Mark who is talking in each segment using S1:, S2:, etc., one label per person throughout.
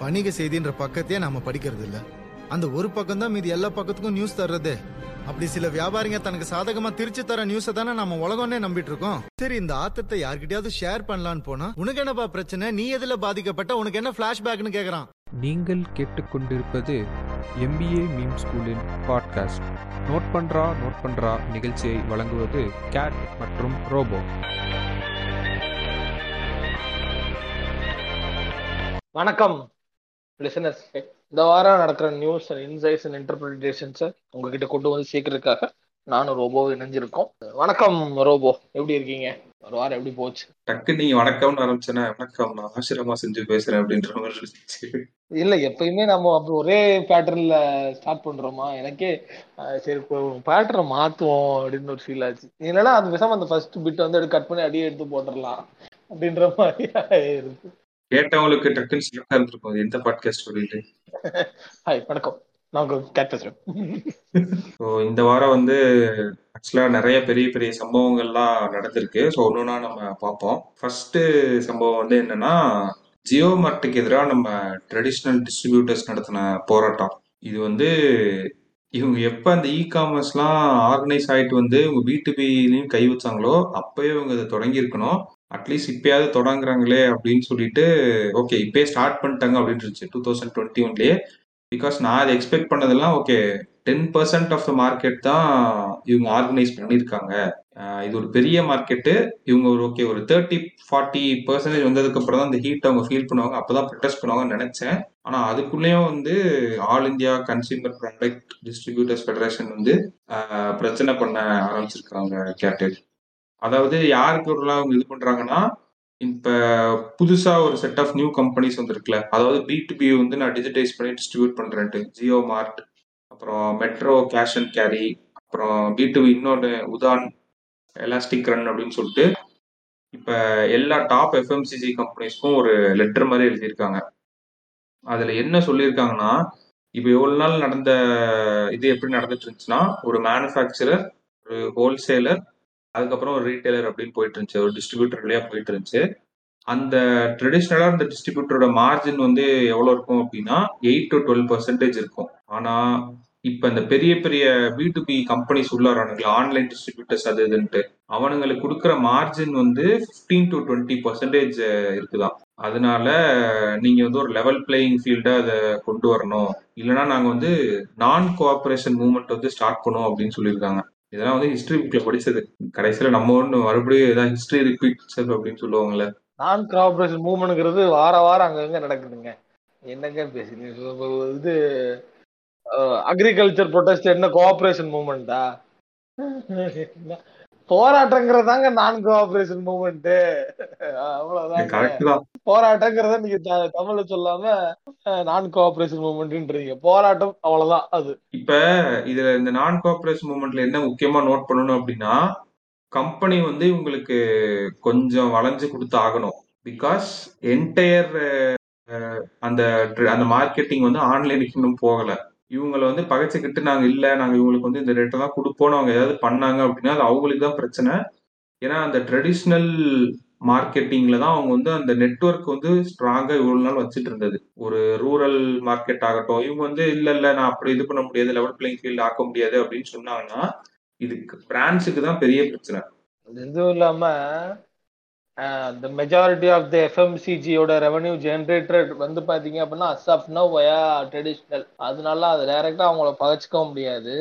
S1: வணிக செய்தின்ற பக்கத்தையே நாம படிக்கிறது இல்ல அந்த ஒரு பக்கம் தான் மீதி எல்லா பக்கத்துக்கும் நியூஸ் தர்றது. அப்படி சில வியாபாரிங்க தனக்கு சாதகமா திருச்சி தர நியூஸ தானே நம்ம உலகம்னே நம்பிட்டு இருக்கோம் சரி இந்த ஆத்தத்தை யார்கிட்டயாவது ஷேர் பண்ணலான்னு போனா உனக்கு என்னப்பா பிரச்சனை? நீ எதுல பாதிக்கப்பட்ட? உனக்கு என்ன பிளாஷ்பேக்னு கேக்குறான்.
S2: நீங்கள் கேட்டுக்கொண்டிருப்பது எம்பிஏ மீம் ஸ்கூலின் பாட்காஸ்ட் நோட் பண்றா நோட் பண்றா நிகழ்ச்சியை வழங்குவது கேட் மற்றும் ரோபோ
S3: வணக்கம். லிசனர்ஸ் இந்த வாரம் நடக்கிற நியூஸ் அண்ட் இன்சைட்ஸ் அண்ட் இன்டர்பிரிட்டேஷன்ஸை உங்ககிட்ட கொண்டு வந்து சேர்க்கறதுக்காக நானும் ரோபோ இணைஞ்சிருக்கோம். வணக்கம் ரோபோ. எப்படி இருக்கீங்க? ஒரு வாரம் எப்படி போச்சு?
S4: டக்கு நீங்க வணக்கம்னு ஆரம்பிச்சேன்னா வணக்கம் நான் ஆசிரமா செஞ்சு பேசுறேன் அப்படின்ற மாதிரி
S3: இல்ல எப்பயுமே நம்ம அப்படி ஒரே பேட்டர்ன்ல ஸ்டார்ட் பண்றோமா? எனக்கே சரி பேட்டர்னை மாத்துவோம் அப்படின்னு ஒரு ஃபீல் ஆச்சு. இல்லைன்னா அது விஷயம் அந்த ஃபர்ஸ்ட் பிட் வந்து கட் பண்ணி அடியே எடுத்து போட்டுடலாம் அப்படின்ற மாதிரி இருக்கு
S4: கேட்டவங்களுக்கு டக்குன்னு ஷாக்கா இருந்திருக்கும். அது எந்த பாட்காஸ்ட் சொல்லிட்டு?
S3: ஹாய் வணக்கம். நான் கேட் பேசுறேன்.
S4: ஸோ இந்த வாரம் வந்து ஆக்சுவலா நிறைய பெரிய பெரிய சம்பவங்கள்லாம் நடந்திருக்கு. ஸோ ஒன்னொன்னா நம்ம பார்ப்போம். ஃபர்ஸ்ட் சம்பவம் வந்து என்னன்னா ஜியோ மார்ட்டுக்கு எதிராக நம்ம ட்ரெடிஷ்னல் டிஸ்ட்ரிபியூட்டர்ஸ் நடத்தின போராட்டம். இது வந்து இவங்க எப்ப அந்த இ காமர்ஸ்லாம் ஆர்கனைஸ் ஆயிட்டு வந்து இவங்க பிடிபிலையும் கை வச்சாங்களோ அப்பயே இவங்க இதை தொடங்கியிருக்கணும். அட்லீஸ்ட் இப்பயாவது தொடங்குறாங்களே அப்படின்னு சொல்லிட்டு ஓகே இப்பயே ஸ்டார்ட் பண்ணிட்டாங்க அப்படின்னு இருந்துச்சு டூ தௌசண்ட் டுவெண்ட்டி ஒன்லயே பிகாஸ் நான் அதை எக்ஸ்பெக்ட் பண்ணதெல்லாம் okay ten percent of the market தான் இவங்க ஆர்கனைஸ் பண்ணியிருக்காங்க. இது ஒரு பெரிய மார்க்கெட்டு இவங்க ஒரு ஓகே ஒரு தேர்ட்டி ஃபார்ட்டி பர்சன்டேஜ் வந்ததுக்கு அப்புறம் தான் இந்த ஹீட் அவங்க ஃபீல் பண்ணுவாங்க. அப்பதான் ப்ரொடெஸ்ட் பண்ணுவாங்கன்னு நினைச்சேன். ஆனா அதுக்குள்ளேயும் வந்து all India consumer product distributors federation வந்து பிரச்சனை பண்ண ஆரம்பிச்சிருக்காங்க கேட்டட் அதாவது யாருக்கு ஒரு அவங்க இது பண்றாங்கன்னா இப்ப புதுசா ஒரு செட் ஆஃப் நியூ கம்பெனிஸ் வந்துருக்குல்ல. அதாவது பி டு பி வந்து நான் டிஜிட்டைஸ் பண்ணி டிஸ்ட்ரிபியூட் பண்றேன்ட்டு ஜியோ மார்ட் அப்புறம் மெட்ரோ கேஷ் அண்ட் கேரி அப்புறம் பி டு பி இன்னொன்று உதான் எலாஸ்டிக் ரன் அப்படின்னு சொல்லிட்டு இப்ப எல்லா டாப் எஃப்எம்சிசி கம்பெனிஸ்க்கும் ஒரு லெட்டர் மாதிரி எழுதியிருக்காங்க. அதுல என்ன சொல்லியிருக்காங்கன்னா இப்போ எவ்வளவு நாள் நடந்த இது எப்படி நடந்துட்டு இருந்துச்சுன்னா ஒரு மேனுஃபேக்சரர் ஒரு ஹோல்சேலர் அதுக்கப்புறம் ஒரு ரீட்டைலர் அப்படின்னு போயிட்டு இருந்துச்சு. ஒரு டிஸ்ட்ரிபியூட்டர் வழியா போயிட்டு இருந்துச்சு. அந்த ட்ரெடிஷ்னலா அந்த டிஸ்ட்ரிபியூட்டரோட மார்ஜின் வந்து எவ்வளோ இருக்கும் அப்படின்னா எயிட் டு டுவெல் பர்சன்டேஜ் இருக்கும். ஆனா இப்ப இந்த பெரிய பெரிய பி டு பி கம்பெனிஸ் உள்ள வரானுங்களா ஆன்லைன் டிஸ்ட்ரிபியூட்டர்ஸ் அது இதுன்ட்டு அவனுங்களுக்கு கொடுக்குற மார்ஜின் வந்து 15 டு டுவெண்ட்டி பர்சன்டேஜ் இருக்குதான் அதனால நீங்க வந்து ஒரு லெவல் பிளேயிங் ஃபீல்டா அதை கொண்டு வரணும். இல்லைன்னா நாங்க வந்து நான் கோஆபரேஷன் மூவ்மெண்ட் வந்து ஸ்டார்ட் பண்ணுவோம் அப்படின்னு சொல்லியிருக்காங்க. இதெல்லாம் வந்து ஹிஸ்டரி புக்ல படிச்சது. கடைசியில நம்ம ஒண்ணு மறுபடியும் ஏதாவது ஹிஸ்டரி ரிப்பீட் அப்படின்னு சொல்லுவாங்கல்ல.
S3: நான் கோஆபரேஷன் மூவ்மெண்ட்ங்கிறது வார வாரம் அங்கங்க நடக்குதுங்க. என்னங்க பேசுறீங்க? இது அக்ரிகல்ச்சர் ப்ரொடெஸ்ட் என்ன கோஆபரேஷன் மூவ்மெண்டா போராட்டங்கிறதாங்க நான் கோஆபரேஷன் மூவ்மெண்ட் அவ்வளவுதாங்க.
S4: கரெக்ட் தான்.
S3: போராட்டங்கிறத நீங்க தமிழ்ல சொல்லாம நான் கோஆபரேஷன் மூவ்மெண்ட்ன்றீங்க போராட்டம் அவ்வளவுதான் அது.
S4: இப்ப இதுல இந்த நான் கோஆபரேஷன் மூவ்மெண்ட்ல என்ன முக்கியமா நோட் பண்ணணும் அப்படின்னா கம்பெனி வந்து உங்களுக்கு கொஞ்சம் வளைஞ்சு கொடுத்து ஆகணும். பிகாஸ் என்டையர் அந்த அந்த மார்க்கெட்டிங் வந்து ஆன்லைனுக்கு இன்னும் போகல. இவங்களை வந்து பகைச்சிக்கிட்டு நாங்க இல்ல நாங்க இவங்களுக்கு வந்து இந்த ரேட்டை தான் கொடுப்போம் அவங்க ஏதாவது பண்ணாங்க அப்படின்னா அது அவங்களுக்கு தான் பிரச்சனை. ஏன்னா அந்த ட்ரெடிஷ்னல் மார்க்கெட்டிங்ல தான் அவங்க வந்து அந்த நெட்வொர்க் வந்து ஸ்ட்ராங்கா இவ்வளவு நாள் வச்சுட்டு இருந்தது. ஒரு ரூரல் மார்க்கெட் ஆகட்டும் இவங்க வந்து இல்ல இல்ல நான் அப்படி இது பண்ண முடியாது லெவல் பிளேயிங் ஃபீல்ட் ஆக்க முடியாது அப்படின்னு சொன்னாங்கன்னா இதுக்கு பிரான்ச்சுக்கு தான் பெரிய பிரச்சனை.
S3: இதுவும் இல்லாம த மெஜாரிட்டி ஆஃப் த எஃப்எம்சிஜியோட ரெவன்யூ ஜென்ரேட்டர் வந்து பார்த்தீங்க அப்படின்னா அஸ் ஆஃப் நோ ட்ரெடிஷ்னல் அதனால அது டைரெக்டாக அவங்கள பகச்சிக்க முடியாது.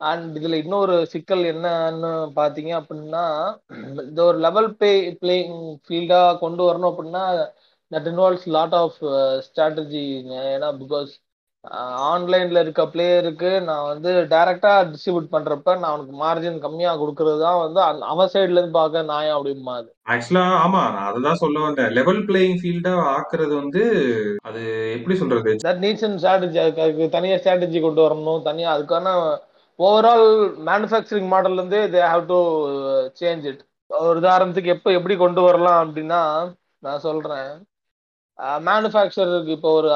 S3: அண்ட் இதில் இன்னொரு சிக்கல் என்னன்னு பார்த்தீங்க அப்படின்னா இந்த ஒரு லெவல் பே பிளேயிங் ஃபீல்டாக கொண்டு வரணும் அப்படின்னா தட் இன்வால்வ்ஸ் லாட் ஆஃப் ஸ்ட்ராட்டஜிங்க ஏன்னா பிகாஸ் ஆன்லைன்ல இருக்க பிளேயருக்கு நான் வந்து டைரக்டா டிஸ்ட்ரிபியூட் பண்றப்ப நான் அவனுக்கு மார்ஜின் கம்மியா கொடுக்கறது தான் வந்து அவன் சைடுல இருந்து பார்க்க நியாயம் அப்படிமா அது?
S4: ஆக்சுவலா ஆமா நான் அதுதான் சொல்ல வந்தேன். லெவல் பிளேயிங் ஃபீல்டா ஆக்குறது வந்து அது எப்படி சொல்றது?
S3: தட் நீட்ஸ் அண்ட் ஸ்ட்ராட்டஜி அதுக்கு தனியா ஸ்ட்ராட்டஜி கொண்டு வரணும். தனியா அதுக்கான ஓவரால் மேனுஃபேக்சரிங் மாடல்ல இருந்தே they have to change it ஒரு உதாரணத்துக்கு எப்போ எப்படி கொண்டு வரலாம் அப்படின்னா நான் சொல்றேன். மேனுஃபேக்சரருக்கு இப்போ ஒரு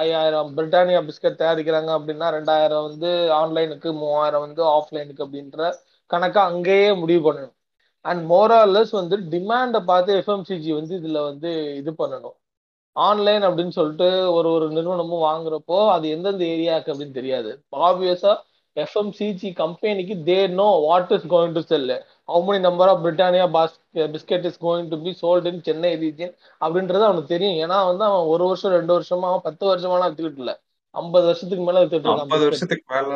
S3: ஐயாயிரம் பிரிட்டானியா பிஸ்கட் தயாரிக்கிறாங்க அப்படின்னா ரெண்டாயிரம் வந்து ஆன்லைனுக்கு மூவாயிரம் வந்து ஆஃப்லைனுக்கு அப்படின்ற கணக்கை அங்கேயே முடிவு பண்ணணும். அண்ட் மோராலஸ் வந்து டிமாண்டை பார்த்து எஃப்எம்சிஜி வந்து இதில் வந்து இது பண்ணணும். ஆன்லைன் அப்படின்னு சொல்லிட்டு ஒரு ஒரு நிறுவனமும் வாங்குறப்போ அது எந்தெந்த ஏரியாவுக்கு அப்படின்னு தெரியாது. ஆப்வியஸாக எஃப்எம்சிஜி கம்பெனிக்கு they know what is going to sell how many number of Britannia pass biscuit is going to be sold in Chennai region அப்படின்றது அவனுக்கு தெரியும். ஏன்னா வந்து அவன் ஒரு வருஷம் ரெண்டு வருஷமா பத்து வருஷமாலாம் வித்துக்கிட்டு இல்ல. ஐம்பது வருஷத்துக்கு மேல வித்துட்டு இருக்கான்
S4: ஐம்பது. வருஷத்துக்கு மேல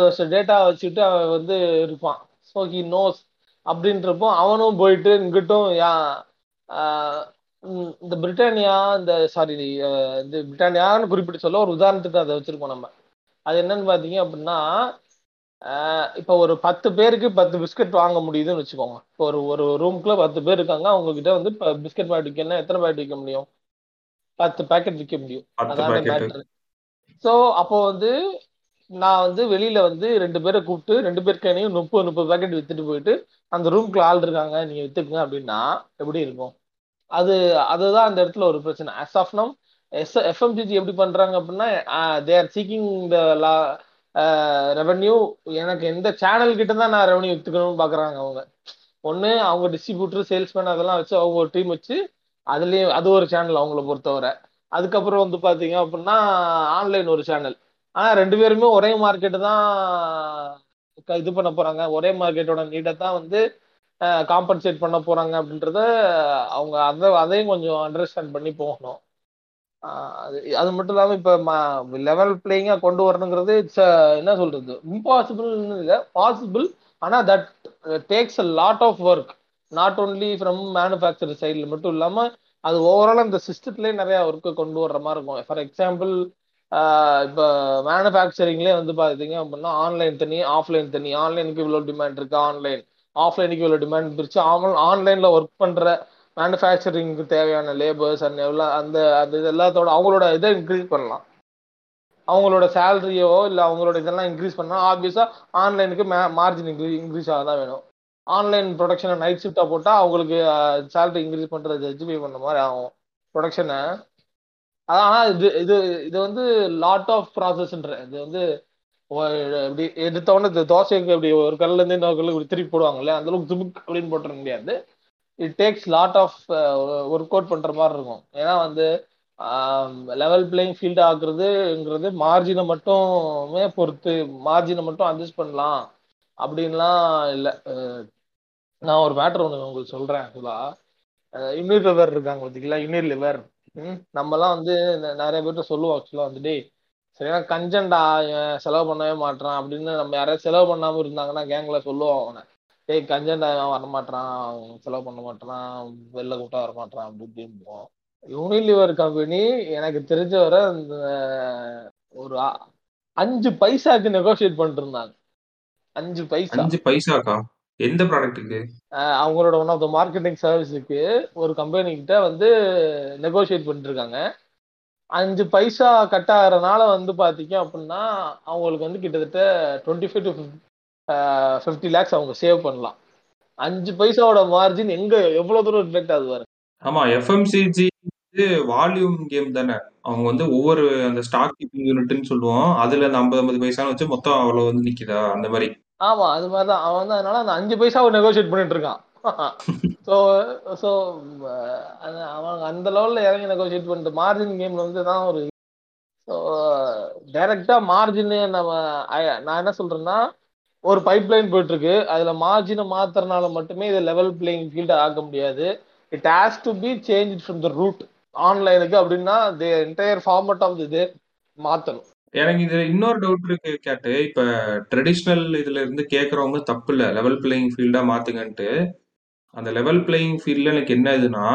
S3: வருஷம் டேட்டா வச்சுட்டு அவன் வந்து இருப்பான். ஸோ ஹி நோஸ் அப்படின்றப்போ அவனும் போயிட்டு இங்கிட்டும் யா இந்த பிரிட்டானியா இந்த சாரி இந்த பிரிட்டானியான்னு குறிப்பிட்டு சொல்ல ஒரு உதாரணத்துக்கு அதை வச்சிருக்கோம் நம்ம. அது என்னன்னு பாத்தீங்க அப்படின்னா இப்போ ஒரு பத்து பேருக்கு பத்து பிஸ்கட் வாங்க முடியுதுன்னு வச்சுக்கோங்க. இப்போ ஒரு ஒரு ரூம்குள்ள பத்து பேர் இருக்காங்க அவங்க கிட்ட வந்து பிஸ்கட் பாக்கெட் விற்கணும்னா எத்தனை பாக்கெட் விற்க முடியும்? பத்து பாக்கெட் விற்க முடியும். அதான மேட்ரு ஸோ அப்போ வந்து நான் வந்து வெளியில வந்து ரெண்டு பேரை கூப்பிட்டு ரெண்டு பேருக்கையும் முப்பது முப்பது பாக்கெட் வித்துட்டு போயிட்டு அந்த ரூம்குள்ள ஆள் இருக்காங்க நீங்க வித்துக்குங்க அப்படின்னா எப்படி இருக்கும்? அது அதுதான் அந்த இடத்துல ஒரு பிரச்சனை. As of now S FMCG எப்படி பண்றாங்க அப்படின்னா they are seeking the low revenue எனக்கு எந்த சேனல் கிட்ட தான் நான் ரெவன்யூ எடுத்துக்கணும்னு பாக்குறாங்க அவங்க. ஒண்ணு அவங்க டிஸ்ட்ரிபியூட்டர் சேல்ஸ்மேன் அதெல்லாம் வச்சு அவங்க ஒரு டீம் வச்சு அதுலயும் அது ஒரு சேனல் அவங்கள பொறுத்தவரை. அதுக்கப்புறம் வந்து பாத்தீங்க அப்படின்னா ஆன்லைன் ஒரு சேனல் ஆனா ரெண்டு பேருமே ஒரே மார்க்கெட் தான் க- இது பண்ண போறாங்க. ஒரே மார்க்கெட்டோட நீடை தான் வந்து காம்பன்சேட் பண்ண போறாங்க அப்படின்றத அவங்க அதை அதையும் கொஞ்சம் அண்டர்ஸ்டாண்ட் பண்ணி போகணும். அது அது மட்டும் இல்லாம இப்ப லெவல் பிளேயிங்கா கொண்டு வரணுங்கிறது இட்ஸ் என்ன சொல்றது? இம்பாசிபிள்னு இல்லை பாசிபிள் ஆனா that takes a lot of work not only from manufacture சைடில் மட்டும் இல்லாம அது ஓவரால் அந்த சிஸ்டத்துலேயே நிறைய ஒர்க்கு கொண்டு வர்ற மாதிரி இருக்கும். ஃபார் எக்ஸாம்பிள் இப்போ மேனுஃபேக்சரிங்லேயே வந்து பார்த்தீங்க அப்படின்னா ஆன்லைன் தனி ஆஃப்லைன் தனி. ஆன்லைனுக்கு இவ்வளோ டிமாண்ட் இருக்கு ஆன்லைன் ஆஃப்லைனுக்கு இவ்வளோ டிமாண்ட் பிரிச்சு ஆன்லைனில் ஒர்க் பண்ணுற மேனுஃபேக்சரிங்க்கு தேவையான லேபர்ஸ் அண்ட் எவ்வளோ அந்த அந்த இது எல்லாத்தோட அவங்களோட இதை இன்க்ரீஸ் பண்ணலாம். அவங்களோட சேலரியோ இல்லை அவங்களோட இதெல்லாம் இன்க்ரீஸ் பண்ணால் ஆப்வியஸாக ஆன்லைனுக்கு மே மார்ஜின் இன்க்ரீஸ் இன்க்ரீஸ் ஆக தான் வேணும். ஆன்லைன் ப்ரொடக்ஷனை நைட் ஷிஃப்ட்டாக போட்டால் அவங்களுக்கு சேலரி இன்க்ரீஸ் பண்ணுறது ஜஸ்டிஃபை பண்ண மாதிரி ஆகும். ப்ரொடக்ஷனை ஆனால் இது இது இது வந்து லாட் ஆஃப் ப்ராசஸ்ன்ற இது வந்து ஒ- இப்படி எடுத்த உடனே இந்த தோசைக்கு அப்படி ஒரு கல்லேருந்து இன்னொரு கல்லு இப்படி திருப்பி போடுவாங்கல்ல அந்தளவுக்கு துமுக் அப்படின்னு போட்டுற முடியாது. It takes lot of work out பண்ற மாதிரி இருக்கும். ஏன்னா வந்து லெவல் பிளேயிங் ஃபீல்ட் ஆகுறதுங்கிறது மார்ஜினை மட்டுமே பொறுத்து மார்ஜினை மட்டும் அட்ஜஸ்ட் பண்ணலாம் அப்படின்லாம் இல்லை. நான் ஒரு மேட்டர் ஒன்று உங்களுக்கு சொல்கிறேன் ஆக்சுவலாக யூனிட் லிவர் இருக்காங்க பார்த்தீங்களா யூனிட் லிவர் நம்மலாம் வந்து நிறைய பேர்கிட்ட சொல்லுவோம் ஆக்சுவலாக வந்து டேய் சரியா கஞ்சன்டா செலவு பண்ணவே மாட்றான் அப்படின்னு நம்ம யாராவது செலவு பண்ணாமல் இருந்தாங்கன்னா கேங்கில் சொல்லுவோம் அவனை. இவன் வரமாட்றான் அவன் செலவு பண்ண மாட்றான் வெளில கூட்டா வர மாட்றான் அப்படி இப்படிம்போம் யூனிலிவர் கம்பெனி எனக்கு தெரிஞ்ச வரை இந்த ஒரு அஞ்சு பைசாக்கு நெகோஷியேட் பண்ணிட்டு இருந்தாங்க அஞ்சு பைசா.
S4: அஞ்சு பைசாக்கா? எந்த ப்ராடக்ட்டுக்கு
S3: அவங்களோட ஒன் ஆஃப் த மார்க்கெட்டிங் சர்வீஸுக்கு ஒரு கம்பெனி கிட்ட வந்து நெகோஷியேட் பண்ணிட்டு இருக்காங்க அஞ்சு பைசா கட் ஆகிறனால வந்து பாத்தீங்க அப்படின்னா அவங்களுக்கு வந்து கிட்டத்தட்ட twenty five to fifty lakhs அவங்க சேவ் பண்ணலாம். அஞ்சு பைசாவோட மார்ஜின் எங்க எவ்வளவு தூரம் ரிஃப்ளெக்ட் ஆகுது பாருங்க.
S4: ஆமா எஃப்எம்சிஜி வந்து வால்யூம் கேம் தானே. அவங்க வந்து ஒவ்வொரு அந்த ஸ்டாக் கீப்பிங் யூனிட்னு சொல்லுவோம். அதுல அந்த ஐம்பது ஐம்பது பைசான்னு வச்சு மொத்தம் அவ்வளவு வந்து நிக்குதா? அந்த மாதிரி.
S3: ஆமா அது மாதிரிதான். அவன் வந்து அதனால அந்த அஞ்சு பைசாவை நெகோஷியேட் பண்ணிட்டு இருக்கான். ஸோ ஸோ அவன் அந்த லெவல்ல இறங்கி நெகோஷியேட் பண்ணிட்டு மார்ஜின் கேம்ல வந்து தான் ஒரு ஸோ டைரக்டா மார்ஜின் நம்ம நான் என்ன சொல்றேன்னா ஒரு பைப் லைன் போயிட்டு இருக்கு அதுல மார்ஜினை மாத்துறதுனால மட்டுமே இதை லெவல் பிளேயிங் ஃபீல்ட் ஆக்க முடியாது. It has to be change from the root ஆன்லைனுக்கு அப்படின்னா தி என்டையர் ஃபார்மட் ஆஃப் இது மாத்தணும்.
S4: எனக்கு இதுல இன்னொரு டவுட் இருக்கு கேட்டு. இப்ப ட்ரெடிஷ்னல் இதுல இருந்து கேக்குறவங்க தப்பு இல்ல. லெவல் பிளேயிங் ஃபீல்டா மாத்துங்கன்ட்டு. அந்த லெவல் பிளேயிங் ஃபீல்ட்ல எனக்கு என்ன இதுன்னா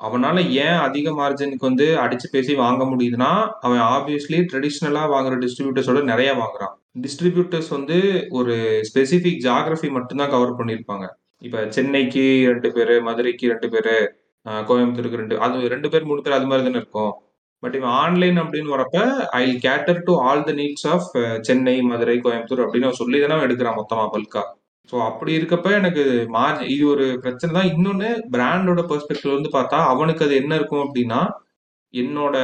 S4: அவனால ஏன் அதிக மார்ஜினுக்கு வந்து அடிச்சு பேசி வாங்க முடியுதுன்னா அவன் ஆப்வியஸ்லி ட்ரெடிஷ்னலா வாங்குற டிஸ்ட்ரிபியூட்டர்ஸோட நிறைய வாங்குறான். டிஸ்ட்ரிபியூட்டர்ஸ் வந்து ஒரு ஸ்பெசிபிக் ஜாகிரபி மட்டும்தான் கவர் பண்ணியிருப்பாங்க. இப்ப சென்னைக்கு ரெண்டு பேரு மதுரைக்கு ரெண்டு பேரு கோயம்புத்தூருக்கு ரெண்டு அது ரெண்டு பேர் மூணு பேர் அது மாதிரி தானே இருக்கும். பட் இவன் ஆன்லைன் அப்படின்னு வரப்ப I cater to all the needs of Chennai Madurai Coimbatore அப்படின்னு சொல்லி தானே எடுக்கிறான் மொத்தமா பல்கா ஸோ அப்படி இருக்கப்ப எனக்கு மார்ஜ் இது ஒரு பிரச்சனை தான். இன்னொன்று பிராண்டோட பெர்ஸ்பெக்டிவ் வந்து பார்த்தா அவனுக்கு அது என்ன இருக்கும் அப்படின்னா என்னோட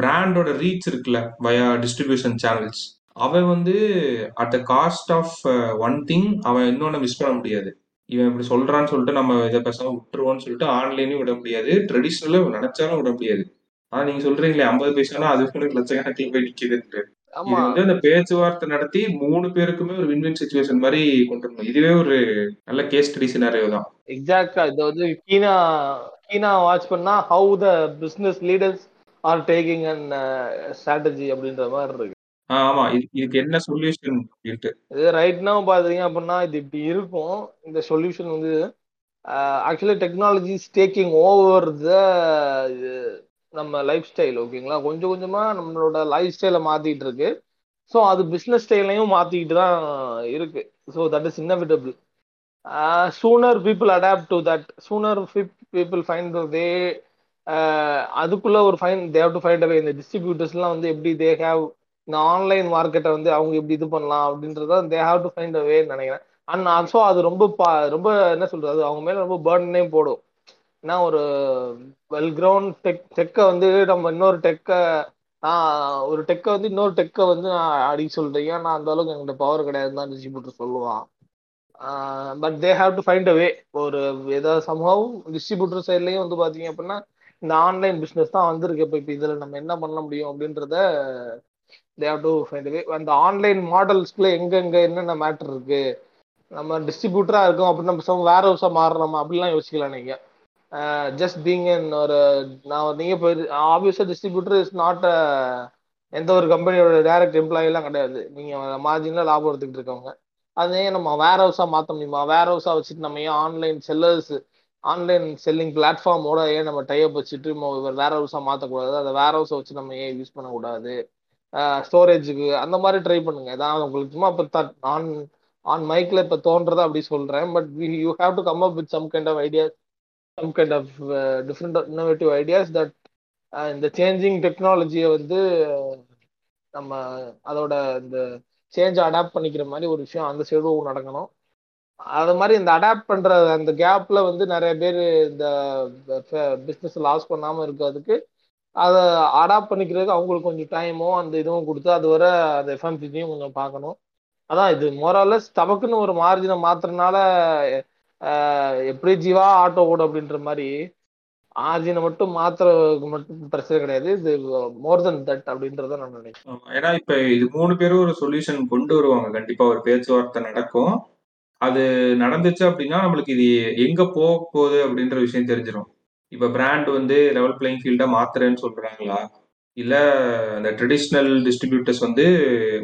S4: பிராண்டோட ரீச் இருக்குல்ல வயா டிஸ்ட்ரிபியூஷன் சேனல்ஸ் அவன் வந்து at the cost of one thing அவன் இன்னொன்னு மிஸ் பண்ண முடியாது. இவன் இப்படி சொல்றான்னு சொல்லிட்டு நம்ம இதை பேசாம விட்டுருவோம்னு சொல்லிட்டு ஆன்லைனையும் விட முடியாது. ட்ரெடிஷ்னலும் நினைச்சாலும் விட முடியாது. ஆனா நீங்க சொல்றீங்களே ஐம்பது பைசானா அதுக்கு எனக்கு லட்சக்கணக்கில் போய் நிக்குதுன்ட்டு இது வந்து அந்த பேச்சுவார்த்தை நடத்தி மூணு பேருக்குமே ஒரு வின் வின் சுச்சுவேஷன் மாதிரி கொண்டு வரணும். இதுவே ஒரு நல்ல கேஸ் ஸ்டடி சினாரியோ தான்.
S3: எக்ஸாக்டா இது வந்து கீனா கீனா வாட்ச் பண்ணா how the business leaders are taking and strategy அப்படின்ற மாதிரி இருக்கு.
S4: ஆமா. இது இதுக்கு என்ன சொல்யூஷன்
S3: இது ரைட் now பாத்தீங்க அப்படின்னா இது இப்படி இருக்கும். இந்த சொல்யூஷன் வந்து actually technology taking over the நம்ம லைஃப் ஸ்டைல் ஓகேங்களா கொஞ்சம் கொஞ்சமா நம்மளோட லைஃப் ஸ்டைலை மாத்திட்டு இருக்கு. ஸோ அது பிஸ்னஸ் ஸ்டைலையும் மாத்திக்கிட்டு தான் இருக்கு. So that is inevitable sooner people adapt to that sooner people find they அதுக்குள்ள ஒரு fine they've to find a way இந்த டிஸ்ட்ரிபியூட்டர்ஸ்லாம் வந்து எப்படி தே ஹேவ் இந்த ஆன்லைன் மார்க்கெட்டை வந்து அவங்க எப்படி இது பண்ணலாம் அப்படின்றத they have to find a way நினைக்கிறேன். அண்ட் ஆல்சோ அது ரொம்ப பா ரொம்ப என்ன சொல்றது? அது அவங்க மேல ரொம்ப பேர்டனே போடும். ஏன்னா ஒரு வெல் கிரவுண்ட் டெக் டெக்கை வந்து நம்ம இன்னொரு டெக்கை நான் ஒரு டெக்கை வந்து இன்னொரு டெக்கை வந்து நான் அடிக்க சொல்றீங்க நான் அந்த அளவுக்கு என்கிட்ட பவர் கிடையாது தான் டிஸ்ட்ரிபியூட்டர் சொல்லுவான். But they have to find a way ஒரு ஏதாவது சம்பவம் டிஸ்ட்ரிபியூட்டர் சைட்லேயும் வந்து பார்த்தீங்க அப்படின்னா இந்த ஆன்லைன் பிஸ்னஸ் தான் வந்திருக்கு. இப்போ இப்போ இதில் நம்ம என்ன பண்ண முடியும் அப்படின்றத they have to find way அந்த ஆன்லைன் மாடல்ஸ்குள்ளே எங்கெங்கே என்னென்ன மேட்ரு இருக்குது நம்ம டிஸ்ட்ரிபியூட்டராக இருக்கோம். அப்படின்னு நம்ம வேற ஹவுஸாக மாறுறோமா அப்படிலாம் யோசிக்கலாம் நீங்கள் Uh, ஜஸ்ட் பீங் ஒரு நான் நீங்க போய் ஆப்வியஸா டிஸ்ட்ரிபியூட்டர் இஸ் நாட் எந்த ஒரு கம்பெனியோட டைரக்ட் எம்ப்ளாயெல்லாம் கிடையாது. நீங்கள் மார்ஜினில் லாபம் எடுத்துக்கிட்டு இருக்கவங்க. அதே நம்ம வேர் ஹவுஸாக மாற்ற முடியுமா? வேர் ஹவுஸாக வச்சுட்டு நம்ம ஏன் ஆன்லைன் செல்லர்ஸ் ஆன்லைன் செல்லிங் பிளாட்ஃபார்மோட ஏன் நம்ம டைப் வச்சுட்டு வேர் ஹவுஸாக மாற்றக்கூடாது அதை வேர் ஹவுஸை வச்சு நம்ம ஏன் யூஸ் பண்ணக்கூடாது? Uh, ஸ்டோரேஜுக்கு அந்த மாதிரி ட்ரை பண்ணுங்க. ஏதாவது உங்களுக்கு சும்மா இப்போ ஆன் ஆன் மைக்கில் இப்போ தோன்றதை அப்படி சொல்கிறேன் but you have to come up with some kind of ideas some kind of different innovative ideas that இந்த சேஞ்சிங் டெக்னாலஜியை வந்து நம்ம அதோட இந்த சேஞ்ச் அடாப்ட் பண்ணிக்கிற மாதிரி ஒரு விஷயம் அந்த சைடும் நடக்கணும். அது மாதிரி இந்த அடாப்ட் பண்ணுற அந்த கேப்பில் வந்து நிறைய பேர் இந்த பிஸ்னஸ் லாஸ் பண்ணாமல் இருக்கிறதுக்கு அதை அடாப்ட் பண்ணிக்கிறதுக்கு அவங்களுக்கு கொஞ்சம் டைமோ அந்த இதுவும் கொடுத்து அது வர அந்த எஃப்எம்சிஜியும் கொஞ்சம் பார்க்கணும். அதான் இது மோரலஸ் தமக்குன்னு ஒரு மார்ஜினை மாத்திரனால எப்படி ஜீவா ஆட்டோ ஓடும் அப்படின்ற மாதிரி ஆர்ஜினை மட்டும் மாத்துறதுக்கு மட்டும் பிரச்சனை கிடையாது. இது மோர் தென் தட் அப்படின்றத நான் நினைக்கிறேன்.
S4: ஏன்னா இப்ப இது மூணு பேரும் ஒரு சொல்யூஷன் கொண்டு வருவாங்க. கண்டிப்பா ஒரு பேச்சுவார்த்தை நடக்கும். அது நடந்துச்சு அப்படின்னா நம்மளுக்கு இது எங்க போக போகுது அப்படின்ற விஷயம் தெரிஞ்சிடும் இப்ப பிராண்ட் வந்து லெவல் பிளேயிங் ஃபீல்டா மாத்துறேன்னு சொல்றாங்களா? இல்ல அந்த ட்ரெடிஷ்னல் டிஸ்ட்ரிபியூட்டர்ஸ் வந்து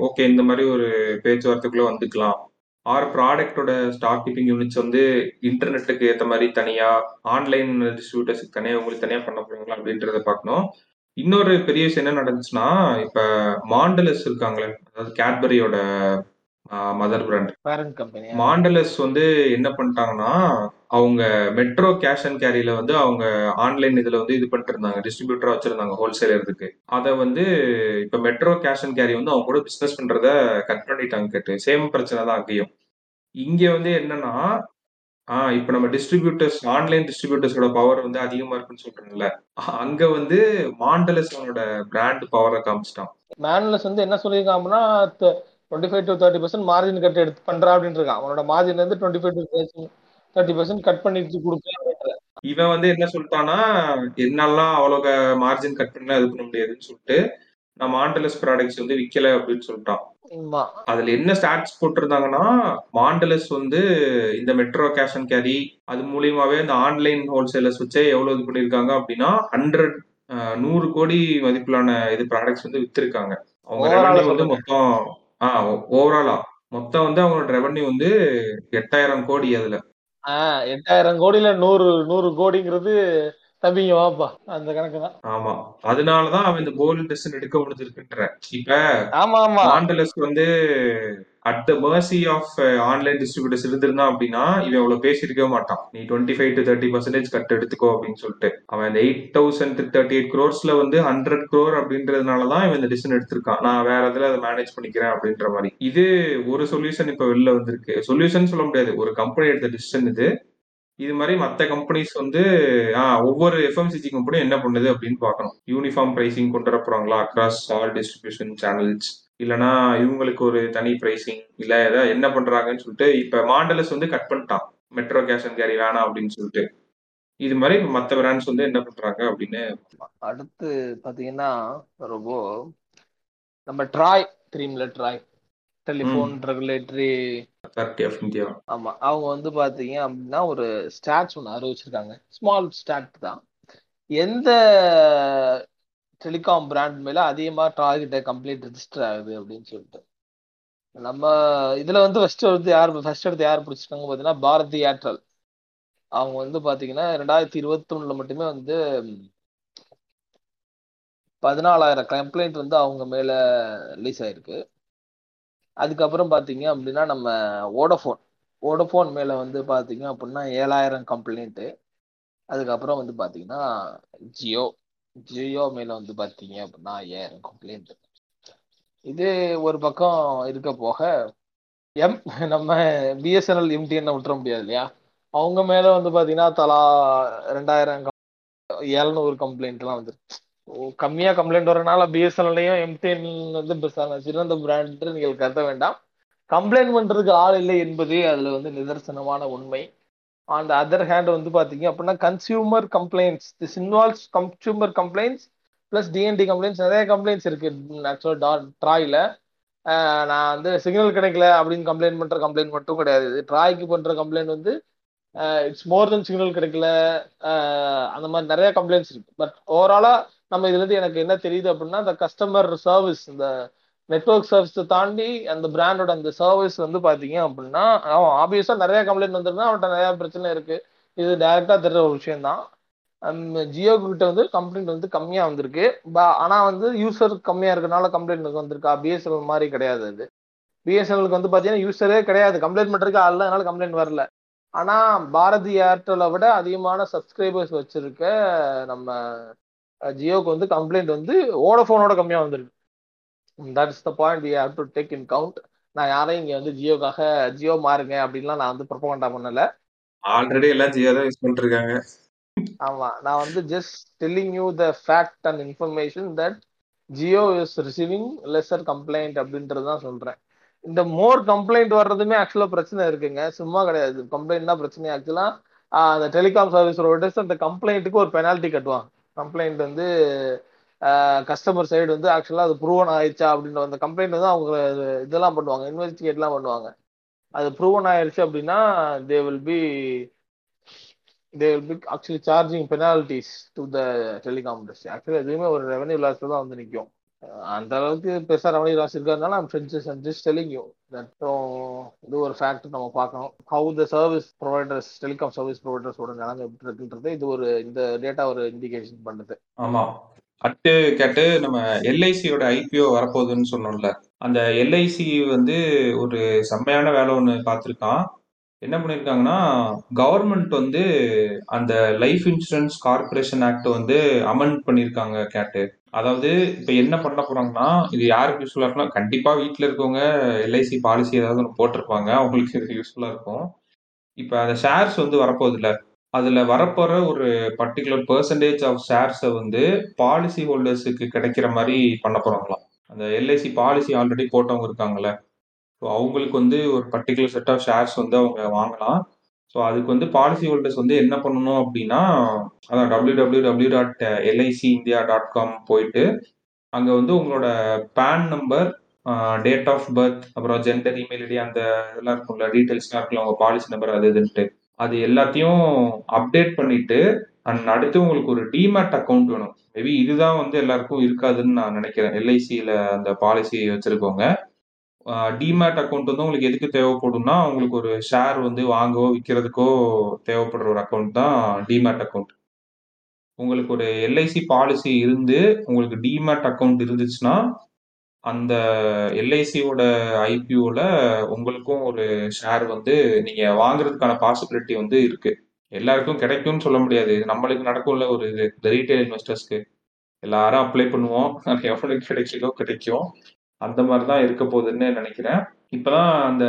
S4: ஓகே இந்த மாதிரி ஒரு பேச்சுவார்த்தைக்குள்ள வந்துக்கலாம். ஆர் ப்ராடக்டோட ஸ்டாக் கீப்பிங் யூனிட்ஸ் வந்து இன்டர்நெட்டுக்கு ஏற்ற மாதிரி தனியா ஆன்லைன் டிஸ்ட்ரிபியூட்டர்ஸ்க்கு தனியா உங்களுக்கு தனியா பண்ண போறீங்களா அப்படின்றத பார்க்கணும். இன்னொரு பெரிய விஷயம் என்ன நடந்துச்சுன்னா இப்ப மாண்டலஸ் இருக்காங்களே அதாவது கேட்பரியோட மதர் பிராண்ட் மாண்டலஸ் வந்து என்ன பண்ணிட்டாங்கன்னா அவங்க மெட்ரோ கேஷ் அண்ட் கேரியில வந்து அவங்க ஆன்லைன் இதுல வந்து இது பண்ணிட்டு இருந்தாங்க டிஸ்ட்ரிபியூட்டரா வச்சிருந்தாங்க ஹோல்சேலர் இதுக்கு அதை வந்து இப்ப மெட்ரோ கேஷ் அண்ட் கேரி வந்து அவங்க கூட பிசினஸ் பண்றத கட் பண்ணிட்டாங்க கேட்டு சேம் பிரச்சனை தான் அங்கேயும். இங்க வந்து என்னன்னா ஆஹ் இப்ப நம்ம டிஸ்ட்ரிபியூட்டர்ஸ் ஆன்லைன் டிஸ்ட்ரிபியூட்டர்ஸோட பவர் வந்து அதிகமா இருக்குன்னு சொல்றோம்ல அங்க வந்து மாண்டலஸ் அவனோட பிராண்ட் பவரை காமிச்சிட்டான்.
S3: மேன்லஸ் வந்து என்ன சொல்லியிருக்கான் அப்படின்னா twenty five to thirty percent margin cut எடுத்து பண்றா அப்படின்னு இருக்கான் அவனோட மார்ஜின் வந்து twenty five to thirty percent cut பண்ணிட்டு கொடுப்பேன்
S4: இவன் வந்து என்ன சொல்லிட்டானா என்னாலாம் அவ்வளோ மார்ஜின் கட் பண்ணல இது பண்ண முடியாதுன்னு சொல்லிட்டு நான் மாண்டலஸ் ப்ராடக்ட்ஸ் வந்து விக்கல அப்படின்னு சொல்லிட்டான். அதுல என்ன ஸ்டாட்ஸ் போட்டிருந்தாங்கன்னா மாண்டலஸ் வந்து இந்த மெட்ரோ கேஷ் அண்ட் கேரி அது மூலியமாவே இந்த ஆன்லைன் ஹோல்சேலர்ஸ் வச்சே எவ்வளவு இது பண்ணிருக்காங்க அப்படின்னா ஹண்ட்ரட் நூறு கோடி மதிப்பிலான இது ப்ராடக்ட்ஸ் வந்து வித்திருக்காங்க. அவங்க ரெவன்யூ வந்து மொத்தம் ஆஹ் ஓவராலா மொத்தம் வந்து அவங்களோட ரெவன்யூ வந்து எட்டாயிரம் கோடி அதுல.
S3: எட்டாயிரம் கோடியில நூறு நூறு கோடிங்கிறது தம்பிங்க வாப்பா. அந்த கணக்கு தான்
S4: ஆமா. அதனாலதான் அவன் இந்த கோல்டு டெஸ்ட் எடுக்க முடிஞ்சிருக்குன்ற இப்ப
S3: ஆமா ஆமா.
S4: மாண்டலஸ் வந்து at the mercy of online distributors இருந்திருந்தான் அப்படின்னா இவன் இவ்வளவு பேசியிருக்கவே மாட்டான். நீ twenty five to thirty percentage cut எடுத்துக்கோ அப்படின்னு சொல்லிட்டு. அவன் இந்த எயிட் தௌசண்ட் தேர்ட்டி எயிட் க்ரோர்ஸ்ல வந்து ஹண்ட்ரட் க்ரோர் அப்படின்றதுனாலதான் இவன் இந்த டிசிஷன் எடுத்திருக்கான். நான் வேற இதுல அதை மேனேஜ் பண்ணிக்கிறேன் அப்படின்ற மாதிரி. இது ஒரு சொல்யூஷன் இப்ப வெளில வந்திருக்கு. சொல்யூஷன் சொல்ல முடியாது. ஒரு கம்பெனி எடுத்த டிசிஷன் இது. இது மாதிரி மற்ற கம்பெனிஸ் வந்து ஒவ்வொரு எஃப்எம்சிஜி கம்பெனியும் என்ன பண்ணுது அப்படின்னு பார்க்கணும். யூனிஃபார்ம் ப்ரைசிங் கொண்டு வர போறாங்களா? அக்ராஸ் ஆல் டிஸ்ட்ரிபியூஷன் சேனல்ஸ் இல்லனா இவங்களுக்கு ஒரு தனி ப்ரைசிங் இல்ல ஏதாவது என்ன பண்றாங்கன்னு சொல்லிட்டு இப்ப மாண்டலஸ் வந்து கட் பண்ணிட்டான். மெட்ரோ கேஷ் அண்ட் கேரி வேணாம் அப்படின்னு சொல்லிட்டு. இது மாதிரி மற்ற பிராண்ட்ஸ் வந்து என்ன பண்றாங்க அப்படின்னு
S3: அடுத்து பாத்தீங்கன்னா ரொம்ப நம்ம TRAI ட்ரீம்ல TRAI telephone regulatory
S4: authority of India
S3: ஆமா அவங்க வந்து பாத்தீங்க அப்படின்னா ஒரு ஸ்டாட்ஸ் ஒன்று அறிவிச்சிருக்காங்க ஸ்மால் ஸ்டாட் தான். எந்த டெலிகாம் பிராண்ட் மேல அதிகமா ட்ராய் கிட்ட கம்ப்ளைண்ட் ரெஜிஸ்டர் ஆகுது அப்படின்னு சொல்லிட்டு. நம்ம இதுல வந்து ஃபர்ஸ்ட் வந்து யார் ஃபர்ஸ்ட் எடுத்து யார் பிடிச்சிருக்காங்க பாத்தீங்கன்னா பாரதி ஏர்டெல். அவங்க வந்து பாத்தீங்கன்னா ரெண்டாயிரத்தி இருபத்தி ஒண்ணுல மட்டுமே வந்து பதினாலாயிரம் கம்ப்ளைண்ட் வந்து அவங்க மேல ரிலீஸ் ஆயிருக்கு. அதுக்கப்புறம் பாத்தீங்க அப்படின்னா நம்ம ஓடோஃபோன் ஓடோஃபோன் மேல வந்து பாத்தீங்க அப்படின்னா ஏழாயிரம் கம்ப்ளைண்ட் அதுக்கப்புறம் வந்து பாத்தீங்கன்னா ஜியோ ஜியோ மேல வந்து பார்த்தீங்க அப்படின்னா ஐயாயிரம் கம்ப்ளைண்ட் இது ஒரு பக்கம் இருக்க போக எம் நம்ம பிஎஸ்என்எல் எம்டிஎன் விட்டுற முடியாது இல்லையா? அவங்க மேல வந்து பாத்தீங்கன்னா தலா ரெண்டாயிரம் எழுநூறு கம்ப்ளைண்ட் எல்லாம் வந்துருக்கு கம்மியா கம்ப்ளைண்ட் வரனால பிஎஸ்என்எல்லையும் எம்டிஎன் வந்து பெருசான சிறந்த பிராண்ட் நீங்கள் கருத வேண்டாம். கம்ப்ளைண்ட் பண்றதுக்கு ஆள் இல்லை என்பதே அதுல வந்து நிதர்சனமான உண்மை. ஆன் த அதர் ஹேண்ட் வந்து பாத்தீங்க அப்படின்னா consumer complaints this involves consumer complaints plus DND complaints நிறைய கம்ப்ளைண்ட்ஸ் இருக்கு. ஆக்சுவலாக டா ட்ராயில் நான் வந்து சிக்னல் கிடைக்கல அப்படின்னு கம்ப்ளைண்ட் பண்ற கம்ப்ளைண்ட் மட்டும் கிடையாது. ட்ராய்க்கு பண்ற கம்ப்ளைண்ட் வந்து இட்ஸ் மோர் தென் சிக்னல் கிடைக்கல. அந்த மாதிரி நிறைய கம்ப்ளைண்ட்ஸ் இருக்கு. பட் ஓவராலாக நம்ம இதுல இருந்து எனக்கு என்ன தெரியுது அப்படின்னா இந்த கஸ்டமர் சர்வீஸ் இந்த நெட்வொர்க் சர்வீஸை தாண்டி அந்த பிராண்டோட அந்த சர்வீஸ் வந்து பாத்தீங்க அப்படின்னா அவன் ஆப்வியஸா நிறைய கம்ப்ளைண்ட் வந்திருந்தா அவன்கிட்ட நிறைய பிரச்சனை இருக்கு. இது டைரக்டா தெரிஞ்ச ஒரு விஷயம் தான் ஜியோ கிட்ட வந்து கம்ப்ளைண்ட் வந்து கம்மியா வந்திருக்கு. ப- ஆனா வந்து யூசர் கம்மியா இருக்கனால கம்ப்ளைண்ட் வந்திருக்கா. பிஎஸ்என்எல் மாதிரி கிடையாது அது. பிஎஸ்என்எலுக்கு வந்து பாத்தீங்கன்னா யூசரே கிடையாது. கம்ப்ளைண்ட் பண்றதுக்கு ஆள் அதனால கம்ப்ளைண்ட் வரல. ஆனா பாரதி ஏர்டெலை விட அதிகமான சப்ஸ்கிரைபர்ஸ் வச்சிருக்க நம்ம ஜியோக்கு வந்து கம்ப்ளைண்ட் வந்து ஓடோஃபோனோட கம்மியா வந்திருக்கு. That's the point we have to take in count நான் யாரையும் இங்க வந்து ஜியோக்காக ஜியோ மாறுங்க அப்படின்லாம் நான் வந்து ப்ரொபகண்டா பண்ணல.
S4: ஆல்ரெடி எல்லாம் ஜியோ தான் யூஸ் பண்ணிட்டு இருக்காங்க
S3: ஆமா நான் வந்து just telling you the fact and information that Jio is receiving lesser complaint அப்படின்றது தான் சொல்றேன். இந்த மோர் கம்ப்ளைண்ட் வர்றதுமே ஆக்சுவலா பிரச்சனை இருக்குங்க. சும்மா கிடையாது. கம்ப்ளைண்ட் தான் பிரச்சனை ஆக்சுவலா அந்த டெலிகாம் சர்வீஸ் ப்ரொவைடர்ஸ் அந்த கம்ப்ளைண்ட்டுக்கு ஒரு பெனால்ட்டி கட்டுவாங்க. கம்ப்ளைண்ட் வந்து கஸ்டமர் சைடு வந்து ஆக்சுவலாக அது ப்ரூவன் ஆயிடுச்சா அப்படின்ற அந்த கம்ப்ளைண்ட் வந்து அவங்க இதெல்லாம் பண்ணுவாங்க இன்வெஸ்டிகேட்லாம் பண்ணுவாங்க. அது ப்ரூவன் ஆயிடுச்சு அப்படின்னா they will be they will be actually charging penalties to the telecom industry actually எதுவுமே ஒரு ரெவன்யூ லாஸ்ல தான் வந்து நிற்கும் அந்த அளவுக்கு பெருசா ரமணி லாஸ் இருக்கிறதுனால I'm and just telling you இது ஒரு ஃபேக்ட் நம்ம பார்க்கணும். How the service providers telecom service ப்ரொவைடர்ஸோட நிலைமை எப்படி இருக்குன்றது இது ஒரு இந்த டேட்டா ஒரு இண்டிகேஷன் பண்ணுது.
S4: ஆமா. அட்டு கேட்டு நம்ம எல்ஐசியோட ஐபிஓ வரப்போகுதுன்னு சொன்னோம்ல. அந்த எல்ஐசி வந்து ஒரு செம்மையான வேலை ஒன்று பார்த்துருக்கான். என்ன பண்ணியிருக்காங்கன்னா கவர்மெண்ட் வந்து அந்த லைஃப் இன்சூரன்ஸ் கார்பரேஷன் ஆக்ட் வந்து அமெண்ட் பண்ணியிருக்காங்க கேட்டு அதாவது இப்போ என்ன பண்ண போறாங்கன்னா இது யாருக்கு யூஸ்ஃபுல்லாக இருக்கலாம் கண்டிப்பா வீட்டில் இருக்கவங்க எல்ஐசி பாலிசி ஏதாவது ஒன்று போட்டிருப்பாங்க. அவங்களுக்கு இது யூஸ்ஃபுல்லாக இருக்கும். இப்போ அந்த ஷேர்ஸ் வந்து வரப்போகுதுல்ல. அதுல வரப்போற ஒரு பர்டிகுலர் பெர்சன்டேஜ் ஆஃப் ஷேர்ஸை வந்து பாலிசி ஹோல்டர்ஸுக்கு கிடைக்கிற மாதிரி பண்ண போறாங்களாம். அந்த எல்ஐசி பாலிசி ஆல்ரெடி போட்டவங்க இருக்காங்கல்ல. ஸோ அவங்களுக்கு வந்து ஒரு பர்டிகுலர் செட் ஆஃப் ஷேர்ஸ் வந்து அவங்க வாங்கலாம். ஸோ அதுக்கு வந்து பாலிசி ஹோல்டர்ஸ் வந்து என்ன பண்ணணும் அப்படின்னா அதான் W W W dot LIC India dot com போயிட்டு அங்கே வந்து உங்களோட PAN number date of birth அப்புறம் ஜெண்டர் இமெயில் ஐடி அந்த இதெல்லாம் இருக்கும்ல டீட்டெயில்ஸ்லாம் இருக்குல்ல உங்கள் பாலிசி நம்பர் அது இதுன்ட்டு. அது எல்லாத்தையும் அப்டேட் பண்ணிட்டு அண்ட் அடுத்து உங்களுக்கு ஒரு டிமேட் அக்கௌண்ட் வேணும். மேபி இதுதான் வந்து எல்லாருக்கும் இருக்காதுன்னு நான் நினைக்கிறேன். எல்ஐசியில் அந்த பாலிசி வச்சுருக்கோங்க டிமேட் அக்கௌண்ட் வந்து உங்களுக்கு எதுக்கு தேவைப்படும்னா உங்களுக்கு ஒரு ஷேர் வந்து வாங்கவோ விற்கிறதுக்கோ தேவைப்படுற ஒரு அக்கௌண்ட் தான் டிமேட் அக்கௌண்ட் உங்களுக்கு ஒரு எல்ஐசி பாலிசி இருந்து உங்களுக்கு டிமேட் அக்கௌண்ட் இருந்துச்சுன்னா அந்த எல்ஐசியோட ஐபிஓல உங்களுக்கும் ஒரு ஷேர் வந்து நீங்க வாங்குறதுக்கான பாசிபிலிட்டி வந்து இருக்கு. எல்லாருக்கும் கிடைக்கும்னு சொல்ல முடியாது. நம்மளுக்கு நடக்கும்ல ஒரு இது இந்த ரீட்டைல் இன்வெஸ்டர்ஸ்க்கு எல்லாரும் அப்ளை பண்ணுவோம். அது எவ்வளவுக்கு கிடைக்கும். அந்த மாதிரி தான் இருக்க போகுதுன்னு நினைக்கிறேன். இப்பதான் அந்த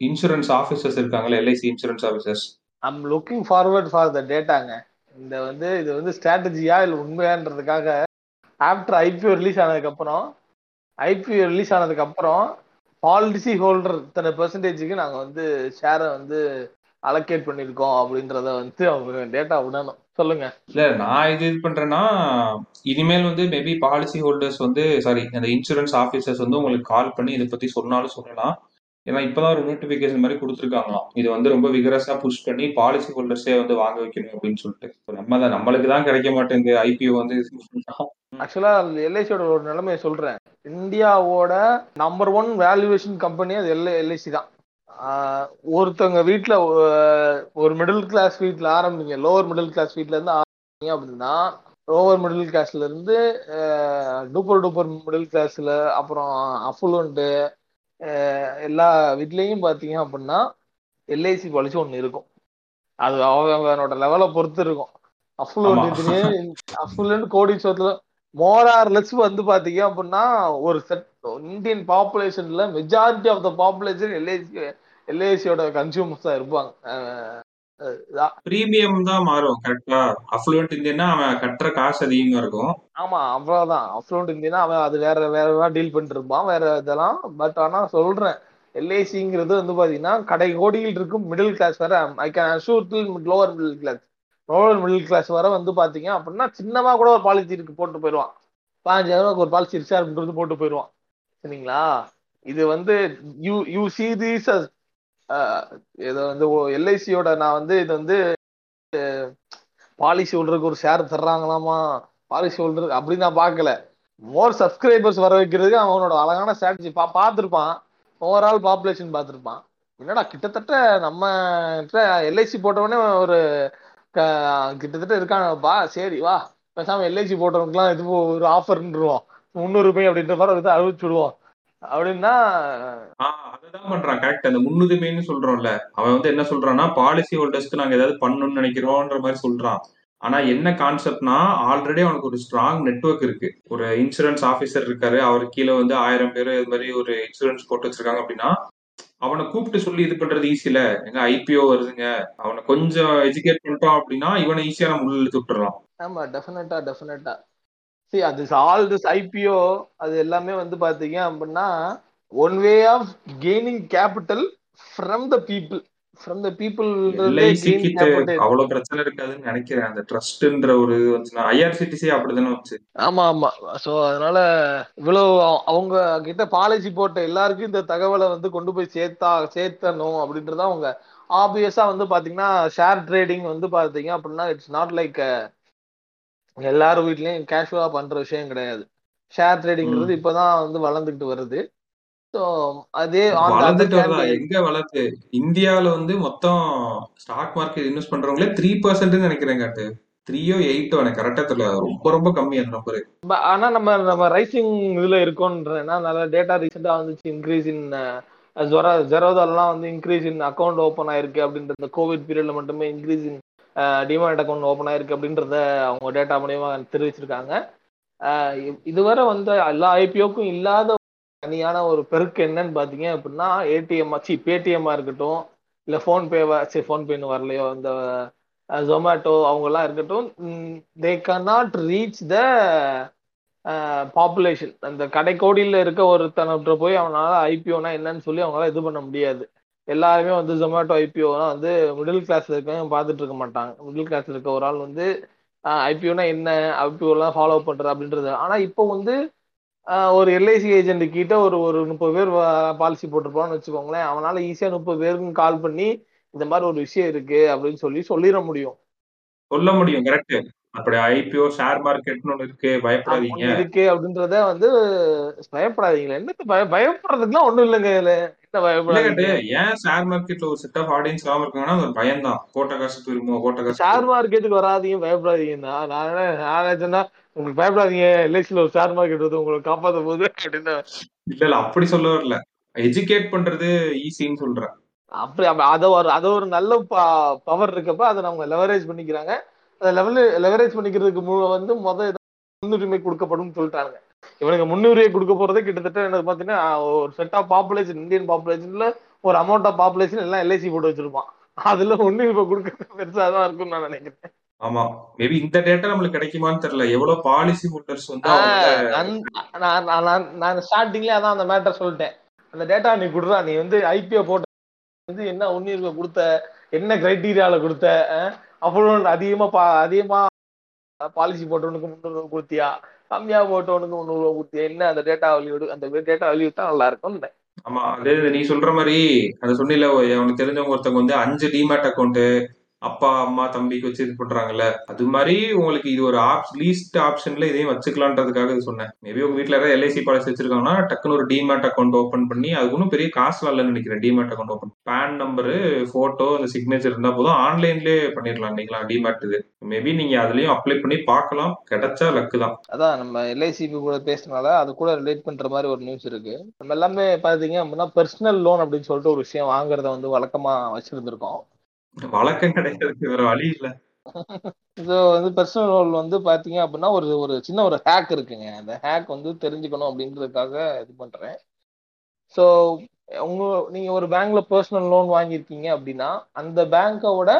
S4: இன்சூரன்ஸ் ஆஃபீஸர்ஸ் இருக்காங்களே LIC insurance officers
S3: I'm looking forward for the டேட்டாங்க இந்த வந்து இது வந்து ஸ்ட்ராட்டஜியா இல்லை உண்மையான்றதுக்காக ஆஃப்டர் ஐபிஓ ரிலீஸ் ஆனதுக்கு அப்புறம் ஐபிஓ ரிலீஸ் ஆனதுக்கு அப்புறம் பாலிசி ஹோல்டர் இத்தனை பெர்சன்டேஜுக்கு நாங்கள் வந்து ஷேரை வந்து அலோகேட் பண்ணியிருக்கோம் அப்படின்றத வந்து அவங்க டேட்டா விடணும் சொல்லுங்க.
S4: இல்ல நான் இது இது பண்றேன்னா இனிமேல் வந்து மேபி பாலிசி ஹோல்டர்ஸ் வந்து சாரி அந்த இன்சூரன்ஸ் ஆபீசர்ஸ் வந்து உங்களுக்கு கால் பண்ணி இதை பத்தி சொன்னாலும் சொல்லலாம். ஏன்னா இப்பதான் ஒரு நோட்டிபிகேஷன் மாதிரி கொடுத்துருக்காங்களாம். இது வந்து ரொம்ப விகரஸா புஷ் பண்ணி பாலிசி ஹோல்டர்ஸே வந்து வாங்க வைக்கணும் அப்படின்னு சொல்லிட்டு. நம்ம தான் நம்மளுக்கு தான் கிடைக்க மாட்டேங்குது. ஐபிஓ வந்து
S3: ஆக்சுவலா எல்ஐசியோட ஒரு நிலைமையை சொல்றேன். இந்தியாவோட நம்பர் ஒன் வேல்யூவேஷன் கம்பெனி அது எல் எல்ஐசி தான். ஒருத்தவங்க வீட்டுல ஒரு மிடில் கிளாஸ் வீட்ல ஆரம்பிங்க லோவர் மிடில் கிளாஸ் வீட்ல இருந்து ஆரம்பிங்க அப்படின்னா லோவர் மிடில் கிளாஸ்ல இருந்து டூப்பர் டூப்பர் மிடில் கிளாஸ்ல அப்புறம் அஃபுலுண்டு எல்லா வீட்லயும் பாத்தீங்க அப்படின்னா எல்ஐசி பாலிசி ஒன்று இருக்கும். அது அவனோட லெவலை பொறுத்து இருக்கும். அஃபுலுண்ட் அஃபுலுண்ட் கோடீஸ்வரத்துல மோரார் லெஸ் வந்து பாத்தீங்க அப்படின்னா ஒரு set Indian பாப்புலேஷன்ல majority of the population LIC எல்ஐசியோட consumers தான் இருப்பாங்க.
S4: பிரீமியம் தான் மாறும் கரெக்டா அஃப்ளூவன்ட் இந்தியன்னா அவன் கட்டுற காசு அதிகமா இருக்கும்.
S3: ஆமா அவ்வளவுதான். அப்ரௌண்ட் இருந்தீங்கன்னா அவன் அது வேற வேற டீல் பண்ணிட்டு இருப்பான் வேற இதெல்லாம். பட் ஆனா சொல்றேன் எல்ஐசிங்கிறது வந்து பாத்தீங்கன்னா கடை கோடியில் இருக்கும் மிடில் கிளாஸ் வர I can assure till lower middle class lower middle class வர வந்து பாத்தீங்க அப்படின்னா சின்னமா கூட ஒரு பாலிசி இருக்கு போட்டு போயிடுவான். பதினஞ்சாயிரம் ரூபாய்க்கு ஒரு பாலிசி ரிசார்ஜ் போட்டு போயிடுவான். சரிங்களா? இது வந்து யூ யூ சி தீஸ் இது வந்து எல்ஐசியோட நான் வந்து இது வந்து பாலிசி ஹோல்டருக்கு ஒரு ஷேர் தர்றாங்களாமா? பாலிசி ஹோல்டருக்கு அப்படி நான் பார்க்கல. மோர் சப்ஸ்கிரைபர்ஸ் வர வைக்கிறதுக்கு அவனோட அழகான ஸ்ட்ராட்டஜி பா பார்த்துருப்பான். Overall population பார்த்துருப்பான். என்னடா கிட்டத்தட்ட நம்ம எல்ஐசி போட்டவொடனே ஒரு கிட்டத்தட்ட கிட்டத்தட்ட வா சரி வா. பேசாமல் எல்ஐசி போட்டவனுக்குலாம் இது ஒரு ஆஃபர்ன்றோம் முந்நூறு ரூபாய் அப்படின்ற மாதிரி ஒரு அறிவிச்சு விடுவோம். அப்படின்னா
S4: அதுதான் பண்றான் கரெக்ட் அந்த முன்னுரிமைன்னு சொல்றோம்ல அவன் வந்து என்ன சொல்றான்னா பாலிசி ஹோல்டர்ஸ்க்கு நாங்க ஏதாவது பண்ணணும்னு நினைக்கிறோம்ன்ற மாதிரி சொல்றான். ஆனா என்ன கான்செப்ட்னா ஆல்ரெடி அவனுக்கு ஒரு ஸ்ட்ராங் நெட்வொர்க் இருக்கு. ஒரு இன்சூரன்ஸ் ஆபீசர் இருக்காரு அவர் கீழே வந்து ஆயிரம் பேர் இது மாதிரி ஒரு இன்சூரன்ஸ் போட்டு வச்சிருக்காங்க அப்படின்னா அவனை கூப்பிட்டு சொல்லி இது பண்றது ஈஸி இல்ல எங்க ஐபிஓ வருதுங்க. அவனை கொஞ்சம் எஜுகேட் பண்ணிட்டோம் அப்படின்னா இவனை ஈஸியா நம்ம உள்ள இழுத்து விட்டுறலாம்.
S3: ஆமா டெஃபினட்டா டெஃபினட்டா see அது ஆல் திஸ் ஐபிஓ அது எல்லாமே வந்து பாத்தீங்க அப்படின்னா one way of gaining capital from the people from the people
S4: அவ்வளவு பிரச்சனை இருக்காதுன்னு நினைக்கிறேன். அந்த ட்ரஸ்ட்ன்ற ஒரு இது வந்துச்சுன்னா ஐஆர்சிடிசி அப்படிதானே வந்துச்சு.
S3: ஆமா ஆமா. சோ அதனால இவ்வளவு அவ- அவங்க கிட்ட பாலிசி போட்ட எல்லாருக்கும் இந்த தகவலை வந்து கொண்டு போய் சேர்த்தா சேர்த்தணும் அப்படின்றத அவங்க ஆப்வியஸா வந்து பாத்தீங்கன்னா ஷேர் ட்ரேடிங் வந்து பாத்தீங்க அப்படின்னா இட்ஸ் நாட் லைக் எல்லாரும் வீட்லயும் கேஷுவலா பண்ற விஷயம் கிடையாது. ஷேர் ட்ரேடிங்கிறது இப்பதான் வந்து வளர்ந்துகிட்டு வருது. ஸோ அதே
S4: வளர்ந்துட்டு எங்க வளர்த்து? இந்தியால வந்து மொத்தம் ஸ்டாக் மார்க்கெட் இன்வெஸ்ட் பண்றவங்களே த்ரீ பர்சன்ட் நினைக்கிறேன் காட்டு. த்ரீயோ எயிட்டோ எனக்கு கரெக்டா தெரியல. ரொம்ப ரொம்ப கம்மி அந்த நம்பர்
S3: ஆனா நம்ம நம்ம ரைசிங் இதுல இருக்கோன்றேன்னா நல்ல டேட்டா ரீசெண்டா வந்துச்சு. இன்க்ரீஸ் இன் ஜொரா ஜெரோதாலாம் வந்து இன்க்ரீஸ் இன் அக்கௌண்ட் ஓப்பன் ஆயிருக்கு அப்படின்ற கோவிட் பீரியட்ல மட்டுமே increase in demand account open ஆயிருக்கு அப்படின்றத அவங்க டேட்டா மூலியமா தெரிவிச்சிருக்காங்க. இதுவரை வந்து எல்லா ஐபிஓக்கும் இல்லாத தனியான ஒரு பெருக்கு என்னன்னு பாத்தீங்க அப்படின்னா ஏடிஎம் சி பேடிஎம்மா இருக்கட்டும் இல்ல ஃபோன்பேவா சரி ஃபோன்பேன்னு வரலையோ இந்த ஜொமேட்டோ அவங்கெல்லாம் இருக்கட்டும் they cannot reach the population அந்த கடைக்கோடியில் இருக்க ஒருத்தனற்ற போய் அவனால ஐபிஓனா என்னன்னு சொல்லி அவங்களால இது பண்ண முடியாது. எல்லாருமே வந்து ஜொமேட்டோ ஐபிஓனா வந்து மிடில் கிளாஸ்ல இருக்கவங்க பார்த்துட்டு இருக்க மாட்டாங்க. மிடில் கிளாஸ்ல இருக்க ஒரு ஆள் வந்து ஐபிஓனா என்ன ஐபிஓலாம் ஃபாலோ பண்றது அப்படின்றது. ஆனா இப்போ வந்து ஒரு எல்ஐசி ஏஜென்ட் கிட்ட ஒரு ஒரு முப்பது பேர் பாலிசி போட்டிருப்பான்னு வச்சுக்கோங்களேன். அவனால ஈஸியா முப்பது பேருக்கும் கால் பண்ணி இந்த மாதிரி ஒரு விஷயம் இருக்கு அப்படின்னு சொல்லி சொல்லிட முடியும்.
S4: சொல்ல முடியும் கரெக்ட் அப்படி ஐபிஓ ஷேர் மார்க்கெட்னு ஒண்ணு இருக்கு பயப்படாதீங்க.
S3: இருக்கு அப்படின்றத வந்து பயப்படாதீங்களா. என்னத்த பய பயப்படுறதுக்குலாம் ஒண்ணும் இல்லைங்க இதுல. என்ன
S4: கேட்டு ஏன் ஷேர் மார்க்கெட்ல ஒரு செட் ஆஃப் ஆடியன்ஸ் இல்லாம இருக்காங்கன்னா ஒரு பயம்தான். போட்ட காசு போயிருமோ காசு
S3: ஷேர் மார்க்கெட்டுக்கு வராதீங்க பயப்படாதீங்க. நான் நான் நான் சொன்னா உங்களுக்கு பயப்படாதீங்க எல்ஐசியில் ஒரு ஷேர் மார்க்கெட் வந்து உங்களை காப்பாத்த போகுது அப்படின்னு.
S4: இல்ல இல்ல அப்படி சொல்ல வரல. எஜுகேட் பண்றது ஈஸின்னு சொல்றேன்.
S3: அப்படி அப்ப அதை ஒரு அதை ஒரு நல்ல பவர் இருக்கப்ப அதை அவங்க லெவரேஜ் பண்ணிக்கிறாங்க. அதை லெவல் லெவரேஜ் பண்ணிக்கிறதுக்கு மு- வந்து முத இத முன்னுரிமை கொடுக்கப்படும் சொல்லிட்டாங்க இவனுக்கு முன்னுரிமை கொடுக்க போறதே கிட்டத்தட்ட எனக்கு பாத்தீங்கன்னா ஒரு செட் ஆஃப் பாப்புலேஷன் இந்தியன் பாப்புலேஷன்ல ஒரு அமௌண்ட் ஆஃப் பாப்புலேஷன் எல்லாம் எல்ஐசி போட்டு வச்சிருப்பான். அதுல முன்னுரிமை கொடுக்கறது பெருசா தான் இருக்கும்னு நான் நினைக்கிறேன்.
S4: ஆமா. மேபி இந்த டேட்டா நம்மளுக்கு கிடைக்குமான்னு தெரியல. எவ்வளவு பாலிசி ஹோல்டர்ஸ் வந்து
S3: நான் நான் ஸ்டார்டிங்ல அதான் அந்த மேட்டர் சொல்லிட்டேன். அந்த டேட்டா நீ குடுறா. நீ வந்து ஐபிஓ போட்ட வந்து என்ன முன்னுரிமை கொடுத்த? என்ன கிரைட்டீரியால கொடுத்த? அப்புறம் அதிகமா பா அதிகமா பாலிசி போட்டவனுக்கு முந்நூறு ரூபா கொடுத்தியா? கம்மியா போட்டவனுக்கு முந்நூறு கொடுத்தியா? என்ன அந்த டேட்டா வேல்யூ அந்த டேட்டா வேல்யூ தான் நல்லா இருக்கும்
S4: ஆமா அதே நீ சொல்ற மாதிரி அதை சொன்னில உனக்கு தெரிஞ்சவங்க ஒருத்தவங்க வந்து அஞ்சு டிமேட் அக்கௌண்ட் அப்பா அம்மா தம்பிக்கு வச்சு இது பண்றாங்கல்ல. அது மாதிரி உங்களுக்கு இது ஒரு ஆப் லீஸ்ட் ஆப்ஷன்ல இதையும் வச்சுக்கலான்றதுக்காக இது சொன்னேன். மேபி உங்க வீட்டுல யாராவது எல்ஐசி பாலிசி வச்சிருக்காங்கன்னா டக்குன்னு ஒரு டிமேட் அக்கௌண்ட் ஓப்பன் பண்ணி அது ஒன்றும் பெரிய காசுலாம் இல்லைன்னு நினைக்கிறேன் demat account open PAN number photo அந்த சிக்னேச்சர் இருந்தா போதும் ஆன்லைன்லயே பண்ணிடலாம் இன்னைக்கெல்லாம் டிமேட் இது. மேபி நீங்க அதுலயும் அப்ளை பண்ணி பார்க்கலாம். கிடைச்சா லக்கு தான்.
S3: அதான் நம்ம எல்ஐசி கூட பேசினால அது கூட ரிலேட் பண்ற மாதிரி ஒரு நியூஸ் இருக்கு. நம்ம எல்லாமே பாத்தீங்க அப்படின்னா பர்சனல் லோன் அப்படின்னு சொல்லிட்டு ஒரு விஷயம் வாங்குறத வந்து வழக்கமா வச்சிருந்திருக்கோம்.
S4: வழக்கம் கிடைக்கிறதுக்கு வேற வழி இல்ல.
S3: இது வந்து பர்சனல் லோன் வந்து பாத்தீங்க அப்படின்னா ஒரு ஒரு சின்ன ஒரு ஹேக் இருக்குங்க. அந்த ஹேக் வந்து தெரிஞ்சுக்கணும் அப்படின்றதுக்காக இது பண்றேன். ஸோ உங்க நீங்க ஒரு பேங்க்ல பர்சனல் லோன் வாங்கியிருக்கீங்க அப்படின்னா அந்த பேங்கோட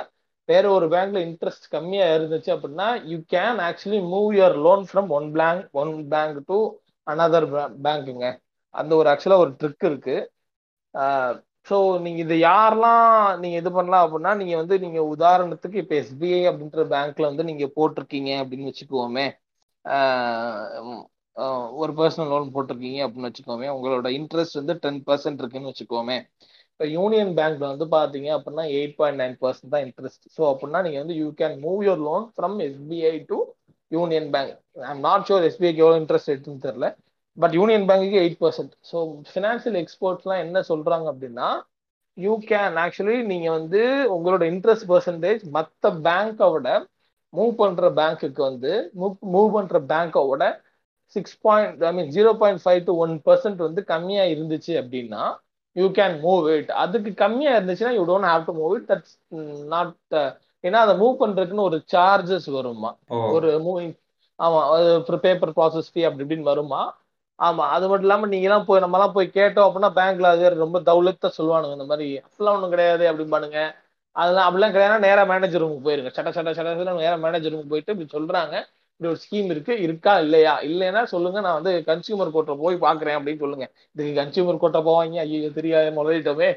S3: வேற ஒரு பேங்க்ல இன்ட்ரெஸ்ட் கம்மியா இருந்துச்சு அப்படின்னா you can actually move your loan from one bank one bank to another பேங்க்குங்க அந்த ஒரு ஆக்சுவலா ஒரு ட்ரிக் இருக்கு. ஸோ நீங்க இது யாரெல்லாம் நீங்க இது பண்ணலாம் அப்படின்னா நீங்க வந்து நீங்க உதாரணத்துக்கு இப்போ எஸ்பிஐ அப்படின்ற பேங்க்ல வந்து நீங்க போட்டிருக்கீங்க அப்படின்னு வச்சுக்கோமே. ஒரு பர்சனல் லோன் போட்டிருக்கீங்க அப்படின்னு வச்சுக்கோமே. உங்களோட இன்ட்ரெஸ்ட் வந்து டென் பர்சன்ட் இருக்குன்னு வச்சுக்கோமே. இப்போ யூனியன் பேங்க்ல வந்து பாத்தீங்க அப்படின்னா எயிட் பாயிண்ட் நைன் பர்சன்ட் தான் இன்ட்ரெஸ்ட் ஸோ அப்படின்னா நீங்க வந்து you can move your loan from SBI to Union Bank I'm not sure எஸ்பிஐக்கு எவ்வளோ இன்ட்ரெஸ்ட் எடுத்துன்னு தெரியல. பட் யூனியன் பேங்க்குக்கு எயிட் பர்சன்ட் ஸோ ஃபினான்ஷியல் எக்ஸ்போர்ட்ஸ்லாம் என்ன சொல்றாங்க அப்படின்னா யூ கேன் ஆக்சுவலி நீங்க வந்து உங்களோட இன்ட்ரெஸ்ட் பர்சன்டேஜ் மற்ற பேங்கோட மூவ் பண்ற பேங்க்குக்கு வந்து மூவ் பண்ற பேங்கோட six point I mean zero point five to one percent வந்து கம்மியா இருந்துச்சு அப்படின்னா யூ கேன் மூவ் இட் அதுக்கு கம்மியா இருந்துச்சுன்னா you don't have to move it that's not ஏன்னா அதை மூவ் பண்றதுக்குன்னு ஒரு சார்ஜஸ் வருமா? ஒரு மூவிங் ஆமா அது பேப்பர் ப்ராசஸ் ஃபீ அப்படி இப்படின்னு வருமா? ஆமா அது மட்டும் இல்லாம நீங்க எல்லாம் போய் நம்ம எல்லாம் போய் கேட்டோம் அப்படின்னா பேங்க்ல அது ரொம்ப தௌலத்தை சொல்லுவானுங்க இந்த மாதிரி அப்படிலாம் ஒண்ணும் கிடையாது அப்படிம்பானுங்க. அதெல்லாம் அப்படிலாம் கிடையாது நேரா மேனேஜர் ரூமுக்கு போயிருங்க. சட்ட சட்ட சட்ட நேரா மேனேஜர் ரூமுக்கு போயிட்டு இப்படி சொல்றாங்க. இப்படி ஒரு ஸ்கீம் இருக்கு இருக்கா இல்லையா? இல்லைன்னா சொல்லுங்க நான் வந்து கன்சியூமர் கோர்ட்டை போய் பாக்குறேன் அப்படின்னு சொல்லுங்க. இதுக்கு கன்சியூமர் கோர்ட்டை போவாங்க? ஐயோ தெரியாது முதலிட்டமே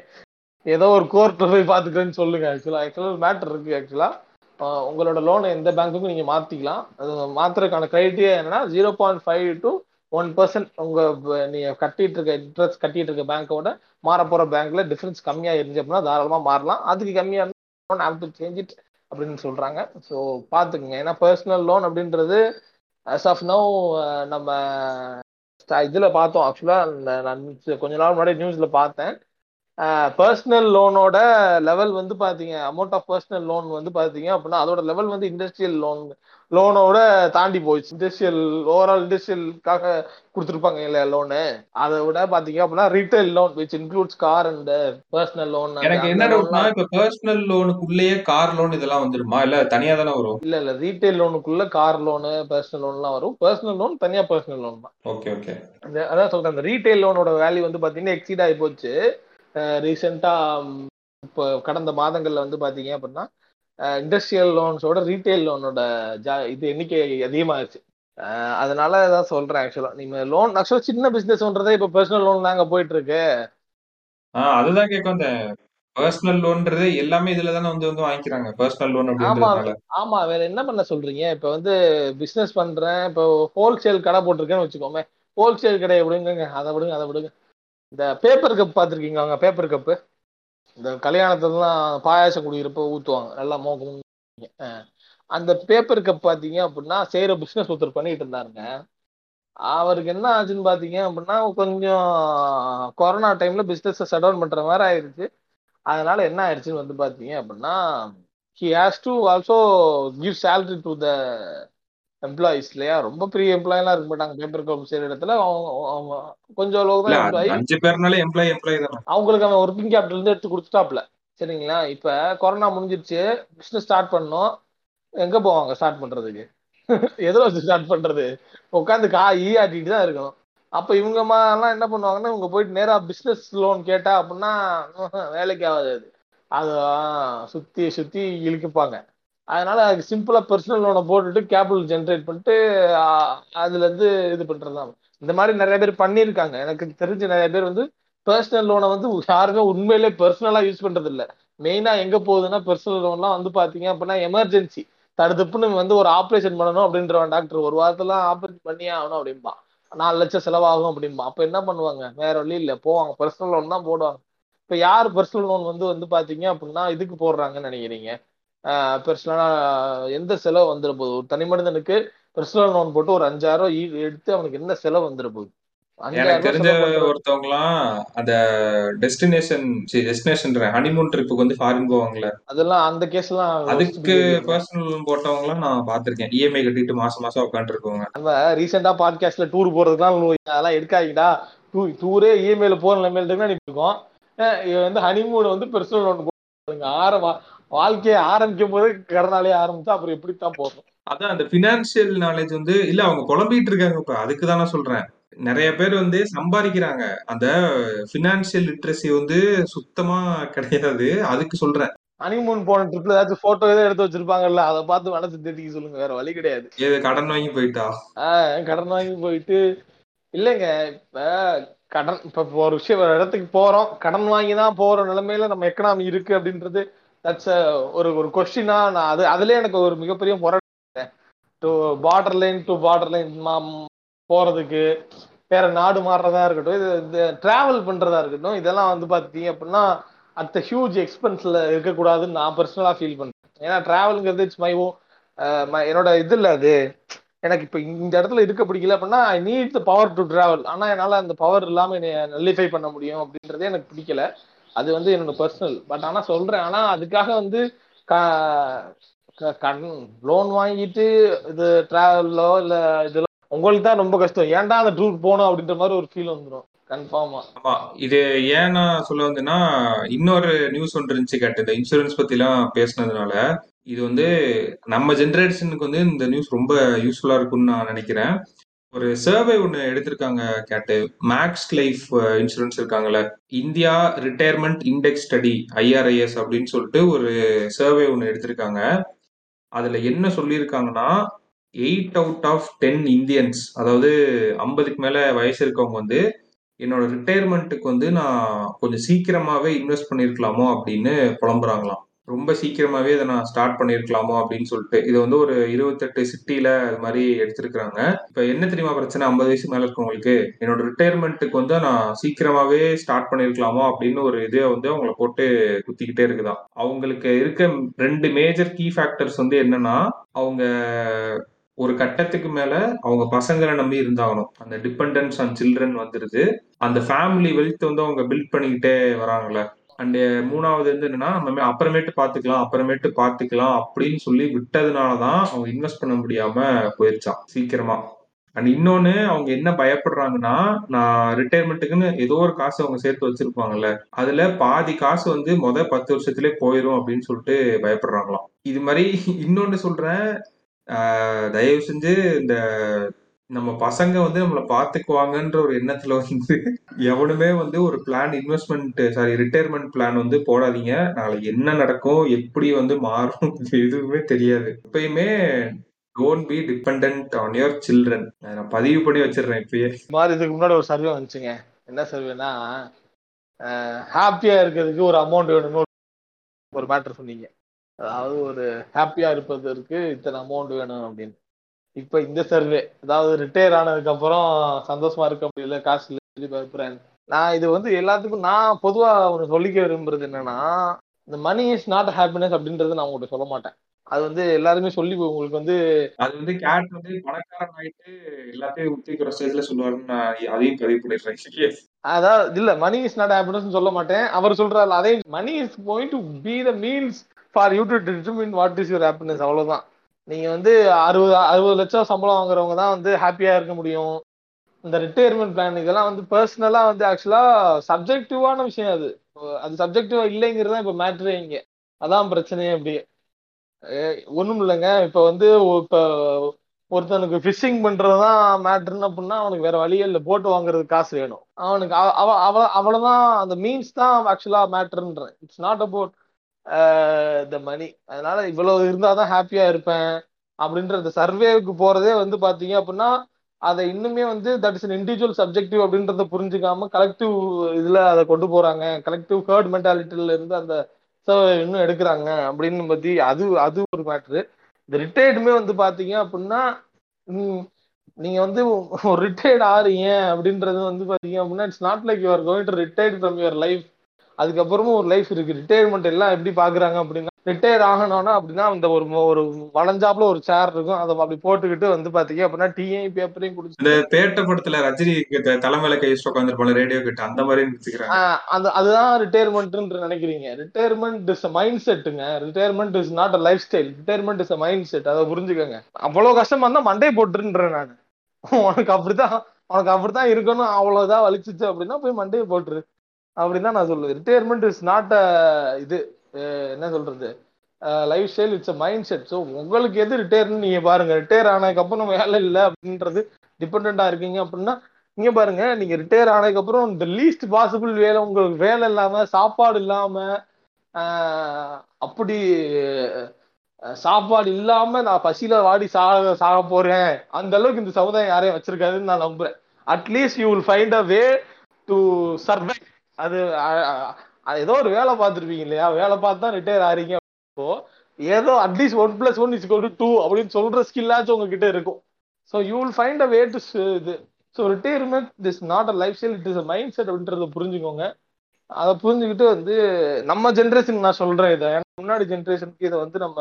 S3: ஏதோ ஒரு கோர்ட்ல போய் பாத்துக்கிறேன்னு சொல்லுங்க. ஆக்சுவலா ஆக்சுவலா மேட்டர் இருக்கு ஆக்சுவலா உங்களோட லோனை எந்த பேங்க்குக்கும் நீங்க மாத்திக்கலாம். அது மாத்துறதுக்கான கிரைட்டீரியா என்னன்னா zero point five to one percent உங்க ப- நீங்க கட்டிட்டு இருக்க இன்ட்ரெஸ்ட் கட்டிட்டு இருக்க பேங்கோட மாற போற பேங்க்ல டிஃபரன்ஸ் கம்மியா இருந்துச்சு அப்படின்னா தாராளமா மாறலாம். அதுக்கு கம்மியா இருந்தால் ஹாவ் டு சேஞ்ச் இட் அப்படின்னு சொல்றாங்க. ஸோ பாத்துக்குங்க ஏன்னா பர்சனல் லோன் அப்படின்றது அஸ் ஆஃப் நோ நம்ம இதுல பார்த்தோம். ஆக்சுவலா நான் கொஞ்ச நாள் முன்னாடி நியூஸ்ல பார்த்தேன். பர்சனல் லோனோட லெவல் வந்து பார்த்தீங்க. அமௌண்ட் ஆஃப் பர்சனல் லோன் வந்து பார்த்தீங்க அப்படின்னா அதோட லெவல் வந்து இண்டஸ்ட்ரியல் லோன் லோனோட தாண்டி போயிடுச்சு. இண்டஸ்ட்ரியல் ஓவரால் இண்டஸ்ட்ரியலுக்காக கொடுத்துருப்பாங்க இல்லையா லோனு அதை விட பாத்தீங்க அப்படின்னா retail loan which includes car and personal loan
S4: எனக்கு என்ன டவுட்னா இப்ப பர்சனல் லோனுக்குள்ளேயே கார் லோன் இதெல்லாம் வந்துருமா? இல்ல தனியா தானே வரும்?
S3: இல்ல இல்ல ரீட்டைல் லோனுக்குள்ள கார் லோனு பர்சனல் லோன்லாம் வரும். பர்சனல் லோன் தனியா பர்சனல் லோன் தான்.
S4: ஓகே ஓகே
S3: அதான் சொல்றேன் அந்த ரீட்டைல் லோனோட வேல்யூ வந்து பாத்தீங்கன்னா எக்ஸீட் ஆகி போச்சு. ரீசெண்டா இப்போ கடந்த மாதங்கள்ல வந்து பாத்தீங்க அப்படின்னா இண்டஸ்ட்ரியல் லோன்ஸோட ரீட்டைல் லோனோட ஜா இது எண்ணிக்கை அதிகமாகிடுச்சு அதனால தான் சொல்றேன் ஆக்சுவலா நீங்க லோன் ஆக்சுவலா சின்ன பிசினஸ்ன்றதே இப்போ பர்சனல் லோன் தாங்க போயிட்டு இருக்கு
S4: அதுதான் கேட்க வந்தேன். பர்சனல் லோன்றது எல்லாமே இதுல தானே வந்து வந்து வாங்கிக்கிறாங்க. பர்சனல் லோன்
S3: ஆமா
S4: அப்படின்றதுனால.
S3: ஆமா வேற என்ன பண்ண சொல்றீங்க? இப்ப வந்து பிசினஸ் பண்றேன். இப்போ ஹோல்சேல் கடை போட்டிருக்கேன்னு வச்சுக்கோமே. ஹோல்சேல் கடை விடுங்க அதை விடுங்க அதை விடுங்க. இந்த பேப்பர் கப் பார்த்துருக்கீங்க அவங்க பேப்பர் கப்பு இந்த கல்யாணத்துலலாம் பாயாசம் குடிக்கிறப்ப ஊற்றுவாங்க நல்லா மோகம் அந்த பேப்பர் கப் பார்த்தீங்க அப்படின்னா செய்கிற பிஸ்னஸ் ஒருத்தர் பண்ணிட்டு இருந்தாருங்க. அவருக்கு என்ன ஆச்சுன்னு பார்த்தீங்க அப்படின்னா கொஞ்சம் கொரோனா டைமில் பிஸ்னஸை ஷட் டவுன் பண்ணுற மாதிரி ஆயிடுச்சு அதனால என்ன ஆயிடுச்சுன்னு வந்து பார்த்தீங்க அப்படின்னா he has to also give salary to the employees இல்லையா ரொம்ப பெரிய எம்ப்ளாயெல்லாம் இருக்க மாட்டாங்க. பேப்பர் கப் செய்கிற இடத்துல அவங்க கொஞ்சம் அளவு தான் எம்ப்ளாயி
S4: அஞ்சு பேர்னாலே எம்ப்ளாய் எம்ப்ளாய் தானே.
S3: அவங்களுக்கு அவன் ஒர்க்கிங் கேபிட்டல் இருந்து எடுத்து கொடுத்துட்டாப்ல சரிங்களா? இப்ப கொரோனா முடிஞ்சிருச்சு பிசினஸ் ஸ்டார்ட் பண்ணோம். எங்க போவாங்க ஸ்டார்ட் பண்றதுக்கு? எதுல வச்சு ஸ்டார்ட் பண்றது? உட்காந்து கா ஈ ஆட்டிட்டு தான் இருக்கணும். அப்ப இவங்க எல்லாம் என்ன பண்ணுவாங்கன்னா இவங்க போயிட்டு நேரா பிசினஸ் லோன் கேட்டா அப்படின்னா வேலைக்கு ஆகாது அது. சுத்தி சுத்தி இழுக்குப்பாங்க. அதனால அதுக்கு சிம்பிளா பர்சனல் லோனை போட்டுட்டு கேபிட்டல் ஜென்ரேட் பண்ணிட்டு அதுல இருந்து இது பண்றதுதான். இந்த மாதிரி நிறைய பேர் பண்ணியிருக்காங்க. எனக்கு தெரிஞ்ச நிறைய பேர் வந்து பர்சனல் லோனை வந்து யாருமே உண்மையிலே பர்சனலா யூஸ் பண்றது இல்ல மெயினா எங்க போகுதுன்னா பர்சனல் லோன்லாம் வந்து பாத்தீங்க அப்படின்னா எமர்ஜென்சி தடுத்துப்புன்னு வந்து ஒரு ஆப்ரேஷன் பண்ணணும் அப்படின்றவன் டாக்டர் ஒரு வாரத்துல ஆப்ரேஷன் பண்ணியே ஆகணும் அப்படின்பா நாலு லட்சம் செலவாகும் அப்படின்பா அப்ப என்ன பண்ணுவாங்க? வேற வழி இல்ல. போவாங்க. பர்சனல் லோன் தான் போடுவாங்க. இப்ப யார் பர்சனல் லோன் வந்து வந்து பாத்தீங்க அப்படின்னா இதுக்கு போடுறாங்கன்னு நினைக்கிறீங்க? பர்சனலா எந்த செலவு வந்துட போகுது ஒரு தனி மனிதனுக்கு பர்சனல் லோன் போட்டு ஒரு அஞ்சாயிரம் எடுத்து அவனுக்கு என்ன செலவு வந்துட போகுது
S4: எனக்கு தெரிஞ்ச ஒருத்தவங்கலாம் அந்த டெஸ்டினேஷன் சரி டெஸ்டினேஷன் ஹனிமூன் ட்ரிப்புக்கு வந்து ஃபாரின் போவாங்கல்ல.
S3: அதெல்லாம் அந்த கேஸ் எல்லாம் worst
S4: அதுக்கு. பர்சனல் லோன் போட்டவங்கலாம் நான் பார்த்திருக்கேன். இஎம்ஐ கட்டிட்டு மாசம் மாசம் உட்காந்துட்டு இருக்கவங்க
S3: நம்ம ரீசெண்டா பாட்காஸ்ட்ல டூர் போறதுக்குலாம் அதெல்லாம் எடுக்காதீங்கடா. டூ டூரே இஎம்ஐல போற நிலைமையில இருக்கு இருக்கோம். வந்து ஹனிமூன் வந்து பெர்சனல் லோன் போடுங்க ஆரம்ப வாழ்க்கையை ஆரம்பிக்கும் போது கடனாலே ஆரம்பிச்சா அப்புறம் எப்படித்தான் போகும்?
S4: அதான் அந்த பினான்சியல் நாலேஜ் வந்து இல்ல அவங்க குழம்பிட்டு இருக்காங்க இப்ப. அதுக்கு தான் நான் சொல்றேன். நிறைய பேர் வந்து சம்பாதிக்கிறாங்க. அந்த பினான்சியல் லிட்ரஸி வந்து சுத்தமா கிடையாது. அதுக்கு சொல்றேன்.
S3: ஹனிமூன் போன ட்ரிப்ல ஏதாச்சும் போட்டோ ஏதோ எடுத்து வச்சிருப்பாங்கல்ல அதை பார்த்து மனசு தேத்திக்க சொல்லுங்க. வேற வழி கிடையாது.
S4: ஏது கடன் வாங்கி போயிட்டா?
S3: ஆஹ் கடன் வாங்கி போயிட்டு இல்லைங்க இப்ப கடன் இப்ப இப்போ ஒரு விஷயம் ஒரு இடத்துக்கு போறோம். கடன் வாங்கி தான் போற நிலைமையில நம்ம எக்கனாமி இருக்கு அப்படின்றது தட்ஸ் ஒரு ஒரு கொஸ்டினா நான் அது அதுலயே எனக்கு ஒரு மிகப்பெரிய முறை to border line to border line போறதுக்கு வேற நாடு மாறுறதா இருக்கட்டும் இது இந்த டிராவல் பண்றதா இருக்கட்டும் இதெல்லாம் வந்து பாத்தீங்க அப்படின்னா அட் ஹியூஜ் எக்ஸ்பென்ஸ்ல இருக்கக்கூடாதுன்னு நான் பர்சனலா ஃபீல் பண்றேன். ஏன்னா டிராவலுங்கிறது இட்ஸ் மை ஓ என்னோட இது இல்லை அது. எனக்கு இப்போ இந்த இடத்துல இருக்க பிடிக்கல அப்படின்னா I need the power to travel ஆனால் என்னால் அந்த பவர் இல்லாமல் என்னை நல்லிஃபை பண்ண முடியும் அப்படின்றதே எனக்கு பிடிக்கல. அது வந்து என்னோட பர்சனல் பட் ஆனா சொல்றேன். ஆனா அதுக்காக வந்து கடன் லோன் வாங்கிட்டு இது டிராவலோ இல்ல இதெல்லாம் உங்களுக்கு தான் ரொம்ப கஷ்டம். ஏன்டா அந்த டூர் போகணும் அப்படின்ற மாதிரி ஒரு ஃபீல் வந்துடும் கன்ஃபார்மா
S4: ஆமா. இது ஏன் நான் சொல்ல வந்தேன்னா இன்னொரு நியூஸ் ஒன்று இருந்துச்சு கேட்டு இந்த இன்சூரன்ஸ் பத்திலாம் பேசினதுனால. பேசுனதுனால இது வந்து நம்ம ஜென்ரேஷனுக்கு வந்து இந்த நியூஸ் ரொம்ப யூஸ்ஃபுல்லா இருக்கும்னு நான் நினைக்கிறேன். ஒரு சர்வே ஒன்று எடுத்திருக்காங்க கேட்டு. மேக்ஸ் லைஃப் இன்சூரன்ஸ் இருக்காங்கல்ல. India retirement index study IRIS அப்படின்னு சொல்லிட்டு ஒரு சர்வே ஒன்று எடுத்திருக்காங்க. அதில் என்ன சொல்லியிருக்காங்கன்னா eight out of ten Indians அதாவது ஐம்பதுக்கு மேலே வயசு இருக்கவங்க வந்து என்னோட ரிட்டையர்மெண்ட்டுக்கு வந்து நான் கொஞ்சம் சீக்கிரமாகவே இன்வெஸ்ட் பண்ணியிருக்கலாமோ அப்படின்னு புலம்புறாங்களாம். ரொம்ப சீக்கிரமாவே இதை நான் ஸ்டார்ட் பண்ணியிருக்கலாமோ அப்படின்னு சொல்லிட்டு. இது வந்து ஒரு இருபத்தெட்டு சிட்டியில அது மாதிரி எடுத்திருக்கிறாங்க. இப்போ என்ன தெரியுமா பிரச்சனை? ஐம்பது வயசு மேல இருக்கவங்களுக்கு. என்னோட ரிட்டையர்மெண்ட்டுக்கு வந்து நான் சீக்கிரமாவே ஸ்டார்ட் பண்ணியிருக்கலாமோ அப்படின்னு ஒரு இதை வந்து அவங்கள போட்டு குத்திக்கிட்டே இருக்குதான். அவங்களுக்கு இருக்க ரெண்டு மேஜர் கீ ஃபேக்டர்ஸ் வந்து என்னன்னா அவங்க ஒரு கட்டத்துக்கு மேல அவங்க பசங்களை நம்பி இருந்தாகணும். அந்த டிபெண்டன்ஸ் ஆன் சில்ட்ரன் வந்துருது. அந்த ஃபேமிலி வெல்த் வந்து அவங்க பில்ட் பண்ணிக்கிட்டே வராங்களே அண்ட் uh, மூணாவது வந்து என்னன்னா நம்ம அப்புறமேட்டு பாத்துக்கலாம் அப்புறமேட்டு பாத்துக்கலாம் அப்படின்னு சொல்லி விட்டதுனாலதான் அவங்க இன்வெஸ்ட் பண்ண முடியாம போயிருச்சான் சீக்கிரமா. அண்ட் இன்னொன்னு அவங்க என்ன பயப்படுறாங்கன்னா நான் ரிட்டையர்மெண்ட்டுக்குன்னு ஏதோ ஒரு காசு அவங்க சேர்த்து வச்சிருப்பாங்கல்ல அதுல பாதி காசு வந்து முத பத்து வருஷத்துலேயே போயிரும் அப்படின்னு சொல்லிட்டு பயப்படுறாங்களாம். இது மாதிரி இன்னொன்னு சொல்றேன். தயவு செஞ்சு இந்த நம்ம பசங்க வந்து நம்மளை பாத்துக்குவாங்கன்ற ஒரு எண்ணத்துல வந்து எவனுமே வந்து ஒரு plan investment sorry retirement plan வந்து போடாதீங்க. நாளைக்கு என்ன நடக்கும் எப்படி வந்து மாறும் எதுவுமே தெரியாது. எப்பயுமே don't be depend on your children நான் பதிவு பண்ணி வச்சிடுறேன் இப்பயே.
S3: மாதிரி இதுக்கு முன்னாடி ஒரு சர்வே வந்துச்சுங்க. என்ன சர்வேனா ஹாப்பியா இருக்கிறதுக்கு ஒரு அமௌண்ட் வேணும்னு ஒரு மேட்டர் சொன்னீங்க. அதாவது ஒரு ஹாப்பியா இருப்பதற்கு இத்தனை அமௌண்ட் வேணும் அப்படின்னு. இப்ப இந்த சர்வே அதாவது ரிட்டையர் ஆனதுக்கு அப்புறம் சந்தோஷமா இருக்க முடியல காசு இல்லை பயப்படுறேன் நான் இது வந்து எல்லாத்துக்கும் நான் பொதுவா ஒன்று சொல்லிக்க விரும்புறது என்னன்னா இந்த மணி இஸ் நாட் ஹாப்பினஸ் அப்படின்றது நான் உங்கள்கிட்ட சொல்ல மாட்டேன். அது வந்து எல்லாருமே சொல்லி உங்களுக்கு வந்து
S4: அது வந்து கேட் வந்து பணக்காரன் ஆயிட்டு எல்லாத்தையும் ஊத்திக்கிற ஸ்டேஜ்ல சொல்லுவாருன்னு அதையும் பதிவு பண்ணிடுறேன்
S3: அதாவது இல்ல மணி இஸ் நாட் ஹாப்பினஸ் சொல்ல மாட்டேன். அவர் சொல்றாரு அதே money is going to be the means for you to determine what is your happiness அவ்வளவுதான். நீங்க வந்து அறுபது அறுபது லட்சம் சம்பளம் வாங்குறவங்க தான் வந்து ஹாப்பியா இருக்க முடியும். இந்த ரிட்டையர்மெண்ட் பிளான் இதெல்லாம் வந்து பர்சனலா வந்து ஆக்சுவலா சப்ஜெக்டிவான விஷயம் அது. அது சப்ஜெக்டிவா இல்லைங்கிறது தான் இப்ப மேட்ரே இங்க. அதான் பிரச்சனையே அப்படியே. ஒன்றும் இல்லைங்க. இப்போ வந்து இப்போ ஒருத்தனுக்கு ஃபிஷிங் பண்றதுதான் மேட்ருன்னு அப்படின்னா அவனுக்கு வேற வழியே இல்லை. போட்டு வாங்குறதுக்கு காசு வேணும். அவனுக்கு அவ அவ அவ்வளோதான் அந்த மீன்ஸ் தான் ஆக்சுவலாக மேட்ருன்றேன் it's not about the money அதனால இவ்வளவு இருந்தாதான் ஹாப்பியா இருப்பேன் அப்படின்ற இந்த சர்வேவுக்கு போறதே வந்து பாத்தீங்க அப்படின்னா அதை இன்னுமே வந்து தட் இஸ் இண்டிவிஜுவல் சப்ஜெக்டிவ் அப்படின்றத புரிஞ்சுக்காம கலெக்டிவ் இதுல அதை கொண்டு போறாங்க. கலெக்டிவ் ஹேர்ட் மென்டாலிட்டில இருந்து அந்த survey இன்னும் எடுக்கிறாங்க அப்படின்னு பத்தி அது அது ஒரு மேட்ரு இந்த ரிட்டையர்டுமே வந்து பாத்தீங்க அப்படின்னா நீங்க வந்து ஒரு ரிட்டையர்ட் ஆறீங்க அப்படின்றது வந்து பாத்தீங்க அப்படின்னா it's not like you're going to retired from your life அதுக்கப்புறமும் ஒரு லைஃப் இருக்கு. ரிட்டையர்மெண்ட் எல்லாம் எப்படி பாக்குறாங்க அப்படின்னா ரிட்டையர் ஆகணும்னா அப்படின்னா அந்த ஒரு ஒரு வளைஞ்சாப்புல ஒரு சேர் இருக்கும். அதை அப்படி போட்டுக்கிட்டு வந்து பாத்தீங்க அப்படின்னா டீயையும் பேப்பரையும் குடிச்சு
S4: இந்த பேட்ட படத்துல ரஜினி கிட்ட தலைமையில கை வச்சுட்டு உட்காந்துருப்பாங்க ரேடியோ கிட்ட அந்த மாதிரி
S3: அது அதுதான் ரிட்டையர்மெண்ட் நினைக்கிறீங்க. Retirement is mind செட்டுங்க retirement is not a lifestyle retirement is mindset அதை புரிஞ்சுக்கோங்க. அவ்வளவு கஷ்டமா இருந்தா மண்டே போட்டுருன்றேன் நான். உனக்கு அப்படிதான் உனக்கு அப்படித்தான் இருக்கணும். அவ்வளவுதான் வலிச்சிச்சு அப்படின்னா போய் மண்டையை போட்டுரு. அப்படின்னு தான் நான் சொல்லுவேன். ரிட்டையர்மெண்ட் இஸ் நாட் அ இது. என்ன சொல்றது? Lifestyle it's a mindset so உங்களுக்கு எது ரிட்டையர்னு நீங்க பாருங்க. ரிட்டையர் ஆனதுக்கப்புறம் வேலை இல்லை அப்படின்றது டிபெண்டா இருக்கீங்க அப்படின்னா நீங்கள் பாருங்க நீங்க ரிட்டையர் ஆனதுக்கப்புறம் இந்த லீஸ்ட் பாசிபிள் வேலை உங்களுக்கு வேலை இல்லாம சாப்பாடு இல்லாம அப்படி சாப்பாடு இல்லாம நான் பசியில வாடி சாக சாக போறேன். அந்த அளவுக்கு இந்த சமுதாயம் யாரையும் வச்சிருக்காதுன்னு நான் நம்புறேன். At least you will find a way to survive அது ஏதோ ஒரு வேலை பார்த்துருப்பீங்க இல்லையா? வேலை பார்த்து தான் ரிட்டையர் ஆறீங்க. அப்போ ஏதோ at least one plus one is two அப்படின்னு சொல்ற ஸ்கில்லாச்சும் உங்ககிட்ட இருக்கும். So you will find a way to இது. So retirement is not a lifestyle it is a mindset அப்படின்றத புரிஞ்சுக்கோங்க. அதை புரிஞ்சுக்கிட்டு வந்து நம்ம ஜென்ரேஷன் நான் சொல்றேன் இதை. முன்னாடி ஜென்ரேஷனுக்கு இதை வந்து நம்ம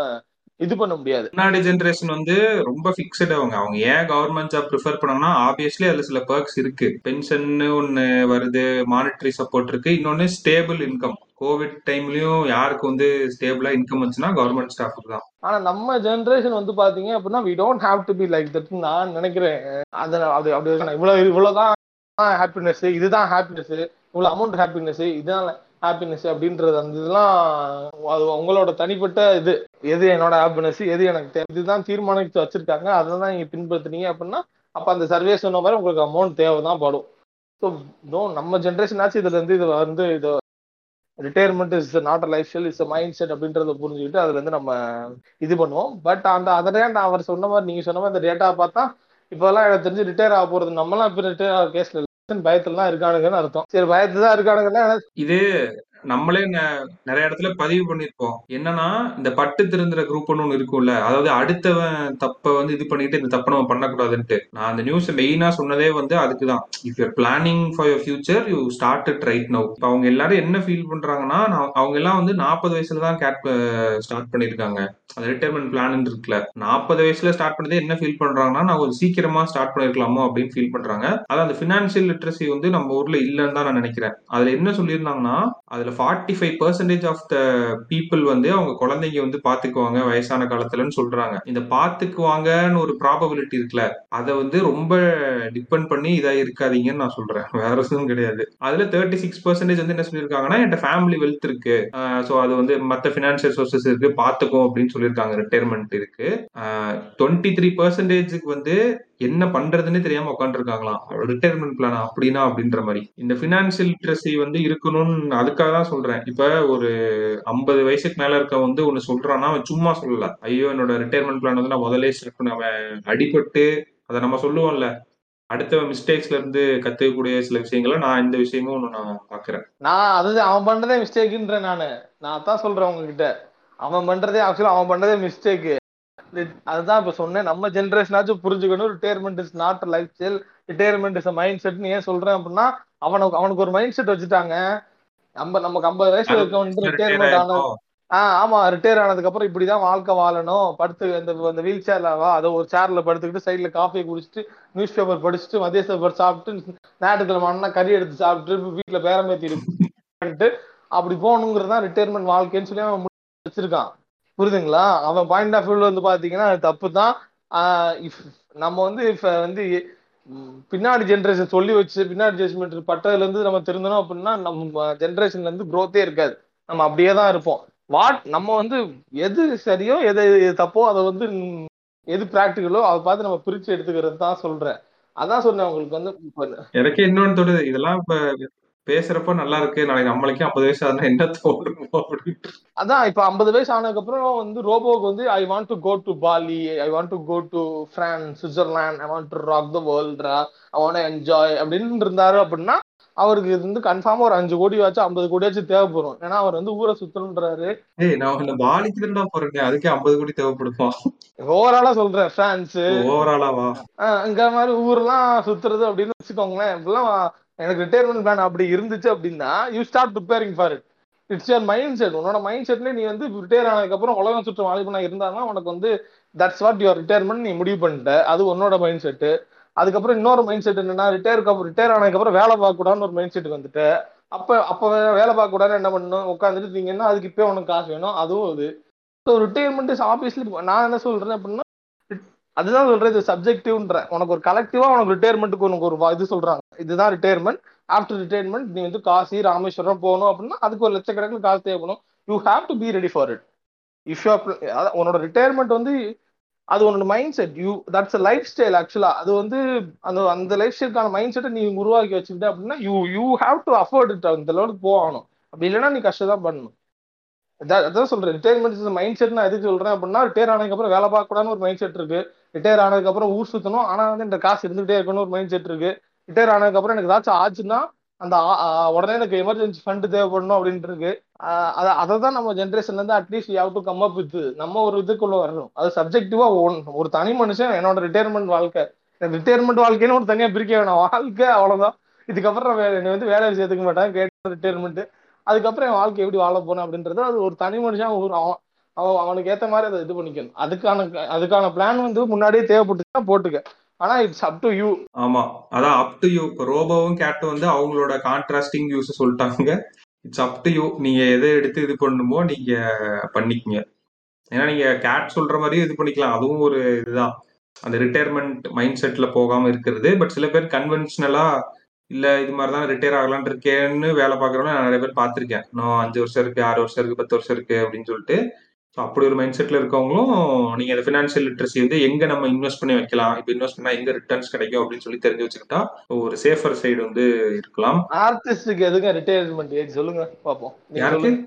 S3: இது பண்ண முடியாது.
S4: முன்னாடி ஜென்ரேஷன் வந்து ரொம்ப ஃபிக்ஸட் அவங்க. அவங்க ஏன் கவர்மெண்ட் ஜாப் ப்ரிஃபர் பண்ணாங்கன்னா ஆப்வியஸ்லி அதுல சில பர்க்ஸ் இருக்கு. பென்ஷன் ஒன்னு வருது மானிட்டரி சப்போர்ட் இருக்கு. இன்னொன்னு ஸ்டேபிள் இன்கம் கோவிட் டைம்லயும் யாருக்கு வந்து ஸ்டேபிளா இன்கம் வந்துச்சுன்னா கவர்மெண்ட் ஸ்டாஃபுக்கு தான்.
S3: ஆனா நம்ம ஜென்ரேஷன் வந்து பாத்தீங்க அப்படின்னா we don't have to be like that நான் நினைக்கிறேன். அது அப்படி இவ்வளவு இவ்வளவுதான் ஹாப்பினஸ் இதுதான் ஹாப்பினஸ் இவ்வளவு அமௌண்ட் ஹாப்பினஸ் இதுதான் ஹாப்பினஸ் அப்படின்றது அந்த இதெல்லாம் அது உங்களோட தனிப்பட்ட இது. எது என்னோட ஹாப்பினஸ் எது எனக்கு தேவை இதுதான் தீர்மானித்து வச்சிருக்காங்க. அதை தான் நீங்கள் பின்பற்றுனீங்க அப்படின்னா அப்போ அந்த சர்வே சொன்ன மாதிரி உங்களுக்கு அமௌண்ட் தேவை தான் படும். ஸோ நோ நம்ம ஜென்ரேஷன் ஆச்சு இதுல இருந்து இது வந்து இது retirement is not a lifestyle is mindset அப்படின்றத புரிஞ்சுக்கிட்டு அதுலேருந்து நம்ம இது பண்ணுவோம். பட் அந்த அதே அவர் சொன்ன மாதிரி நீங்கள் சொன்ன மாதிரி அந்த டேட்டா பார்த்தா இப்போல்லாம் எனக்கு தெரிஞ்சு ரிட்டையர் ஆக போகிறது நம்மலாம் இப்போ ரிட்டையர் ஆக கேஸ்ல பயத்துல தான் இருக்கானுங்கன்னு அர்த்தம். சரி பயத்துல தான் இருக்கானுங்கன்னா
S4: இது நம்மளே நிறைய இடத்துல பதிவு பண்ணிருப்போம் என்னன்னா இந்த பட்டு திருந்துற குரூப் ஒண்ணு இருக்கும்ல அதாவது அடுத்தவன் தப்ப வந்து இது பண்ணிட்டு இந்த தப்ப நம்ம பண்ணக்கூடாதுன்ட்டு. நான் அந்த நியூஸ் மெயினா சொன்னதே வந்து அதுக்குதான். If you're planning for your future you start it right now இப்போ அவங்க எல்லாரும் என்ன ஃபீல் பண்றாங்கன்னா அவங்க எல்லாம் வந்து நாற்பது வயசுல தான் கேட் ஸ்டார்ட் பண்ணிருக்காங்க அந்த ரிட்டையர்மெண்ட் பிளான் இருக்குல்ல நாற்பது வயசுல ஸ்டார்ட் பண்ணதே என்ன ஃபீல் பண்றாங்கன்னா நான் ஒரு சீக்கிரமா ஸ்டார்ட் பண்ணிருக்கலாமோ அப்படின்னு ஃபீல் பண்றாங்க. அதான் அந்த பினான்சியல் லிட்ரஸி வந்து நம்ம ஊர்ல இல்லைன்னு தான் நான் நினைக்கிறேன். அதுல என்ன சொல்லியிருந்தாங்கன்னா அதுல forty five percentage of the people வந்து அவங்க குழந்தைங்க வந்து பாத்துக்குவாங்க வயசான காலத்துலன்னு சொல்றாங்க. இந்த பாத்துக்குவாங்கன்னு ஒரு ப்ராபபிலிட்டி இருக்குல்ல அதை வந்து ரொம்ப டிபெண்ட் பண்ணி இதா இருக்காதீங்கன்னு நான் சொல்றேன். வேற எதுவும் கிடையாது. அதுல தேர்ட்டி சிக்ஸ் பர்சன்டேஜ் வந்து என்ன சொல்லியிருக்காங்கன்னா என் ஃபேமிலி வெல்த் இருக்கு. ஸோ அது வந்து மற்ற ஃபினான்ஷியல் சோர்சஸ் இருக்கு பாத்துக்கும் அப்படின்னு சொல்லியிருக்காங்க ரிட்டையர்மெண்ட் இருக்கு. டுவெண்ட்டி த்ரீ பர்சன்டேஜுக்கு வந்து என்ன பண்றதுன்னு தெரியாம உட்காந்துருக்காங்களாம் ரிட்டையர்மெண்ட் பிளான் அப்படின்னா அப்படின்ற மாதிரி. இந்த பினான்சியல் லிட்ரஸி வந்து இருக்கணும்னு அதுக்காக தான் சொல்றேன். இப்ப ஒரு ஐம்பது வயசுக்கு மேல இருக்க வந்து ஒன்னு சொல்றான்னா அவன் சும்மா சொல்லல. ஐயோ என்னோட ரிட்டையர்மெண்ட் பிளான் வந்து நான் முதலே ஸ்டார்ட் பண்ண அவன் அடிபட்டு அதை நம்ம சொல்லுவோம்ல. அடுத்த மிஸ்டேக்ஸ்ல இருந்து கத்துக்கக்கூடிய சில விஷயங்களை நான் இந்த விஷயமும் ஒண்ணு நான் பாக்குறேன்.
S3: நான் அது அவன் பண்றதே மிஸ்டேக்குன்றேன் நானு. நான் தான் சொல்றேன் உங்ககிட்ட. அவன் பண்றதே ஆக்சுவலா அவன் பண்றதே மிஸ்டேக்கு அதுதான் இப்ப சொன்னேன். நம்ம ஜென்ரேஷனாச்சும் புரிஞ்சுக்கணும். Retirement is not lifestyle retirement is mind செட்னு ஏன் சொல்றேன் அப்படின்னா அவனுக்கு அவனுக்கு ஒரு மைண்ட் செட் வச்சுட்டாங்க. நம்ம நமக்கு ஐம்பது வயசுல இருக்கவன் ரிட்டையர்மெண்ட் ஆன ஆஹ் ஆமா ரிட்டையர் ஆனதுக்கு அப்புறம் இப்படிதான் வாழ்க்கை வாழணும். படுத்து இந்த இந்த வீல் சேர்ல வா அதை ஒரு சேர்ல படுத்துக்கிட்டு சைட்ல காஃபியை குடிச்சிட்டு நியூஸ் பேப்பர் படிச்சுட்டு மதிய சாப்பாடு சாப்பிட்டு ஞாயிற்றுக்கிழமை கறி எடுத்து சாப்பிட்டு வீட்டுல பேரம்பேத்தி இருக்கு அப்படி போகணுங்கிறது தான் ரிட்டையர்மெண்ட் வாழ்க்கைன்னு சொல்லி அவன் வச்சிருக்கான். புரியுதுங்களா அவன் பாயிண்ட் ஆஃப் வியூல வந்து பாத்தீங்கன்னா அது தப்பு தான் இஃப் நம்ம வந்து இப்ப வந்து பின்னாடி ஜென்ரேஷன் சொல்லி வச்சு பின்னாடி ஜட்மெண்ட் பட்டதுல இருந்து நம்ம திருந்தணும் அப்படின்னா நம்ம ஜென்ரேஷன்ல இருந்து குரோத்தே இருக்காது. நம்ம அப்படியே தான் இருப்போம். வாட் நம்ம வந்து எது சரியோ எது தப்போ அதை வந்து எது ப்ராக்டிக்கலோ அதை பார்த்து நம்ம பிரிச்சு எடுத்துக்கிறது தான் சொல்றேன். அதான் சொன்னேன் உங்களுக்கு வந்து
S4: எனக்கே இன்னொன்னு தோணுது. இதெல்லாம் இப்ப பேசுறப்ப நல்லா இருக்கு. நாளைக்கு நம்மளுக்கே ஐம்பது வயசு ஆகுதுன்னா என்ன தோணுமோ
S3: அதான் இப்ப ஐம்பது வயசு ஆனதுக்கு அப்புறம் வந்து ரோபோக்கு வந்து I want to go to Bali I want to go to France Switzerland I want to rock the வேர்ல்ட்ரா I want enjoy அப்படின்னு இருந்தாரு அப்படின்னா அவருக்கு இது வந்து கன்ஃபார்மா ஒரு அஞ்சு கோடி வச்சு ஐம்பது கோடியாச்சும் தேவைப்படும். ஏன்னா அவர் வந்து ஊரை சுத்தணுன்றாரு
S4: ஏய் நான் இந்த பாலிக்கு தான்டா போறேன் அதுக்கே ஐம்பது கோடி தேவைப்படுமா?
S3: ஓவராலா சொல்றேன் பிரான்ஸ்
S4: ஓவராலாவா
S3: இங்க மாதிரி ஊர்லாம் சுத்துறது அப்படின்னு வச்சுக்கோங்களேன் இப்பெல்லாம் எனக்கு ரிட்டையர்மெண்ட் பிளான் அப்படி இருந்துச்சு அப்படின்னா you start preparing for it it's your mindset உன்னோட மைண்ட் செட்லேயே நீ வந்து ரிட்டையர் ஆனதுக்கப்புறம் உலகம் சுற்று வாலிபனா இருந்தாங்கன்னா உனக்கு வந்து தட்ஸ் வாட் யுவர் ரிட்டையர்மெண்ட் நீ முடிவு பண்ணிட்ட. அது உன்னோட மைண்ட் செட்டு அதுக்கப்புறம் இன்னொரு மைண்ட் செட் என்னன்னா ரிட்டையருக்கு அப்புறம் ரிட்டையர் ஆனதுக்கப்புறம் வேலை பார்க்கக்கூடாதுன்னு ஒரு மைண்ட் செட் வந்துட்டு. அப்போ அப்போ வேலை பார்க்கக்கூடாது என்ன பண்ணணும்? உட்காந்துட்டு நீங்க என்ன அதுக்கு இப்போ உனக்கு காசு வேணும். அதுவும் அது. ஸோ ரிட்டையர்மெண்ட் இஸ் ஆப்வியஸ்லி நான் என்ன சொல்கிறேன் அப்படின்னா அதுதான் சொல்றேன் இது சப்ஜெக்டிவ்ன்ற உனக்கு ஒரு கலெக்டிவா உனக்கு ரிட்டையர்மெண்ட்டுக்கு உனக்கு ஒரு இது சொல்றாங்க. இதுதான் ரிட்டையர்மெண்ட் ஆஃப்டர் ரிட்டையர்மெண்ட் நீ வந்து காசி ராமேஸ்வரம் போகணும் அப்படின்னா அதுக்கு ஒரு லட்சக்கணக்கில் காசு தேவைப்படும். You have to be ready for it if you உன்னோட ரிட்டையர்மெண்ட் வந்து அது உன்னோட mindset you that's a lifestyle ஆக்சுவலா அது வந்து அந்த அந்த லைஃப் ஸ்டைலுக்கான மைண்ட் செட்டை நீ உருவாக்கி வச்சுக்கிட்ட அப்படின்னா you you have to afford it அந்த லெவலுக்கு போகணும். அப்படி இல்லைன்னா நீ கஷ்டம் தான் பண்ணணும். அதான் சொல்றேன். ரிட்டையர்மெண்ட் மைண்ட் செட் நான் எதுக்கு சொல்றேன் அப்படின்னா ரிட்டையர் ஆனதுக்கப்புறம் வேலை பார்க்கக்கூடாதுன்னு ஒரு மைண்ட் செட் இருக்கு ரிட்டையர் ஆனதுக்கப்புறம் ஊர் சுத்தணும். ஆனா வந்து இந்த காசு இருந்துகிட்டே இருக்கணும்னு ஒரு மைண்ட் செட் இருக்கு ரிட்டையர் ஆனதுக்கப்புறம் எனக்கு ஏதாச்சும் ஆச்சுன்னா அந்த உடனே எனக்கு எமர்ஜென்சி ஃபண்ட் தேவைப்படணும் அப்படின்ட்டு இருக்கு. அதை அதை தான் நம்ம ஜென்ரேஷன்ல இருந்து at least you've to come up with நம்ம ஒரு இதுக்குள்ள வரணும். அது சப்ஜெக்டிவா ஒரு தனி மனுஷன் என்னோட ரிட்டையர்மெண்ட் வாழ்க்கை. ரிட்டையர்மெண்ட் வாழ்க்கைன்னு ஒரு தனியா பிரிக்க வேணாம். வாழ்க்கை அவ்வளவுதான். இதுக்கப்புறம் என்னை வந்து வேலையை சேர்த்துக்க மாட்டேன். கேட்ட ரிட்டையர்மெண்ட் அதுக்கப்புறம் என் வாழ்க்கை எப்படி வாழ போறேன் அப்படின்றது அது ஒரு தனி மனுஷன் ஒரு அவன் அவனுக்கு ஏத்த மாதிரி அதை இது பண்ணிக்கணும். அதுக்கான அதுக்கான பிளான் வந்து முன்னாடியே தேவைப்பட்டுச்சுன்னா போட்டுக்க. ஆனா இட்ஸ் அப் டு யூ
S4: ஆமா. அதான் அப் டு யூ இப்போ ரோபோவும் கேட்டும் வந்து அவங்களோட கான்ட்ராஸ்டிங் வியூஸ் சொல்லிட்டாங்க. இட்ஸ் அப் டு யூ நீங்க எதை எடுத்து இது பண்ணுமோ நீங்க பண்ணிக்கங்க. ஏன்னா நீங்க கேட் சொல்ற மாதிரியும் இது பண்ணிக்கலாம். அதுவும் ஒரு இதுதான். அந்த ரிட்டையர்மெண்ட் மைண்ட் செட்ல போகாம இருக்கிறது. பட் சில பேர் கன்வென்ஷனலா இல்ல இது மாதிரி தான் ரிட்டையர் ஆகலான் இருக்கேன்னு வேலை பார்க்குறவங்க நான் நிறைய பேர் பார்த்திருக்கேன். இன்னும் அஞ்சு வருஷம் இருக்கு ஆறு வருஷம் இருக்கு பத்து வருஷம் இருக்கு அப்படின்னு சொல்லிட்டு. ஸோ அப்படி ஒரு மைண்ட் செட்ல இருக்கவங்களும் நீங்க அந்த ஃபினான்ஷியல் லிட்ரஸி வந்து எங்க நம்ம இன்வெஸ்ட் பண்ணி வைக்கலாம்? இப்போ இன்வெஸ்ட் பண்ணா எங்க ரிட்டர்ன்ஸ் கிடைக்கும் அப்படின்னு சொல்லி தெரிஞ்சு வச்சுக்கிட்டா ஒரு சேஃபர் சைடு வந்து இருக்கலாம்.
S3: ஆர்டிஸ்டுக்கு எதுங்க ரிட்டையர்மெண்ட் ஏஜ் சொல்லுங்க
S4: யாருக்கு?
S3: சொல்லுங்க.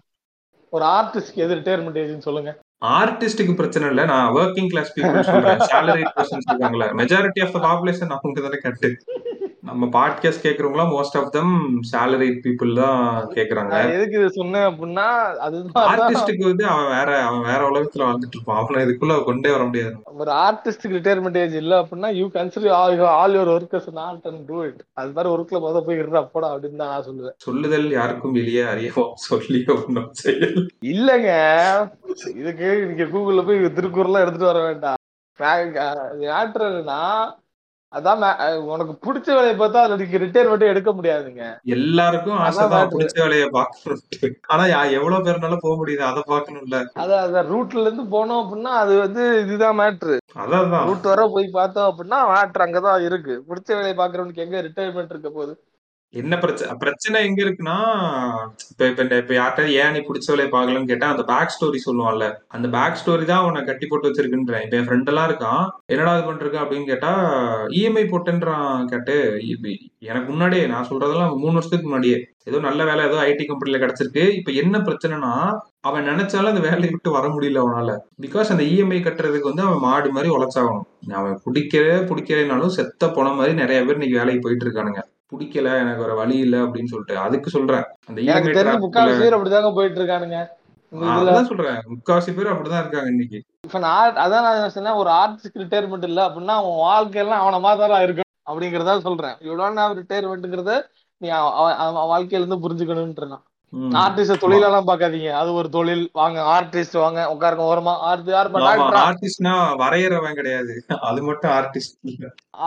S3: ஒரு ஆர்டிஸ்ட்க்கு எது ரிட்டையர்மெண்ட் ஏஜ்னு சொல்லுங்க.
S4: ஆர்டிஸ்டுக்கு பிரச்சனை இல்ல. நான் ஒர்க்கிங் கிளாஸ் பீப்புள் சொல்றேன். சேலரி பர்சன்ஸ் இருக்காங்களே மெஜாரிட்டி ஆஃப் த பாப்புலேஷன் அவங்க தானே கட்டு. நம்ம podcast கேக்குறவங்களா most of them salary people தான் கேக்குறாங்க.
S3: எதுக்கு இது சொன்னேன் அப்படின்னா அதான்.
S4: ஆர்டிஸ்டுக்கு வந்து அவன் வேற அவன் வேற உலகத்துல வாழ்ந்துட்டு இருப்பான். அவனை இதுக்குள்ள கொண்டே வர முடியாது.
S3: ஒரு ஆர்டிஸ்டுக்கு ரிட்டையர்மெண்ட் ஏஜ் இல்ல அப்படின்னா you consider all all your workers not and do it அது மாதிரி ஒர்க்ல முத போய் இருற அப்படா அப்படின்னு தான் நான் சொல்லுவேன்.
S4: சொல்லுதல் யாருக்கும் வெளியே அறியவும் சொல்லி ஒன்றும்
S3: இல்லங்க. இதுக்கு நீங்க கூகுள்ல போய் திருக்குறள்லாம் எடுத்துட்டு வர வேண்டாம். மேட்ருனா அதான் உனக்கு பிடிச்ச வேலையை பார்த்தா அதுல நீங்க ரிட்டையர்மெண்ட் எடுக்க முடியாதுங்க.
S4: எல்லாருக்கும் ஆசைதான். பிடிச்ச வேலையை பார்க்கணும்ட்டு ஆனா யா- எவ்வளவு பேர்னால போக முடியுது. அதை பார்க்கணும்ல.
S3: அதான் அதான். ரூட்ல இருந்து போனோம் அப்படின்னா அது வந்து இதுதான் மேட்ரு
S4: அதான்
S3: ரூட் வர போய் பார்த்தோம் அப்படின்னா மேட்ரு அங்கதான் இருக்கு. பிடிச்ச வேலையை பாக்குறவனுக்கு எங்க ரிட்டையர்மெண்ட் இருக்க போகுது?
S4: என்ன பிரச்சனை பிரச்சனை எங்க இருக்குன்னா இப்ப இப்ப இந்த- இப்ப யார்கிட்ட ஏன் நீ பிடிச்ச வேலையை பார்க்கலன்னு கேட்டா அந்த பேக் ஸ்டோரி சொல்லுவான்ல. அந்த பேக் ஸ்டோரி தான் உன்னை கட்டி போட்டு வச்சிருக்குன்றேன். இப்ப என் ஃப்ரெண்ட் எல்லாம் இருக்கான். என்னடா இது பண்றது அப்படின்னு கேட்டா இஎம்ஐ போட்டுன்றான் கேட்டு இப்ப எனக்கு முன்னாடியே நான் சொல்றதெல்லாம் மூணு வருஷத்துக்கு முன்னாடியே. ஏதோ நல்ல வேலை ஏதோ ஐடி கம்பெனில கிடைச்சிருக்கு. இப்ப என்ன பிரச்சனைனா அவன் நினைச்சாலும் அந்த வேலையை விட்டு வர முடியல அவனால. பிகாஸ் அந்த இஎம்ஐ கட்டுறதுக்கு வந்து அவன் மாடு மாதிரி உழைச்சாகணும். அவன் பிடிக்கவே பிடிக்கலைனாலும் செத்த போன மாதிரி நிறைய பேர் இன்னைக்கு வேலைக்கு போயிட்டு இருக்கானுங்க. பிடிக்கல எனக்கு ஒரு வழி இல்ல அப்படின்னு சொல்லிட்டு அதுக்கு சொல்றேன். அந்த
S3: எனக்கு தெரிஞ்சு முக்கால் பேர் அப்படிதாங்க போயிட்டு இருக்கானுங்க
S4: அதான் சொல்றேன். முக்காவாசி பேர் அப்படிதான் இருக்காங்க இன்னைக்கு.
S3: இப்ப நான் அதான் நான் சொன்னேன் ஒரு ஆர்டிஸ்ட் ரிட்டையர்மெண்ட் இல்ல அப்படின்னா அவன் வாழ்க்கையெல்லாம் அவன மாதிரி இருக்கும் அப்படிங்கறதா சொல்றேன். இவ்வளவு நான் ரிட்டையர்மெண்ட்ங்கிறத நீ அவன் வாழ்க்கையில இருந்து புரிஞ்சுக்கணும்ன்ற. ஆர்டிஸ்ட் தொழிலெல்லாம் பார்க்காதீங்க. அது ஒரு தொழில். வாங்க ஆர்டிஸ்ட் வாங்க உட்காருங்க ஓரமா. ஆர்ட் யார்
S4: ஆர்டிஸ்ட்னா வரையறவன் கிடையாது. அது மட்டும் ஆர்டிஸ்ட்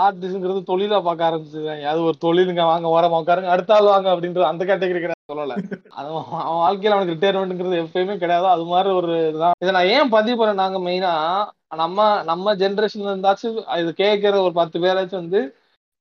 S3: ஆர்டிஸ்ட்ங்கிறது தொழிலா பார்க்க ஆரம்பிச்சிருக்காங்க அது ஒரு தொழிலுங்க வாங்க ஓரமா உட்காருங்க அடுத்த ஆள் வாங்க அப்படின்ற அந்த கேட்டகரி கிடையாது சொல்லல. அது அவன் வாழ்க்கையில அவனுக்கு ரிட்டையர்மெண்ட்ங்கிறது எப்பயுமே கிடையாது. அது மாதிரி ஒரு இதுதான். இதை நான் ஏன் பதிவு பண்ண நாங்க மெயினா நம்ம நம்ம ஜென்ரேஷன்ல இருந்தாச்சும் இது கேட்கிற ஒரு பத்து பேராச்சும் வந்து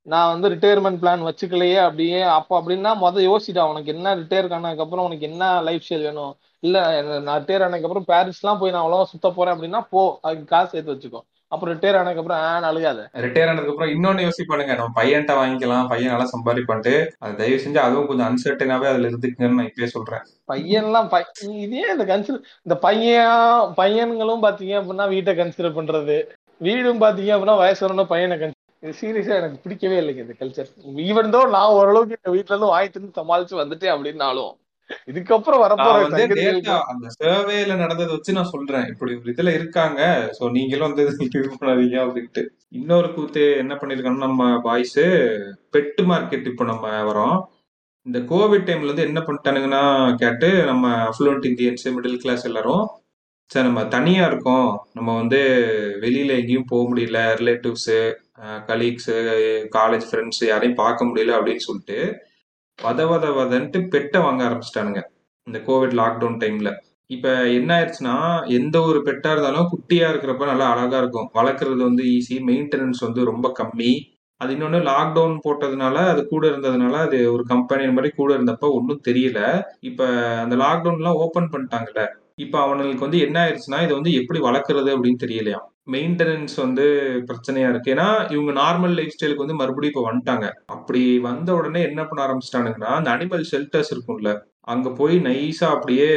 S3: நான் வந்து ரிட்டையர்மெண்ட் பிளான் வச்சுக்கலையே அப்படியே அப்போ அப்படின்னா மொதல் யோசிட்டா உனக்கு என்ன ரிட்டையர் ஆனதுக்கு அப்புறம் உனக்கு என்ன லைஃப் ஸ்டைல் வேணும்? இல்ல நான் ரிட்டையர் ஆனதுக்கு அப்புறம் பாரிஸ்லாம் போய் நான் அவ்வளவா சுத்த போறேன் அப்படின்னா போ அதுக்கு காசு சேர்த்து வச்சுக்கோ. அப்புறம் ரிட்டையர் ஆனதுக்கு அப்புறம் ஆ அழுகாத
S4: ரிட்டையர் ஆனதுக்கு அப்புறம் இன்னொன்னு யோசிப்பானுங்க நம்ம பையன்ட்ட வாங்கிக்கலாம் பையன் நல்லா சம்பாதிப்பான்ட்டு. அது தயவு செஞ்சு அதுவும் கொஞ்சம் அன்சர்டனாவே அதுல இருந்துக்குங்கன்னு நான் இப்பயே சொல்றேன்.
S3: பையன்லாம் இதே இந்த கன்சிடர் இந்த பையன் பையன்களும் பாத்தீங்க அப்படின்னா வீட்டை கன்சிடர் பண்றது. வீடும் பாத்தீங்க அப்படின்னா வயசு வரணும் பையனை இது சீரியஸா எனக்கு பிடிக்கவே இல்லைங்க இந்த கல்ச்சர் ஈவன் தோ நான் ஓரளவுக்கு எங்க வீட்டுல இருந்து வாங்கி தின்னு சமாளிச்சு வந்துட்டேன் அப்படின்னாலும் இதுக்கப்புறம் வரப்போற
S4: அந்த சர்வேல நடந்ததை வச்சு நான் சொல்றேன். இப்படி ஒரு இதுல இருக்காங்க. சோ நீங்களும் வந்து இது பண்ணாதீங்க அப்படின்ட்டு. இன்னொரு கூத்து என்ன பண்ணிருக்காங்கன்னா நம்ம பாய்ஸ் பெட்டு மார்க்கெட் இப்போ நம்ம வரோம். இந்த கோவிட் டைம்ல இருந்து என்ன பண்ணிட்டானுங்கன்னா கேட்டு நம்ம அஃப்ளூயன்ட் இந்தியன்ஸ் மிடில் கிளாஸ் எல்லாரும் சார் நம்ம தனியா இருக்கோம். நம்ம வந்து வெளியில எங்கேயும் போக முடியல. ரிலேட்டிவ்ஸு கலீக்ஸு காலேஜ் ஃப்ரெண்ட்ஸ் யாரையும் பார்க்க முடியல அப்படின்னு சொல்லிட்டு வத வத வதன்ட்டு பெட்டை வாங்க ஆரம்பிச்சிட்டானுங்க. இந்த கோவிட் லாக்டவுன் டைம்ல இப்ப என்ன ஆயிடுச்சுன்னா எந்த ஒரு பெட்டா இருந்தாலும் குட்டியா இருக்கிறப்ப நல்லா அழகா இருக்கும். வளர்க்குறது வந்து ஈஸி மெயின்டெனன்ஸ் வந்து ரொம்ப கம்மி. அது இன்னொன்னு லாக்டவுன் போட்டதுனால அது கூட இருந்ததுனால அது ஒரு கம்பெனி மாதிரி கூட இருந்தப்ப ஒன்றும் தெரியல. இப்ப அந்த லாக்டவுன்லாம் ஓப்பன் பண்ணிட்டாங்கல்ல. இப்போ அவனுக்கு வந்து என்ன ஆயிடுச்சுன்னா இதை வந்து எப்படி வளர்க்குறது அப்படின்னு தெரியலையா? மெயின்டெனன்ஸ் வந்து பிரச்சனையா இருக்கு. ஏன்னா இவங்க நார்மல் லைஃப் ஸ்டைலுக்கு வந்து மறுபடியும் இப்போ வந்துட்டாங்க. அப்படி வந்த உடனே என்ன பண்ண ஆரம்பிச்சிட்டானுங்கன்னா அந்த அனிமல் ஷெல்டர்ஸ் இருக்கும்ல அங்க போய் நைஸா அப்படியே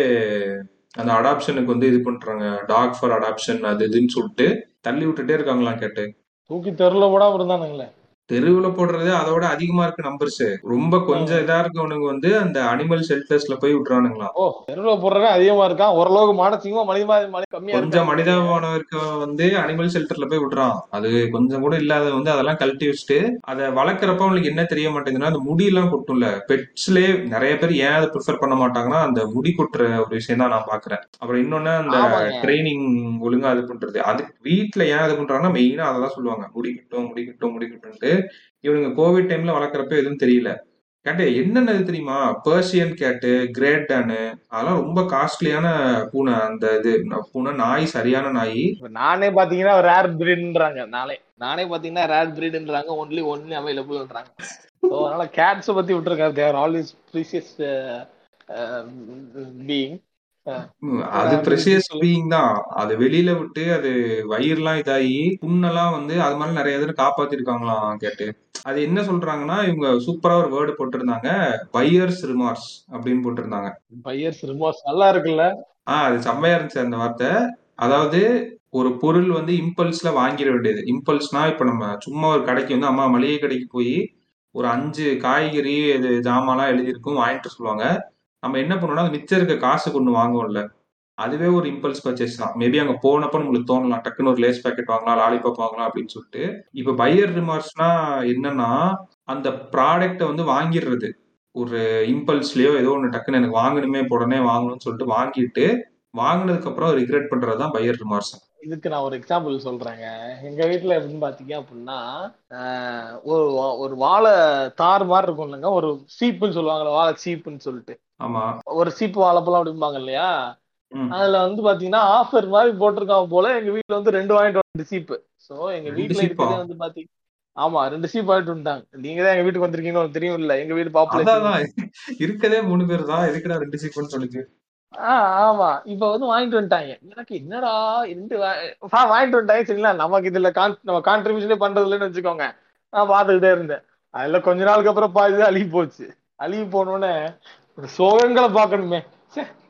S4: அந்த அடாப்ஷனுக்கு வந்து இது பண்றாங்க. டாக் ஃபார் அடாப்ஷன் அது இதுன்னு சொல்லிட்டு தள்ளி விட்டுட்டே இருக்காங்களாம் கேட்டு.
S3: தூக்கி தெருல அவர் இருந்தானுங்களே
S4: தெருவுல போடுறது அதோட அதிகமா இருக்கு நம்பர்ஸ் ரொம்ப கொஞ்சம் இதா இருக்கவனுங்க வந்து அந்த அனிமல் ஷெல்டர்ஸ்ல போய் விட்டுறானுங்களாம்.
S3: ஓ தெருல போடுறவன் அதிகமா இருக்கான். ஓரளவுக்கு மானசீகமா மனித கம்மியா
S4: கொஞ்சம்
S3: இருக்கான்
S4: மனிதாபமானவருக்கு வந்து அனிமல் ஷெல்டர்ல போய் விடுறான் அது கொஞ்சம் கூட இல்லாத வந்து அதெல்லாம் கழட்டி வச்சுட்டு அதை வளர்க்குறப்ப அவங்களுக்கு என்ன தெரிய மாட்டேங்குதுன்னா அந்த முடியெல்லாம் கொட்டும்ல. பெட்ஸ்லயே நிறைய பேர் ஏன் அதை ப்ரிஃபர் பண்ண மாட்டாங்கன்னா அந்த முடி கொட்டுற ஒரு விஷயம் தான் நான் பாக்குறேன் அப்புறம் இன்னொன்னு அந்த ட்ரைனிங் ஒழுங்கா இது பண்றது. அது வீட்ல ஏன் இது பண்றாங்கன்னா மெயினா அதை தான் சொல்லுவாங்க. முடி கட்டும் முடி கட்டும் முடி கட்டும்ட்டு இவனுங்க கோவிட் டைம்ல வளர்க்குறப்ப எதுவும் தெரியல. கேட்டு என்னென்னது தெரியுமா? பர்சியன் கேட்டு கிரேட்டானு அதெல்லாம் ரொம்ப காஸ்ட்லியான பூனை. அந்த இது பூனை நாய் சரியான நாய்.
S3: இப்ப நானே பாத்தீங்கன்னா ரேர் பிரீடுன்றாங்க நானே நானே பாத்தீங்கன்னா ரேர் பிரீடுன்றாங்க ஒன்லி ஒன்லி அவைலபிள்ன்றாங்க ஸோ அதனால கேட்ஸை பத்தி விட்டுருக்காரு தேர் ஆல்வேஸ் ப்ரீசியஸ் பீயிங்
S4: அது ப்ரெஷியஸ் பீயிங் தான். அது வெளியில விட்டு அது வயிறுலாம் இதாகி புண்ணெல்லாம் வந்து அது மாதிரி நிறைய பேர் காப்பாத்திருக்காங்களாம் கேட்டு. அது என்ன சொல்றாங்கன்னா இவங்க சூப்பரா ஒரு வேர்டு போட்டிருந்தாங்க பையர்ஸ் ரிமார்ஸ் அப்படின்னு போட்டிருந்தாங்க.
S3: பையர்ஸ் ரிமோஸ் நல்லா இருக்குல்ல?
S4: ஆஹ் அது செம்மையா இருந்துச்சு அந்த வார்த்தை. அதாவது ஒரு பொருள் வந்து இம்பல்ஸ்ல வாங்கிட வேண்டியது. இம்பல்ஸ்னா இப்ப நம்ம சும்மா ஒரு கடைக்கு வந்து அம்மா மளிகை கடைக்கு போய் ஒரு அஞ்சு காய்கறி இது ஜாமான்லாம் எழுதியிருக்கும் வாங்கிட்டு சொல்லுவாங்க. நம்ம என்ன பண்ணுவோம்னா அது மிச்சம் இருக்க காசு கொண்டு வாங்குவோம்ல. அதுவே ஒரு இம்பல்ஸ் பர்ச்சேஸ் தான். மேபி அங்கே போனப்போ உங்களுக்கு தோணலாம். டக்குன்னு ஒரு லேஸ் பாக்கெட் வாங்கலாம் லாலிபாப் வாங்கலாம் அப்படின்னு சொல்லிட்டு. இப்போ பையர் ரிமார்க்ஸ்னா என்னன்னா அந்த ப்ராடக்டை வந்து வாங்கிடுறது. ஒரு இம்பல்ஸ்லயோ ஏதோ ஒன்று டக்குன்னு எனக்கு வாங்கணுமே உடனே வாங்கணும்னு சொல்லிட்டு வாங்கிட்டு வாங்கினதுக்கு அப்புறம் ரிக்ரெட் பண்றதுதான் பையர் ரிமார்க்ஸ்
S3: இதுக்கு நான் ஒரு எக்ஸாம்பிள் சொல்றேங்க. எங்க வீட்டுல எப்படின்னு பாத்தீங்க அப்படின்னா ஒரு வா- ஒரு வாழை தார் மாதிரி இருக்கும் இல்லைங்க ஒரு சீப்புன்னு சொல்லுவாங்கல்ல வாழை சீப்புன்னு சொல்லிட்டு.
S4: ஆமா.
S3: ஒரு சீப்பு வாழைப்பழம் அப்படிம்பாங்க இல்லையா. அதுல வந்து பாத்தீங்கன்னா ஆஃபர் மாதிரி போட்டிருக்காங்க போல எங்க வீட்ல வந்து ரெண்டு வாங்கிட்டு வந்து சீப்பு. சோ எங்க
S4: சீப்பா?
S3: இருக்கிறதே வந்து பாத்தீங்க ஆமா ரெண்டு சீப் வாங்கிட்டு வந்துட்டாங்க. நீங்க தான் எங்க வீட்டுக்கு வந்திருக்கீங்கன்னு தெரியும் இல்ல. எங்க வீடு பாப்புலேஷன்.
S4: இருக்கதே மூணு பேர் தான். எதுக்குடா ரெண்டு சீப்புன்னு சொல்லிச்சு
S3: ஆஹ் ஆமா. இப்ப வந்து வாங்கிட்டு வந்துட்டாங்க. எனக்கு என்னடா ரெண்டு வாங்கிட்டு வந்துட்டாங்க. சரிங்களா? நமக்கு இதுல நம்ம கான்ட்ரிபியூஷனே பண்றது இல்லைன்னு வச்சுக்கோங்க. நான் பார்த்துக்கிட்டே இருந்தேன். அதுல கொஞ்ச நாளுக்கு அப்புறம் பாதி அழுகி போச்சு. அழுகி போனோடனே சோகங்களை பார்க்கணுமே.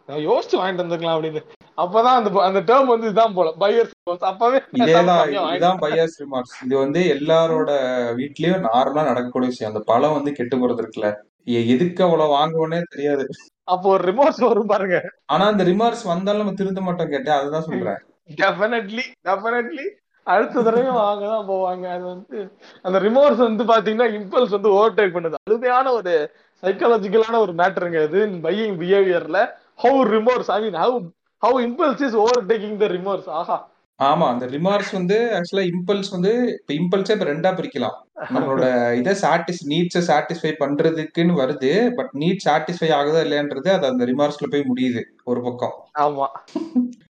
S3: நான் யோசிச்சு வாங்கிட்டு வந்துக்கலாம் அப்படின்னு. அப்பதான் அந்த அந்த டேர்ம் வந்து இதுதான் போல. பையர்ஸ் அப்பவே
S4: இதேதான் பையர்ஸ் ரிமார்க்ஸ் இது வந்து எல்லாரோட வீட்லயும் நார்மலா நடக்கக்கூடிய விஷயம். அந்த பழம் வந்து கெட்டு போறது இருக்குல்ல. எதுக்கு அவ்வளவு வாங்குவோன்னே தெரியாது.
S3: அப்போ ஒரு ரிமோர்ஸ் வரும் பாருங்க.
S4: ஆனா அந்த ரிமார்க்ஸ் வந்தாலும் நம்ம திருந்த மாட்டோம் கேட்டேன். அதுதான் சொல்றேன்.
S3: டெஃபினெட்லி டெஃபினெட்லி அடுத்த தடவை வாங்க தான் போவாங்க. அது வந்து அந்த ரிமோர்ஸ் வந்து பாத்தீங்கன்னா இம்பல்ஸ் வந்து ஓவர்டேக் பண்ணுது. அழுமையான ஒரு சைக்காலஜிக்கலான ஒரு மேட்டருங்க இது. Buying பிஹேவியர்ல how remorse I mean how how impulse is overtaking the remorse ஆஹா.
S4: ஆமா அந்த ரிமார்க்ஸ் வந்து ஆக்சுவலா இம்பல்ஸ் வந்து இப்ப இம்பல்ஸே இப்ப ரெண்டா பிரிக்கலாம். நம்மளோட இதை சாட்டிஸ் நீட்ஸை சாட்டிஸ்ஃபை பண்றதுக்குன்னு வருது பட் நீட் சாட்டிஸ்ஃபை ஆகுதா இல்லையான்றது அது அந்த ரிமார்க்ஸ்ல போய் முடியுது ஒரு பக்கம்.
S3: ஆமா.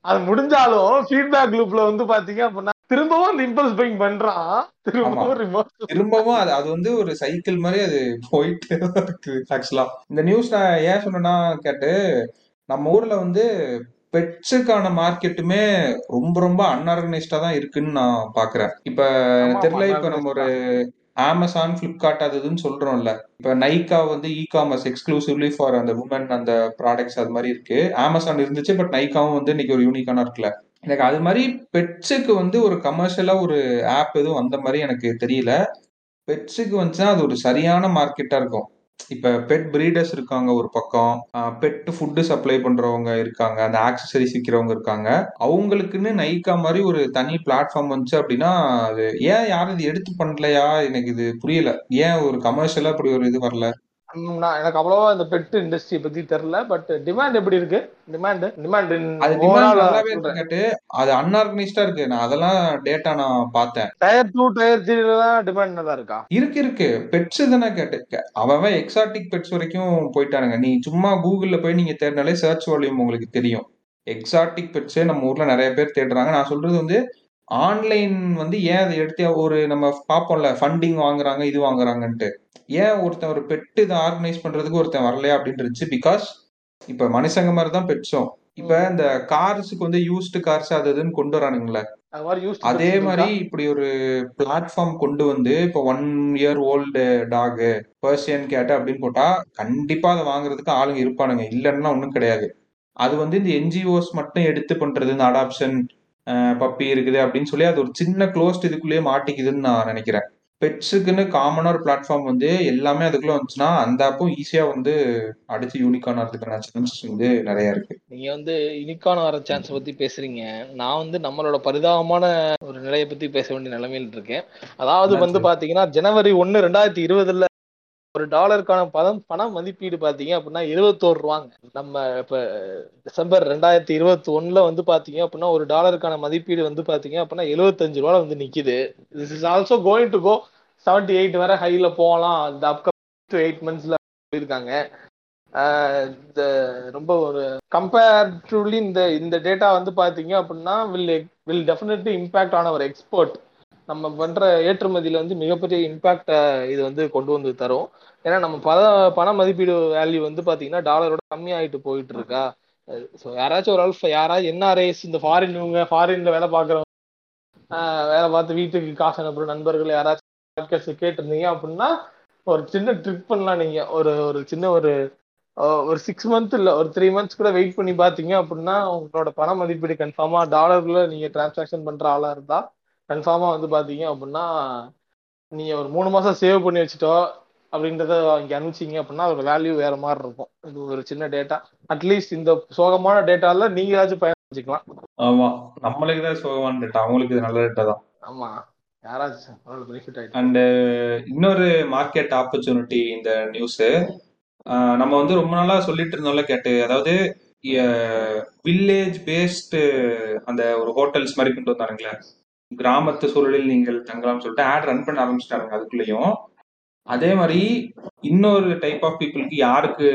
S3: அது முடிஞ்சாலும் ஃபீட்பேக் லூப்ல வந்து பாத்தீங்க அப்படின்னா திரும்பவும் இம்பல்ஸ் பையிங் பண்றான். திரும்பவும்
S4: திரும்பவும் அது அது வந்து ஒரு சைக்கிள் மாதிரி அது போயிட்டே இருக்கு ஆக்சுவலா இந்த நியூஸ் நான் ஏன் சொன்னேன்னா கேட்டு நம்ம ஊர்ல வந்து பெட்ஸுக்கான மார்க்கெட்டுமே ரொம்ப ரொம்ப அன்ஆர்கனைஸ்டா தான் இருக்குன்னு நான் பாக்குறேன். இப்ப
S3: ஆமா,
S4: தெரியல இப்ப நம்ம ஒரு அமேசான் பிளிப்கார்ட் அது இதுன்னு சொல்றோம்ல. இப்ப நைக்கா வந்து இ காமர்ஸ் எக்ஸ்க்ளூசிவ்லி ஃபார் அந்த உமன் அந்த ப்ராடக்ட்ஸ் அது மாதிரி இருக்கு. அமேசான் இருந்துச்சு பட் நைக்காவும் வந்து இன்னைக்கு ஒரு யூனிக்கான இருக்குல்ல. எனக்கு அது மாதிரி பெட்ஸுக்கு வந்து ஒரு கமர்ஷியலா ஒரு ஆப் எதுவும் அந்த மாதிரி எனக்கு தெரியல. பெட்ஸுக்கு வந்துச்சுன்னா அது ஒரு சரியான மார்க்கெட்டா இருக்கும். இப்ப பெட் பிரீடர்ஸ் இருக்காங்க ஒரு பக்கம். பெட் ஃபுட்டு சப்ளை பண்றவங்க இருக்காங்க. அந்த ஆக்சசரிஸ் விற்கிறவங்க இருக்காங்க. அவங்களுக்குன்னு நைக்கா மாதிரி ஒரு தனி பிளாட்ஃபார்ம் வந்துச்சு அப்படின்னா அது ஏன் யாரும் இது எடுத்து பண்ணலையா? எனக்கு இது புரியல. ஏன் ஒரு கமர்ஷியலா அப்படி ஒரு இது வரல?
S3: நான் எனக்கு அவ்வளவா இந்த பெட் இண்டஸ்ட்ரி பத்தி தெரியல பட் டிமாண்ட் எப்படி இருக்கு? டிமாண்ட் டிமாண்ட்
S4: அது டிமாண்ட் அது அன்ஆர்கனைஸ்டா இருக்கு. நான் அதெல்லாம் டேட்டா நான் பார்த்தேன்.
S3: டயர் டூ டயர் த்ரீல தான் டிமாண்ட் நல்லா இருக்கா?
S4: இருக்கு இருக்கு. பெட்ஸ் தானே கேட்டு அவன் எக்ஸாட்டிக் பெட்ஸ் வரைக்கும் போயிட்டானுங்க. நீ சும்மா கூகுள்ல போய் நீங்க தேடினாலே சர்ச் வால்யூம் உங்களுக்கு தெரியும். எக்ஸாட்டிக் பெட்ஸே நம்ம ஊர்ல நிறைய பேர் தேடுறாங்க. நான் சொல்றது வந்து ஆன்லைன் வந்து ஏன் அதை எடுத்து ஒரு நம்ம பார்ப்போம்ல ஃபண்டிங் வாங்குறாங்க இது வாங்குறாங்கன்ட்டு. ஏன் ஒருத்தன் ஒரு பெட்டு இதை ஆர்கனைஸ் பண்றதுக்கு ஒருத்தன் வரலையா அப்படின்னு இருந்துச்சு? பிகாஸ் இப்ப மனுஷங்க மாதிரி தான் பெட்ஸும் இப்ப இந்த கார்ஸுக்கு வந்து யூஸ்டு கார்ஸ் அது இதுன்னு கொண்டு வரானுங்களே.
S3: அது மாதிரி
S4: இப்படி ஒரு பிளாட்ஃபார்ம் கொண்டு வந்து இப்போ one year old dog Persian cat அப்படின்னு போட்டா கண்டிப்பா அதை வாங்குறதுக்கு ஆளுங்க இருப்பானுங்க. இல்லைன்னா ஒன்றும் கிடையாது. அது வந்து இந்த என்ஜிஓஸ் மட்டும் எடுத்து பண்றது இந்த அடாப்ஷன் பப்பி இருக்குது அப்படின்னு சொல்லி அது ஒரு சின்ன க்ளோஸ்ட் இதுக்குள்ளேயே மாட்டிக்குதுன்னு நான் நினைக்கிறேன். பெட்ஸுக்குன்னு காமனா ஒரு பிளாட்ஃபார்ம் வந்து எல்லாமே அதுக்குள்ள வந்துச்சுன்னா அந்த ஆப்பும் ஈஸியா வந்து அடிச்சு யூனிகான் ஆகிறதுக்கான சான்சஸ் வந்து நிறைய இருக்கு.
S3: நீங்க வந்து யூனிகான் வர சான்ஸ் பத்தி பேசுறீங்க. நான் வந்து நம்மளோட பரிதாபமான ஒரு நிலையை பத்தி பேச வேண்டிய நிலைமையில் இருக்கேன். அதாவது வந்து? பாத்தீங்கன்னா ஜனவரி ஒன்னு ரெண்டாயிரத்தி இருபதுல ஒரு டாலருக்கான பணம் பண மதிப்பீடு பார்த்தீங்க அப்படின்னா இருபத்தோரு ரூபாங்க. நம்ம இப்போ டிசம்பர் ரெண்டாயிரத்தி இருபத்தி ஒன்றில் வந்து பார்த்தீங்க அப்படின்னா ஒரு டாலருக்கான மதிப்பீடு வந்து பார்த்தீங்க அப்படின்னா எழுபத்தஞ்சு ரூபா வந்து நிற்கிது this is also going to go seventy eight வர ஹையில் போகலாம். இந்த அப்கமிங் டு எயிட் மந்த்ஸில் போயிருக்காங்க. இந்த ரொம்ப ஒரு கம்பேர்டிவ்லி இந்த இந்த டேட்டா வந்து பார்த்தீங்க அப்படின்னா வில் வில் டெஃபினெட்லி இம்பாக்ட் ஆன ஒரு எக்ஸ்போர்ட் நம்ம பண்ற ஏற்றுமதியில வந்து மிகப்பெரிய இம்பாக்ட இது வந்து கொண்டு வந்து தரும். ஏன்னா நம்ம பத பண மதிப்பீடு வேல்யூ வந்து பாத்தீங்கன்னா டாலரோட கம்மியாயிட்டு போயிட்டு இருக்கா ஸோ யாராச்சும் ஒரு ஆள் யாராவது என்ஆர்ஐஸ் இந்த ஃபாரின் இவங்க ஃபாரின்ல வேலை பார்க்குறவங்க வேலை பார்த்து வீட்டுக்கு காசு அனுப்புற நண்பர்கள் யாராச்சும் கேட்டிருந்தீங்க அப்படின்னா ஒரு சின்ன ட்ரிப் பண்ணலாம் நீங்க. ஒரு ஒரு சின்ன ஒரு ஒரு சிக்ஸ் மந்த் இல்ல ஒரு த்ரீ மந்த்ஸ் கூட வெயிட் பண்ணி பாத்தீங்க அப்படின்னா உங்களோட பண மதிப்பீடு கன்ஃபார்மா டாலர்ல நீங்க டிரான்சாக்ஷன் பண்ற ஆளா இருந்தா கன்ஃபார்மா வந்து பாத்தீங்க அப்படின்னா நீங்க ஒரு மூணு மாசம் சேவ் பண்ணி வச்சுட்டோ அப்படின்றத இங்க அனுப்பிச்சிங்க அப்படின்னா அதோட வேல்யூ வேற மாதிரி இருக்கும். இது ஒரு சின்ன டேட்டா அட்லீஸ்ட் இந்த சோகமான டேட்டால நீங்க ஏதாச்சும் பயன்படுத்திக்கலாம்.
S4: ஆமா. நம்மளுக்கு தான் சோகமான டேட்டா அவங்களுக்கு இது நல்ல டேட்டா தான்.
S3: ஆமா. யாராச்சும்
S4: அண்ட் இன்னொரு மார்க்கெட் ஆப்பர்ச்சுனிட்டி இந்த நியூஸ் நம்ம வந்து ரொம்ப நாளா சொல்லிட்டு இருந்தோம்ல கேட்டு. அதாவது வில்லேஜ் பேஸ்டு அந்த ஒரு ஹோட்டல்ஸ் மாதிரி கொண்டு வந்தாருங்களே. கிராமத்து சூழலில் நீங்கள் தங்கலாம் சொல்லிட்டு ஆட் ரன் பண்ண ஆரம்பிச்சிட்டாங்க அதுக்குள்ளேயும். அதே மாதிரி இன்னொரு டைப் ஆஃப் பீப்புளுக்கு யாருக்கு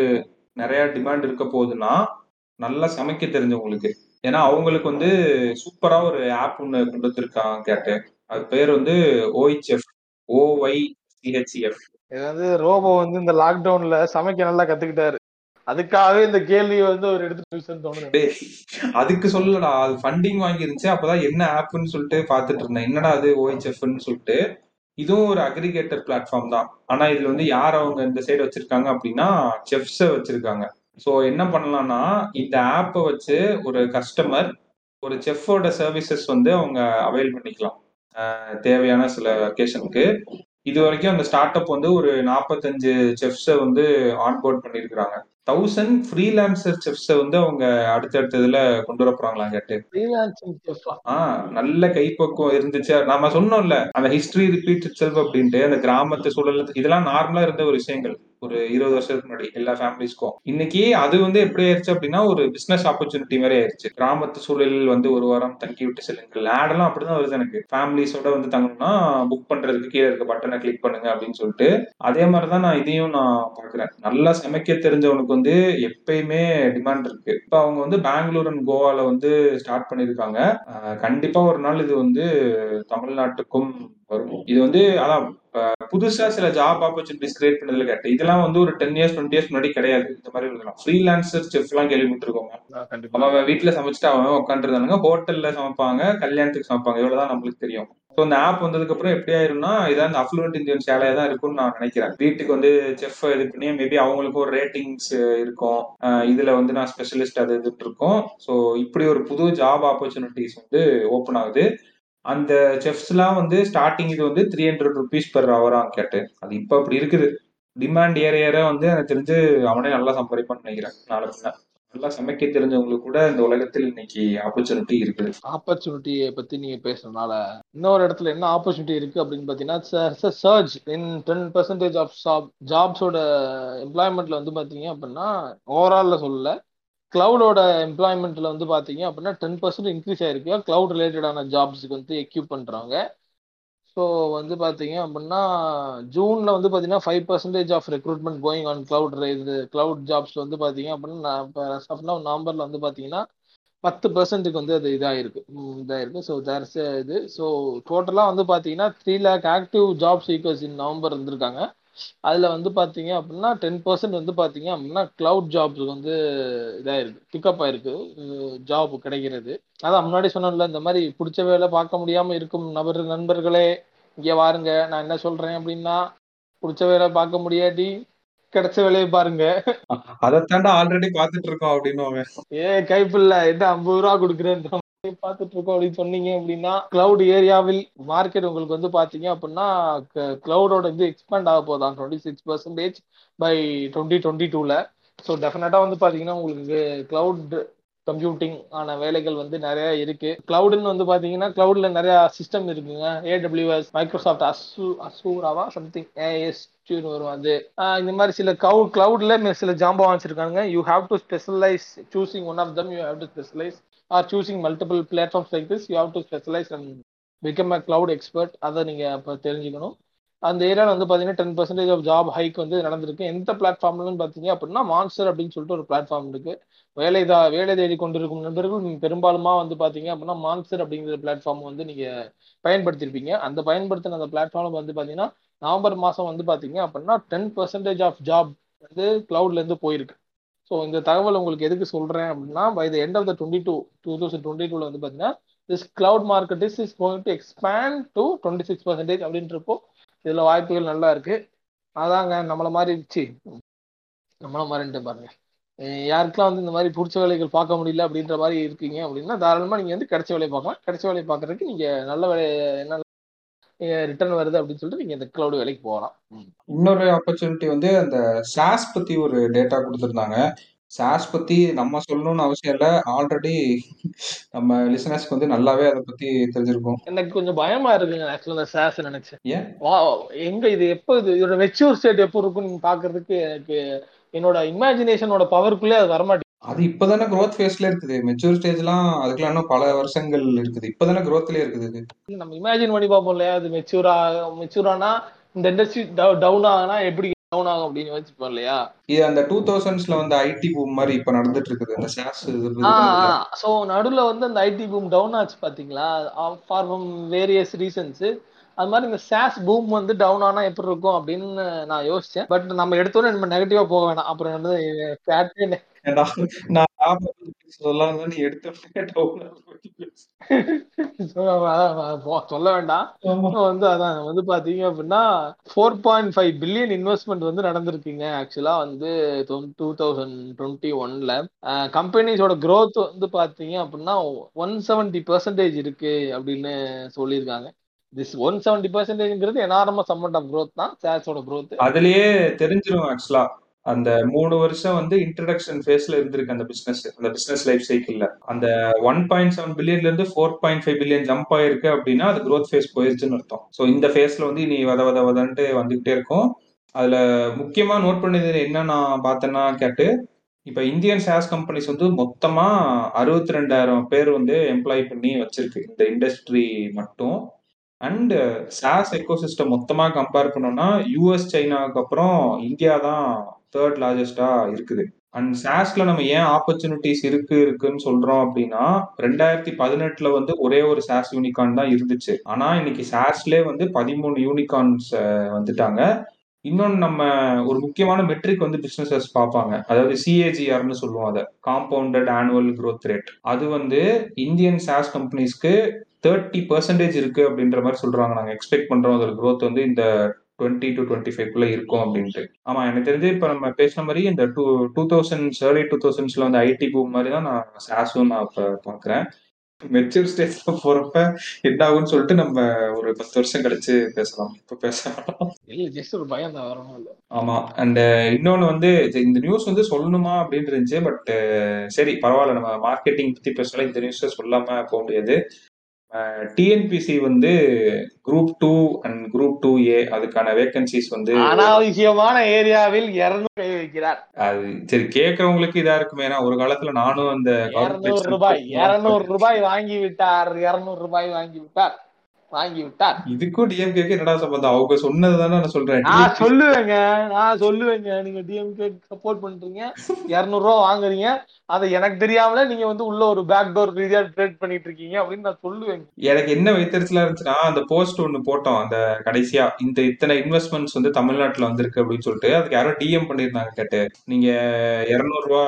S4: நிறைய டிமாண்ட் இருக்க போகுதுன்னா நல்லா சமைக்க தெரிஞ்சவங்களுக்கு. ஏன்னா அவங்களுக்கு வந்து சூப்பரா ஒரு ஆப் ஒன்று கொண்டு வந்திருக்காங்க கேட்டு. அது பேர் வந்து ஓஹெச்எஃப் ஓஒய் சிஹெச்எஃப்
S3: இது வந்து ரோபோ வந்து இந்த லாக்டவுன்ல சமைக்க நல்லா கத்துக்கிட்டாரு. அதுக்காகவே இந்த கேள்வி வந்து ஒரு எடுத்து தோணுது.
S4: அதுக்கு சொல்லடா அது ஃபண்டிங் வாங்கிருந்துச்சு அப்பதான் என்ன ஆப்னு சொல்லிட்டு பாத்துட்டு இருந்தேன். என்னடா அது ஓஹெச்எஃப்னு சொல்லிட்டு. இதுவும் ஒரு அக்ரிகேட்டர் பிளாட்ஃபார்ம் தான். ஆனா இதுல வந்து யார் அவங்க இந்த சைடு வச்சிருக்காங்க அப்படின்னா செஃப்ஸ வச்சிருக்காங்க. ஸோ என்ன பண்ணலாம்னா இந்த ஆப்பை வச்சு ஒரு கஸ்டமர் ஒரு செஃப்போட சர்வீசஸ் வந்து அவங்க அவைல் பண்ணிக்கலாம். தேவையான சில அக்கேஷனுக்கு இது வரைக்கும் அந்த ஸ்டார்ட் அப் வந்து ஒரு நாற்பத்தஞ்சு செஃப்ஸை வந்து ஆன்போர்ட் பண்ணியிருக்கிறாங்க. தௌசண்ட் ஃப்ரீலான்சர் செஃப்ஸை வந்து அவங்க அடுத்தடுத்ததுல கொண்டு வர போறாங்களா கேட்டு. ஆஹ் நல்ல கைப்பக்குவம் இருந்துச்சு. நாம சொன்னோம்ல அந்த ஹிஸ்டரி ரிப்பீட் செல்வ் அப்படின்ட்டு அந்த கிராமத்து சூழல் இதெல்லாம் நார்மலா இருந்த ஒரு விஷயங்கள். ஒரு இருபது வருஷத்துக்கு முன்னாடி எல்லா ஃபேமிலிஸ்க்கும் இன்னைக்கு அது வந்து எப்படி ஆயிருச்சு அப்படின்னா ஒரு பிசினஸ் ஆப்பர்ச்சுனிட்டி மாதிரி ஆயிருச்சு. கிராமத்து சூழலில் வந்து ஒரு வாரம் தங்கி விட்டு செல்லுங்கள். ஆட் எல்லாம் அப்படிதான் வருது எனக்கு. ஃபேமிலிஸோட வந்து தங்கணும்னா புக் பண்றதுக்கு கீழே இருக்க பட்டனை கிளிக் பண்ணுங்க அப்படின்னு சொல்லிட்டு அதே மாதிரிதான் நான் இதையும் நான் பாக்குறேன் நல்லா சமைக்க தெரிஞ்சவனுக்கு தமிழ்நாட்டுக்கு வந்து எப்பயுமே டிமாண்ட் இருக்கு. இப்ப அவங்க வந்து பெங்களூர் அண்ட் கோவால வந்து ஸ்டார்ட் பண்ணிருக்காங்க அஹ் கண்டிப்பா ஒரு நாள் இது வந்து தமிழ்நாட்டுக்கும் வரும். இது வந்து அதான் புதுசா சில ஜாப் ஆப்பர்ச்சுனிட்டிஸ் கிரியேட் பண்ணதுல கேட்டேன். இதெல்லாம் வந்து ஒரு டென் இயர்ஸ் டுவெண்ட்டி இயர்ஸ் முன்னாடி கிடையாது. இந்த மாதிரி இருக்கலாம் ஃப்ரீலான்சர் செஃப் எல்லாம் கேள்விப்பட்டிருக்கோங்க அவன் வீட்டுல சமைச்சிட்டு அவன் உட்காந்துருந்தானுங்க ஹோட்டல்ல சமைப்பாங்க. கல்யாணத்துக்கு சமைப்பாங்க. இவ்வளவுதான் நம்மளுக்கு தெரியும். ஸோ அந்த ஆப் வந்ததுக்கப்புறம் எப்படி ஆயிரும்னா இதான் அந்த அஃப்ளூவன்ட் இந்தியன் சேலையாக தான் இருக்கும்னு நான் நினைக்கிறேன். வீட்டுக்கு வந்து செஃப் இது பண்ணி மேபி அவங்களுக்கு ஒரு ரேட்டிங்ஸ் இருக்கும். இதில் வந்து நான் ஸ்பெஷலிஸ்ட் அது இதுட்டு இருக்கும். ஸோ இப்படி ஒரு புது ஜாப் ஆப்பர்ச்சுனிட்டிஸ் வந்து ஓப்பன் ஆகுது. அந்த செஃப்ஸ்லாம் வந்து ஸ்டார்டிங் இது வந்து த்ரீ ஹண்ட்ரட் ருபீஸ் பெர் ஹவராக கேட்டு அது இப்போ அப்படி இருக்குது. டிமாண்ட் ஏற ஏற வந்து எனக்கு தெரிஞ்சு அவனே நல்லா சம்பாதிப்பான்னு நினைக்கிறேன். நாலு பின்ன நல்லா சமைக்க தெரிஞ்சவங்களுக்கு கூட இந்த உலகத்தில் இன்னைக்கு ஆப்பர்ச்சுனிட்டி இருக்குது.
S3: ஆப்பர்ச்சுனிட்டியை பத்தி நீங்க பேசுறதுனால இன்னொரு இடத்துல என்ன ஆப்பர்ச்சுனிட்டி இருக்கு அப்படின்னு பாத்தீங்கன்னா surge in ten percentage of ஜாப்ஸோட எம்ப்ளாய்மெண்ட்ல வந்து பாத்தீங்க அப்படின்னா ஓவரால்ல சொல்லல. கிளவுடோட எம்ப்ளாய்மெண்ட்ல வந்து பாத்தீங்க அப்படின்னா டென் பர்சன்ட் இன்க்ரீஸ் ஆயிருக்கு. கிளவுட் ரிலேட்டடான ஜாப்ஸுக்கு வந்து எக்யூப் பண்றாங்க. ஸோ வந்து பார்த்தீங்க அப்படின்னா ஜூனில் வந்து பார்த்தீங்கன்னா five percentage of recruitment going on cloud இது கிளவுட் ஜாப்ஸ் வந்து பார்த்தீங்க அப்படின்னா இப்போ நவம்பரில் வந்து பார்த்தீங்கன்னா பத்து பர்சன்ட்டுக்கு வந்து அது இதாகிருக்கு இதாகிருக்கு ஸோ தேர்ஸ் இது ஸோ டோட்டலாக வந்து பார்த்தீங்கன்னா three lakh active job seekers in November இருந்திருக்காங்க. அதில் வந்து பார்த்தீங்க அப்படின்னா டென் பர்சன்ட் வந்து பார்த்தீங்க அப்படின்னா கிளவுட் ஜாப்ஸ் வந்து இதாயிருக்கு பிக்கப் ஆயிருக்கு. ஜாப் கிடைக்கிறது. அதான் முன்னாடி சொன்னேன்ல இந்த மாதிரி பிடிச்ச வேலை பார்க்க முடியாமல் இருக்கும் நபர் நண்பர்களே இங்கே வாருங்க நான் என்ன சொல்கிறேன் அப்படின்னா பிடிச்ச வேலை பார்க்க முடியாட்டி கிடைச்ச வேலையை பாருங்க.
S4: அதைத்தாண்டா ஆல்ரெடி பாத்துட்டு இருக்கோம் அப்படின்னு
S3: ஏ கைப்பில்ல என்ன ஐம்பது ரூபா கொடுக்குறேன் பார்த்துட்டு இருக்கோம் அப்படின்னு சொன்னீங்க அப்படின்னா கிளவுட் ஏரியாவில் மார்க்கெட் உங்களுக்கு வந்து பாத்தீங்க அப்படின்னா கிளவுடோட இது எக்ஸ்பேண்ட் ஆக போதான் twenty six percentage by twenty twenty டூல ஸோ டெஃபினட்டா வந்து பாத்தீங்கன்னா உங்களுக்கு கிளவுட் கம்ப்யூட்டிங் ஆன வேலைகள் வந்து நிறைய இருக்கு. கிளவுடுன்னு வந்து பாத்தீங்கன்னா கிளவுட்ல நிறைய சிஸ்டம் இருக்குங்க. ஏடபிள்யூஎஸ் மைக்ரோசாஃப்ட் அசூ அசூராவா சம்திங் ஏஎஸ் வரும் அது. இந்த மாதிரி சில கவுட் கிளவுட்ல சில ஜாம்பா வச்சிருக்காங்க you have to specialise choosing one of them you have to specialise or choosing multiple platforms like this you have to specialise and become a cloud expert அதை நீங்கள் இப்போ தெரிஞ்சுக்கணும். அந்த ஏரியாவில் வந்து பார்த்தீங்கன்னா ten percentage of job hike வந்து நடந்திருக்கு. எந்த பிளாட்ஃபார்ம்லன்னு பார்த்தீங்க அப்படின்னா மான்ஸ்டர் அப்படின்னு சொல்லிட்டு ஒரு பிளாட்ஃபார்ம் இருக்கு. வேலை தான் வேலை தேடி கொண்டிருக்கும் நண்பர்கள் பெரும்பாலுமா வந்து பார்த்தீங்க அப்படின்னா மான்ஸ்டர் அப்படிங்கிற பிளாட்ஃபார்ம் வந்து நீங்கள் பயன்படுத்திருப்பீங்க. அந்த பயன்படுத்தின அந்த பிளாட்ஃபார்ம் வந்து பார்த்தீங்கன்னா நவம்பர் மாதம் வந்து பார்த்தீங்க அப்படின்னா டென் பர்சன்டேஜ் ஆஃப் ஜாப் வந்து க்ளவுட்லேருந்து போயிருக்கு. ஸோ இந்த தகவல் உங்களுக்கு எதுக்கு சொல்றேன் அப்படின்னா by the end of the twenty two two thousand twenty டூவில் வந்து பார்த்தீங்கன்னா this cloud market is is going to expand to twenty six percentage அப்படின்றப்போ இதுல வாய்ப்புகள் நல்லா இருக்கு. அதாங்க நம்மள மாதிரி இருந்துச்சு நம்மளை மாதிரின்ட்டு பாருங்க. யாருக்கெல்லாம் வந்து இந்த மாதிரி பிடிச்ச வேலைகள் பார்க்க முடியல அப்படின்ற மாதிரி இருக்கீங்க அப்படின்னா தாராளமா நீங்க வந்து கிடைச்ச வேலையை பார்க்கலாம். கிடைச்ச வேலையை பார்க்குறதுக்கு நீங்கள் நல்ல வேலை என்ன ரிட்டர்ன் வருது அப்படின்னு சொல்லிட்டு நீங்க இந்த கிளவுட் வேலைக்கு போகலாம்.
S4: இன்னொரு ஆப்பர்ச்சுனிட்டி வந்து அந்த சாஸ் பத்தி ஒரு டேட்டா கொடுத்துருந்தாங்க. சாஸ் பத்தி நம்ம சொல்லணும்னு அவசியம் இல்லை. ஆல்ரெடி நம்ம லிசனர்ஸ்க்கு வந்து நல்லாவே அதை பத்தி தெரிஞ்சிருக்கும்.
S3: எனக்கு கொஞ்சம் பயமா இருக்குங்க ஆக்சுவலா இந்த சாஸ் வா எங்க இது எப்போ இது? இதோட மெச்சூர் ஸ்டேட் எப்போ இருக்கும் நீங்க பாக்குறதுக்கு எனக்கு என்னோட இமேஜினேஷனோட பவருக்குள்ளே அது வரமாட்டேங்குது.
S4: அது இப்பதானே growth ஃபேஸ்ல இருக்குது. மெச்சூர் ஸ்டேஜ்லாம் அதுக்கெல்லாம் இன்னும் பல வருஷங்கள் இருக்குது. இப்பதானே growthலயே இருக்குது இது.
S3: நம்ம இமேஜின் பண்ணி பார்ப்போம் இல்லையா? அது மெச்சூரா மெச்சூரானா இந்த இண்டஸ்ட்ரி டவுன் ஆகுனா எப்படி டவுன் ஆகும் அப்படின்னு வச்சுப்போம் இல்லையா?
S4: இது அந்த டூ தௌசண்ட்ஸ்ல வந்து ஐடி பூம் மாதிரி இப்ப நடந்துட்டு இருக்குது. இந்த சாஸ் இது பண்ணுதுல.
S3: ஸோ நடுவில் வந்து அந்த ஐடி பூம் டவுன் ஆச்சு பாத்தீங்களா ஃபார் வேரியஸ் ரீசன்ஸ் அது மாதிரி இந்த சாஸ் பூம் வந்து டவுன் ஆனா எப்படி இருக்கும் அப்படின்னு நான் யோசிச்சேன். பட் நம்ம எடுத்தோன்னே நம்ம நெகட்டிவா போக வேணாம். அப்புறம் வந்து ஃபேக்டரி
S4: நான் சொல்லலாம் நீ.
S3: சொல்ல வேண்டாம். வந்து அதான் வந்து பாத்தீங்க அப்படின்னா four point five billion investment வந்து நடந்திருக்குங்க. ஆக்சுவலா வந்து டூ தௌசண்ட் டுவெண்ட்டி ஒன்ல கம்பெனிஸோட growth வந்து பாத்தீங்க அப்படின்னா ஒன் செவன்டி பெர்சன்டேஜ் இருக்கு அப்படின்னு சொல்லியிருக்காங்க. திஸ் ஒன் செவன்டி பெர்சன்டேஜ்ங்கிறது எனாரமஸ் அமௌண்ட் ஆஃப் growth தான் சேஸோட growth.
S4: அதுலயே தெரிஞ்சிரும் ஆக்சுவலா அந்த மூணு வருஷம் வந்து இன்ட்ரடக்ஷன் ஃபேஸ்ல இருந்திருக்கு அந்த பிசினஸ் அந்த பிசினஸ் லைஃப் சைக்கிள்ல அந்த ஒன் பாயிண்ட் செவன் பில்லியன்ல இருந்து four point five billion jump ஆயிருக்கு அப்படின்னா அது க்ரோத் ஃபேஸ் போயிருச்சுன்னு அர்த்தம். ஸோ இந்த ஃபேஸ்ல வந்து நீ வத வத வதன்ட்டு வந்துகிட்டே இருக்கும். அதுல முக்கியமா நோட் பண்ணது என்ன நான் பார்த்தேன்னா கேட்டு இப்ப இந்தியன் ஷேர்ஸ் கம்பெனிஸ் வந்து மொத்தமா அறுபத்தி ரெண்டாயிரம் பேர் வந்து எம்ப்ளாய் பண்ணி வச்சிருக்கு. இந்த இண்டஸ்ட்ரி மட்டும். அண்ட் சாஸ் எக்கோசிஸ்டம் மொத்தமா கம்பேர் பண்ணோம்னா யூஎஸ் சைனாவுக்கு அப்புறம் இந்தியா தான் தேர்ட் லார்ஜஸ்டா இருக்குது. அண்ட் சாஸ்ல நம்ம ஏன் ஆப்பர்ச்சுனிட்டிஸ் இருக்கு இருக்குன்னு சொல்றோம் அப்படின்னா ரெண்டாயிரத்தி பதினெட்டுல வந்து ஒரே ஒரு சாஸ் யூனிகார்ன் தான் இருந்துச்சு. ஆனா இன்னைக்கு சாஸ்லே வந்து பதிமூணு யூனிகார்ன்ஸ் வந்துட்டாங்க. இன்னொன்று நம்ம ஒரு முக்கியமான மெட்ரிக் வந்து பிஸ்னஸஸ் பார்ப்பாங்க. அதாவது சிஏஜிஆர்னு சொல்லுவோம் அதை. காம்பவுண்டட் ஆனுவல் க்ரோத் ரேட் அது வந்து இந்தியன் சாஸ் கம்பெனிஸ்க்கு தேர்ட்டி பர்சன்டேஜ் இருக்கு அப்படின்ற மாதிரி சொல்றாங்க நாங்க. எக்ஸ்பெக்ட் பண்றோம் அதோட growth வந்து இந்த டுவெண்ட்டி டு டுவெண்ட்டி ஃபைவ்க்குள்ள இருக்கும் அப்படின்ட்டு. ஆமா எனக்கு தெரிஞ்சு இப்ப நம்ம பேசின மாதிரி இந்த two two thousands early two தௌசண்ட்ஸ்ல வந்து ஐடி பூம் மாதிரி தான் நான் சாஸும் நான் இப்ப பாக்குறேன். மெச்சூர் ஸ்டேஜ்ல போறப்ப என்ன ஆகும்னு சொல்லிட்டு நம்ம ஒரு பத்து வருஷம் கழிச்சு பேசலாம். இப்ப பேசலாம்
S3: இல்ல ஜஸ்ட் ஒரு பயம் தான் வரணும் இல்ல.
S4: ஆமா அண்ட் இன்னொன்னு வந்து இந்த நியூஸ் வந்து சொல்லணுமா அப்படின்னு இருந்துச்சு பட் சரி பரவாயில்ல நம்ம மார்க்கெட்டிங் பத்தி பேசலாம் இந்த நியூஸை சொல்லாம போக முடியாது. டிஎன்பிசி வந்து group two and group two A அதுக்கான வேகன்சிஸ் வந்து
S3: அனாவசியமான ஏரியாவில் இருநூறு கை வைக்கிறார்
S4: அது சரி கேட்கறவங்களுக்கு இதா இருக்குமே. ஒரு காலத்துல நானும் அந்த
S3: ரூபாய் இருநூறு ரூபாய் வாங்கி விட்டார் இருநூறு ரூபாய் வாங்கி விட்டார். வாங்கி விட்டார்
S4: இதுக்கும் டிஎம்கேக்கு என்னடா சம்பந்தம்? அவங்க சொன்னது தானே நான் சொல்றேன்.
S3: நான் சொல்லுவேங்க. நான் சொல்லுவேங்க. நீங்க டிஎம்கே சப்போர்ட் பண்றீங்க. இருநூறு ரூபா வாங்குறீங்க. அதை எனக்கு தெரியாமல நீங்க வந்து உள்ள ஒரு பேக் டோர் ரீதியா ட்ரேட் பண்ணிட்டு இருக்கீங்க அப்படின்னு நான் சொல்லுவேங்க.
S4: எனக்கு என்ன வைத்தறிச்சலா இருந்துச்சுன்னா அந்த போஸ்ட் ஒன்னு போட்டோம். அந்த கடைசியா இந்த இத்தனை இன்வெஸ்ட்மெண்ட்ஸ் வந்து தமிழ்நாட்டுல வந்திருக்கு அப்படின்னு சொல்லிட்டு அதுக்கு யாரோ டிஎம் பண்ணிருந்தாங்க கேட்டு. நீங்க இருநூறு ரூபா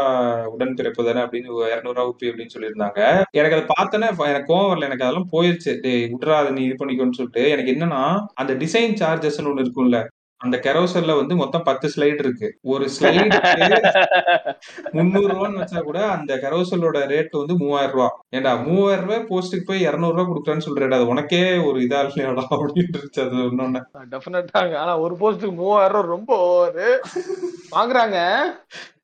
S4: உடன் பிறப்பு தானே அப்படின்னு இருநூறு ரூபா உப்பி அப்படின்னு சொல்லியிருந்தாங்க. எனக்கு அதை பார்த்தோன்னே எனக்கு கோவம் வரல. எனக்கு அதெல்லாம் போயிருச்சு. டேய் விட்றா நீ இது பண்ணிக்கோன்னு சொல்லிட்டு எனக்கு என்னன்னா அந்த டிசைன் சார்ஜஸ் ஒன்னு இருக்கும்ல அந்த கெரோசல்ல வந்து மொத்தம் பத்து ஸ்லைடு இருக்கு. ஒரு ஸ்லைடு முந்நூறு ரூபான்னு வச்சா கூட அந்த கெரோசலோட ரேட் வந்து மூவாயிரம் ரூபா. ஏன்டா மூவாயிரம் ரூபாய் போஸ்ட்டுக்கு போய் இருநூறு ரூபாய் கொடுக்குறேன்னு சொல்றேடா அது உனக்கே ஒரு இதா இல்லையாடா அப்படின்னு இருந்துச்சு அது ஒன்னொன்னு
S3: டெஃபினட்டாங்க ஆனா ஒரு போஸ்ட்டுக்கு மூவாயிரம் ரூபாய் ரொம்ப வாங்குறாங்க.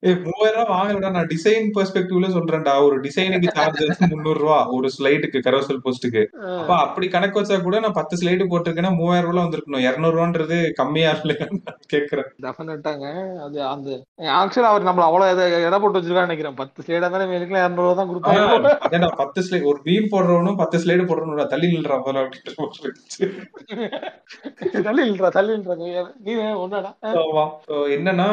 S4: மூவாயிரம் ரூபாய் வாங்கலடா நான் டிசைன் பெர்ஸ்பெக்டிவ்ல சொல்றேன்டா. ஒரு டிசைனுக்கு சார்ஜ் முந்நூறு ரூபா ஒரு ஸ்லைடுக்கு கரோசல் போஸ்ட்டுக்கு அப்ப அப்படி கணக்கு வச்சா கூட நான் பத்து ஸ்லைடு போட்டிருக்கேன்னா மூவாயிரம் ரூபாய் வந்திருக்கணும். இருநூறு ரூபான்றது கம்மியா இல்லையான்னு கேக்குறேன்.
S3: டெஃபினட்டாங்க அது அந்த ஆக்சுவலா அவர் நம்மள அவ்வளவு எடை போட்டு வச்சிருக்கான்னு நினைக்கிறேன். பத்து ஸ்லைடா தானே மேலுக்குலாம் இருநூறு தான் கொடுப்பாங்க
S4: பத்து ஸ்லைடு ஒரு பீம் போடுறவனும் பத்து ஸ்லைடு போடுறவனோட தள்ளி நில்றா போல இருந்துச்சு
S3: தள்ளி இல்லைடா தள்ளி இல்லைடா நீ ஒன்னாடா
S4: ஆமா. So, என்னன்னா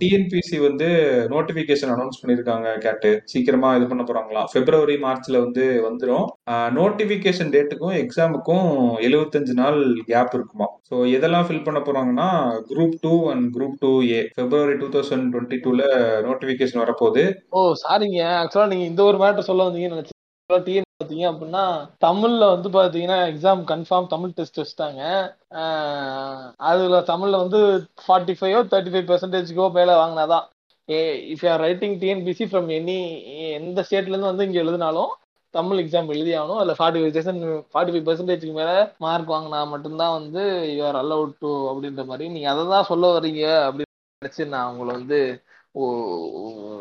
S4: டிஎன்பிசி வந்து நோட்டிபிகேஷன் அனௌன்ஸ் பண்ணிருக்காங்க கேட்டு சீக்கிரமா இது பண்ண போறாங்களாம் பிப்ரவரி மார்ச்ல வந்து வந்துடும் நோட்டிபிகேஷன் டேட்டுக்கும் எக்ஸாமுக்கும் 75 நாள் கேப் இருக்குமா ஸோ எதெல்லாம் ஃபில் பண்ண போறாங்கன்னா group two and group two A February two thousand twenty டூல நோட்டிபிகேஷன் வரப்போகுது.
S3: ஓ சாரிங்க ஆக்சுவலா நீங்க இந்த ஒரு மேட்டர் சொல்ல வந்தீங்கன்னு நினைச்சேன். பார்த்தீங்க பாத்தீங்க அப்படின்னா தமிழ்ல வந்து பாத்தீங்கன்னா எக்ஸாம் கன்ஃபார்ம் தமிழ் டெஸ்ட் வச்சுட்டாங்க. அதுல தமிழ்ல வந்து ஃபார்ட்டி ஃபைவோ தேர்ட்டி ஃபைவ் பெர்சன்டேஜ்க்கோ மேல வாங்கினாதான். If you are writing TNPSC from any எந்த ஸ்டேட்ல இருந்து வந்து இங்க எழுதினாலும் தமிழ் எக்ஸாம் எழுதி ஆகணும். அதுல forty five percent forty five பெர்சன்டேஜ்க்கு மேல மார்க் வாங்கினா மட்டும்தான் வந்து யூ ஆர் அலவுட் டு அப்படின்ற மாதிரி. நீங்க அதை தான் சொல்ல வர்றீங்க அப்படின்னு நினைச்சு நான் உங்களை வந்து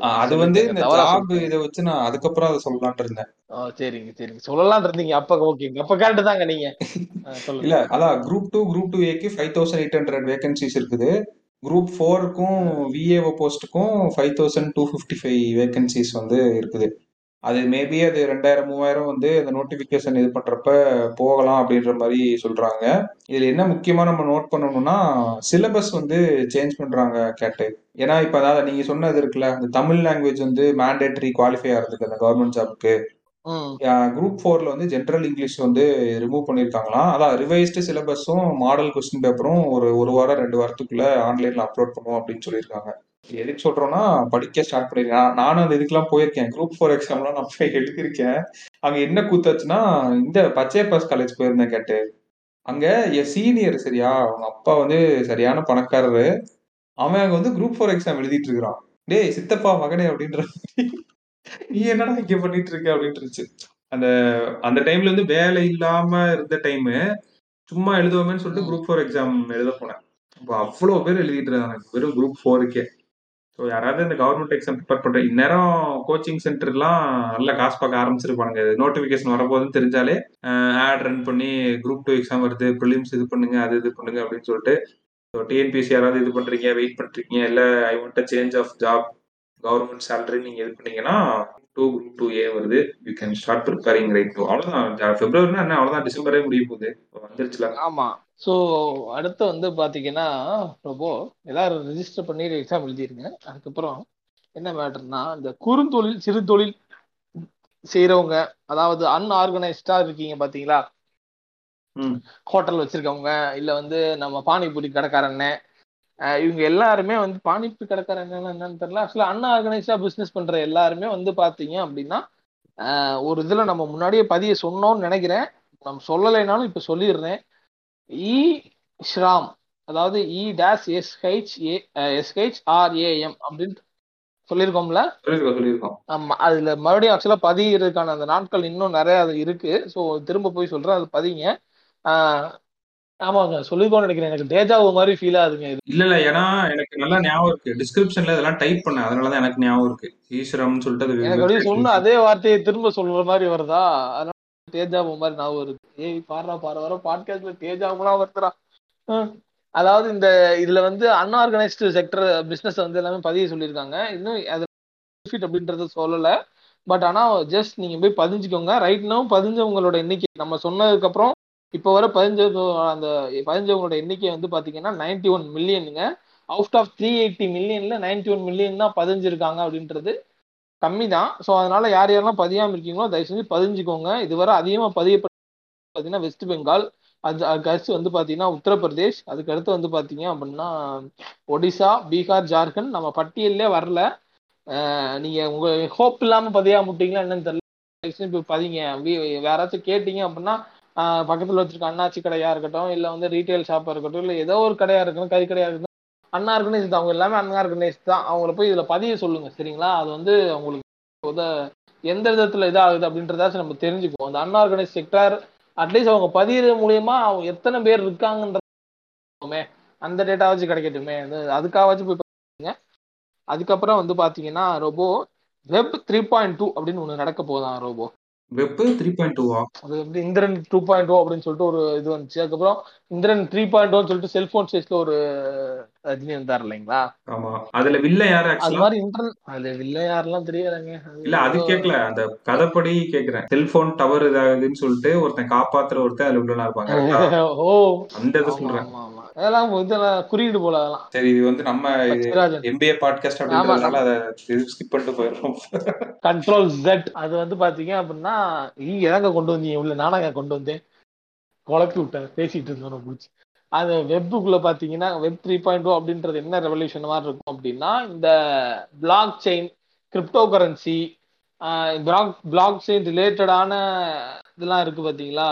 S4: அது வந்து இந்த ஜாப். இதை வச்சு நான் அதுக்கப்புறம் அதை சொல்லலாம்னு இருந்தேன்.
S3: சரிங்க சரிங்க. சொல்லலாம் இருந்தீங்க. அப்ப ஓகேங்க அப்ப கரெக்ட் தாங்க நீங்க.
S4: இல்ல அதான் குரூப் டூ குரூப் டூ ஏக்கு five thousand eight hundred vacancies இருக்குது. குரூப் ஃபோருக்கும் VAO போஸ்ட்டுக்கும் five thousand two fifty five vacancies வந்து இருக்குது. அது மேபி அது ரெண்டாயிரம் மூவாயிரம் வந்து அந்த நோட்டிஃபிகேஷன் இது பண்ணுறப்ப போகலாம் அப்படின்ற மாதிரி சொல்கிறாங்க இதில் என்ன முக்கியமாக நம்ம நோட் பண்ணணும்னா சிலபஸ் வந்து சேஞ்ச் பண்ணுறாங்க கேட்டு ஏன்னா இப்போ அதாவது நீங்கள் சொன்னது இருக்குல்ல அந்த தமிழ் லாங்குவேஜ் வந்து மேண்டேட்டரி குவாலிஃபை ஆகிறதுக்கு அந்த கவர்மெண்ட் ஜாபுக்கு
S3: ம்.
S4: குரூப் ஃபோர்ல வந்து ஜென்ரல் இங்கிலீஷ் வந்து ரிமூவ் பண்ணியிருக்காங்களாம் அதான் ரிவைஸ்டு சிலபஸும் மாடல் கொஸ்டின் பேப்பரும் ஒரு ஒரு வாரம் ரெண்டு வாரத்துக்குள்ள ஆன்லைன்ல அப்லோட் பண்ணுவோம் அப்படின்னு சொல்லியிருக்காங்க. எதுக்கு சொல்றோம்னா படிக்க ஸ்டார்ட் பண்ணிருக்கேன். நானும் அந்த இதுக்கெல்லாம் போயிருக்கேன். குரூப் ஃபோர் எக்ஸாம்லாம் நான் போய் எழுதியிருக்கேன். அங்க என்ன கூத்தாச்சுன்னா இந்த பச்சையப்பாஸ் பாஸ் காலேஜ் போயிருந்தேன் கேட்டு. அங்க என் சீனியர் சரியா அவங்க அப்பா வந்து சரியான பணக்காரரு. அவன் அங்க வந்து குரூப் ஃபோர் எக்ஸாம் எழுதிட்டு இருக்கிறான். டேய் சித்தப்பா மகனே அப்படின்ற மாதிரி, நீ என்னடா இங்க பண்ணிட்டு இருக்க அப்படின்ட்டு இருந்துச்சு. அந்த அந்த டைம்ல வந்து வேலை இல்லாம இருந்த டைம் சும்மா எழுதுவோமேன்னு சொல்லிட்டு குரூப் ஃபோர் எக்ஸாம் எழுத போனேன். அப்போ அவ்வளோ பேர் எழுதிட்டு இருக்காங்க வெறும் குரூப் ஃபோருக்கே ஸோ யாராவது இந்த கவர்மெண்ட் எக்ஸாம் ப்ரிப்பேர் பண்ற இந்நேரம் கோச்சிங் சென்டர்லாம் நல்ல காசு பார்க்க ஆரம்பிச்சிருப்பாங்க நோட்டிஃபிகேஷன் வரப்போகுதுன்னு தெரிஞ்சாலே ஆட் ரன் பண்ணி குரூப் டூ எக்ஸாம் வருது. ப்ரிலிம்ஸ் இது பண்ணுங்க அது இது பண்ணுங்க அப்படின்னு சொல்லிட்டு. ஸோ டிஎன்பிசி யாராவது இது பண்றீங்க வெயிட் பண்றீங்க இல்ல I want change of job government salary நீங்க இது பண்ணீங்கன்னா டூ குரூப் டூ ஏ வருது. You can start preparing right to அவ்வளவுதான். பிப்ரவரினா என்ன? அவ்வளவுதான். டிசம்பரே முடிய போகுது. வந்துருச்சுல.
S3: ஆமா. சோ அடுத்து வந்து பாத்தீங்கன்னா பிரபோ எல்லாரும் ரெஜிஸ்டர் பண்ணி எக்ஸாம் எழுதிருங்க. அதுக்கப்புறம் என்ன மேட்டர்னா இந்த குறுந்தொழில் சிறு தொழில் செய்யறவங்க அதாவது அன்ஆர்கனைஸ்டா இருக்கீங்க பாத்தீங்களா?
S4: ம்.
S3: ஹோட்டல் வச்சிருக்கவங்க இல்ல வந்து நம்ம பானிபூரி கடைக்காரண்ணே அஹ் இவங்க எல்லாருமே வந்து பானிபூரி கடைக்காரங்க என்னன்னு தெரியல. ஆக்சுவலா அன்ஆர்கனைஸ்டா பிசினஸ் பண்ற எல்லாருமே வந்து பாத்தீங்க அப்படின்னா ஒரு இதுல நம்ம முன்னாடியே பதிய சொன்னோம்னு நினைக்கிறேன். நம்ம சொல்லலைனாலும் இப்ப சொல்லிடுறேன். இ ஸ்ராம் அதாவது e dash SH A SH RAM அப்படின்னு சொல்லியிருக்கோம்ல?
S4: சொல்லியிருக்கோம்
S3: ஆமா அதுல மறுபடியும் ஆக்சுவலா பதிகிறதுக்கான அந்த நாட்கள் இன்னும் நிறைய அது இருக்கு. ஸோ திரும்ப போய் சொல்றேன் அது பதிங்க ஆஹ் ஆமாங்க சொல்லிருக்கோம்னு நினைக்கிறேன். எனக்கு டேஜாவு மாதிரி ஃபீல் ஆகுதுங்க இது.
S4: இல்ல இல்ல. ஏன்னா எனக்கு நல்லா ஞாபகம் இருக்கு. டிஸ்கிரிப்ஷன்ல இதெல்லாம் டைப் பண்ணேன். அதனாலதான் எனக்கு ஞாபகம் இருக்கு. ஈஸ்வரம்னு சொல்லிட்டு அது
S3: எனக்கு அப்படியே சொன்ன. அதே வார்த்தையை திரும்ப சொல்ற மாதிரி வருதா? அதனால தேஜாவு மாதிரி ஞாபகம் இருக்கு ஏய் பாடுறா பாரு வர பாட்காஸ்ட்ல தேஜாவுலாம் வருதுடா. ஹம். அதாவது இந்த இதுல வந்து அன்ஆர்கனைஸ்டு செக்டர் பிசினஸ் வந்து எல்லாமே பதிய சொல்லியிருக்காங்க. இன்னும் அது பெனிஃபிட் அப்படின்றத சொல்லல. பட் ஆனா ஜஸ்ட் நீங்க போய் பதிஞ்சுக்கோங்க. ரைட் now பதிஞ்சவங்களோட எண்ணிக்கை. நம்ம சொன்னதுக்கு அப்புறம் இப்போ வர பதினஞ்சு அந்த பதினஞ்சவங்களோட எண்ணிக்கை வந்து பாத்தீங்கன்னா 91 ஒன் மில்லியனுங்க அவுட் ஆஃப் த்ரீ எயிட்டி மில்லியன்ல 91 ஒன் மில்லியன் தான் பதிஞ்சிருக்காங்க அப்படின்றது கம்மி தான் ஸோ அதனால யார் யாரெல்லாம் பதியாம இருக்கீங்களோ தயவு செஞ்சு பதிஞ்சுக்கோங்க. இதுவரை அதிகமா பதியப்பட்ட பார்த்தீங்கன்னா வெஸ்ட் பெங்கால் அது அதுக்கு வந்து பார்த்தீங்கன்னா உத்தரப்பிரதேஷ் அதுக்கு அடுத்து வந்து பார்த்தீங்க அப்படின்னா ஒடிசா பீகார் ஜார்க்கண்ட். நம்ம பட்டியல்லே வரல. நீங்கள் நீங்க உங்க ஹோப் இல்லாம பதியாம முட்டிங்களா என்னன்னு தெரியல. தயவு செஞ்சு இப்போ பதிங்க அப்படி யாராச்சும் கேட்டீங்க அப்படின்னா பக்கத்துல வச்சிருக்க அண்ணாச்சி கடையா இருக்கட்டும் இல்ல வந்து ரீட்டைல் ஷாப்பா இருக்கட்டும் இல்ல ஏதோ ஒரு கடையா இருக்கணும் கறி கடையா இருக்கட்டும் தான். அவங்க எல்லாமே அன்ஆர்கனைஸ்ட் தான். அவங்கள போய் இதுல பதிய சொல்லுங்க சரிங்களா? அது வந்து அவங்களுக்கு உத எந்த விதத்துல இதாகுது அப்படின்றதாச்சும் நம்ம தெரிஞ்சுக்குவோம். அந்த அன்ஆர்கனைஸ் செக்டார் அட்லீஸ்ட் அவங்க பதியது மூலியமா அவங்க எத்தனை பேர் இருக்காங்கன்றமே அந்த டேட்டா வச்சு கிடைக்கட்டுமே. அது- அதுக்காகவாச்சும் போய் பார்த்தீங்க அதுக்கப்புறம் வந்து பாத்தீங்கன்னா robo web three point two அப்படின்னு ஒன்று நடக்க போதான் ரோபோ
S4: வெப் த்ரீ பாயிண்ட் டூவா
S3: அது வந்து இந்திரன் டூ பாயிண்ட் டூ அப்படின்னு சொல்லிட்டு ஒரு இது வந்துச்சு. அதுக்கப்புறம் இந்திரன் த்ரீ பாயிண்ட் டூன்னு சொல்லிட்டு செல்போன் சைஸ்ல ஒரு ரஜினி வந்தார் இல்லைங்களா?
S4: ஆமா. அதுல வில்ல யாரு
S3: அது மாதிரி இன்டர்நெட் அது வில்ல யாரெல்லாம் தெரியாதுங்க
S4: இல்ல அது கேக்கல. அந்த கதைப்படி கேக்குறேன். செல்போன் டவர் இதாகுதுன்னு சொல்லிட்டு ஒருத்தன் காப்பாத்துற ஒருத்தன் அதுல வில்லனா இருப்பாங்க?
S3: ஓ.
S4: அந்த இதை சொல்றேன்.
S3: அதெல்லாம் இதெல்லாம் குறியீடு போல அதெல்லாம்.
S4: சரி இது வந்து நம்ம எம்பிஏ பாட்காஸ்ட் அப்படின்றதுனால அதை ஸ்கிப் பண்ணிட்டு போயிடுறோம்.
S3: கண்ட்ரோல் ஜெட் அது வந்து பாத்தீங்க அப்படின்னா நீங்க எதாங்க கொண்டு வந்தீங்க? உள்ள நானாங்க கொண்டு வந்தேன். குழப்பி விட்டேன். பேசிட்டு இருந்தோம் பிடிச்சி. அது வெப்புக்குள்ள பாத்தீங்கன்னா வெப் த்ரீ பாயிண்ட் டூ அப்படின்றது என்ன ரெவல்யூஷன் மாதிரி இருக்கும் அப்படின்னா இந்த blockchain cryptocurrency blockchain ரிலேட்டடான இதெல்லாம் இருக்கு பாத்தீங்களா?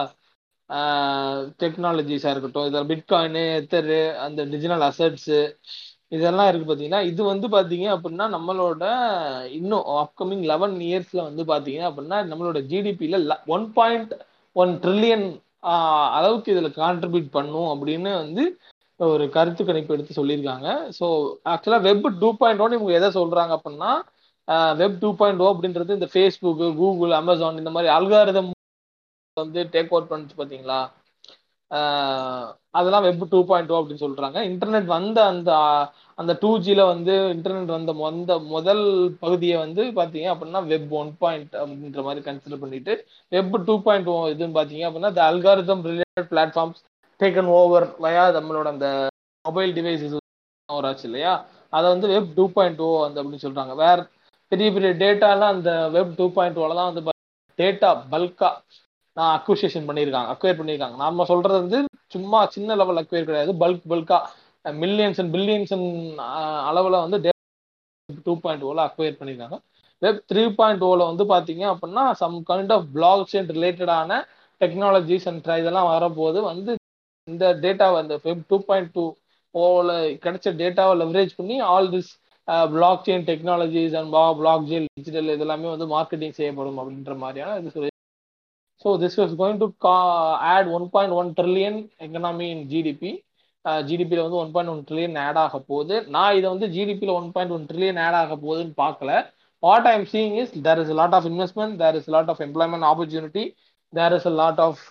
S3: டெக்னாலஜிஸா இருக்கட்டும் இதில் பிட்காயின் எத்தரு அந்த டிஜிட்டல் அசட்ஸு இதெல்லாம் இருக்கு பாத்தீங்கன்னா இது வந்து பாத்தீங்க அப்படின்னா நம்மளோட இன்னும் அப்கமிங் லெவன் இயர்ஸ்ல வந்து பாத்தீங்க அப்படின்னா நம்மளோட ஜிடிபியில ஒன் பாயிண்ட் ஒன் ட்ரில்லியன் அளவுக்கு இதில் கான்ட்ரிபியூட் பண்ணும் அப்படின்னு வந்து ஒரு கருத்து கணிப்பு எடுத்து சொல்லியிருக்காங்க. ஸோ ஆக்சுவலாக வெப் டூ பாயிண்ட் ஒன் இவங்க எதை சொல்கிறாங்க அப்படின்னா வெப் டூ பாயிண்ட் ஓ அப்படின்றது இந்த ஃபேஸ்புக் கூகுள் அமேசான் இந்த மாதிரி அல்காரிதம் வந்து டேக் அவுட் பண்ணிச்சு பார்த்தீங்களா? அதெல்லாம் வெப் டூ பாயிண்ட் ஓ அப்படின்னு சொல்கிறாங்க இன்டர்நெட் வந்த அந்த அந்த டூ ஜியில் வந்து இன்டர்நெட் வந்த வந்த முதல் பகுதியை வந்து பார்த்தீங்க அப்படின்னா வெப் ஒன் பாயிண்ட் அப்படின்ற மாதிரி கன்சிடர் பண்ணிட்டு வெப் டூ பாயிண்ட் இதுன்னு பார்த்தீங்க அப்படின்னா the algorithm related platforms taken over via நம்மளோட அந்த மொபைல் டிவைசஸ் ஆச்சு இல்லையா? அதை வந்து வெப் டூ பாயிண்ட் ஓ அந்த அப்படின்னு சொல்கிறாங்க வேற பெரிய பெரிய டேட்டாலாம் அந்த வெப் டூ பாயிண்ட் ஓவில் தான் வந்து டேட்டா பல்காக நான் அக்விசேஷன் பண்ணியிருக்காங்க அக்வயர் பண்ணியிருக்காங்க. நம்ம சொல்கிறது வந்து சும்மா சின்ன லெவல் அக்வயர் கிடையாது. பல்க் பல்கா மில்லியன்ஸ் அண்ட் பில்லியன்ஸ் அளவில் வந்து டூ பாயிண்ட் ஓவில் அக்வயர் பண்ணியிருக்காங்க. வெப் த்ரீ பாயிண்ட் ஓவில் வந்து பார்த்தீங்க அப்படின்னா some kind of blockchain ரிலேட்டடான டெக்னாலஜிஸ் அண்ட் இதெல்லாம் வரப்போது வந்து இந்த டேட்டாவை அந்த வெப் டூ பாயிண்ட் டூ ஓவில் கிடைச்ச டேட்டாவை லெவரேஜ் பண்ணி all this blockchain technologies and பா பிளாக் செயின் டிஜிட்டல் இதெல்லாமே வந்து மார்க்கெட்டிங் செய்யப்படும் அப்படின்ற மாதிரியான இது சொல்லி so this was going to add one point one trillion economy in GDP ஜிடிபியில் வந்து one point one trillion add ஆக போகுது. நான் இதை வந்து ஜிடிபியில் one point one trillion add ஆக போகுதுன்னு பார்க்கல. What I am seeing is there is lot of investment there is lot of employment opportunity there is a lot of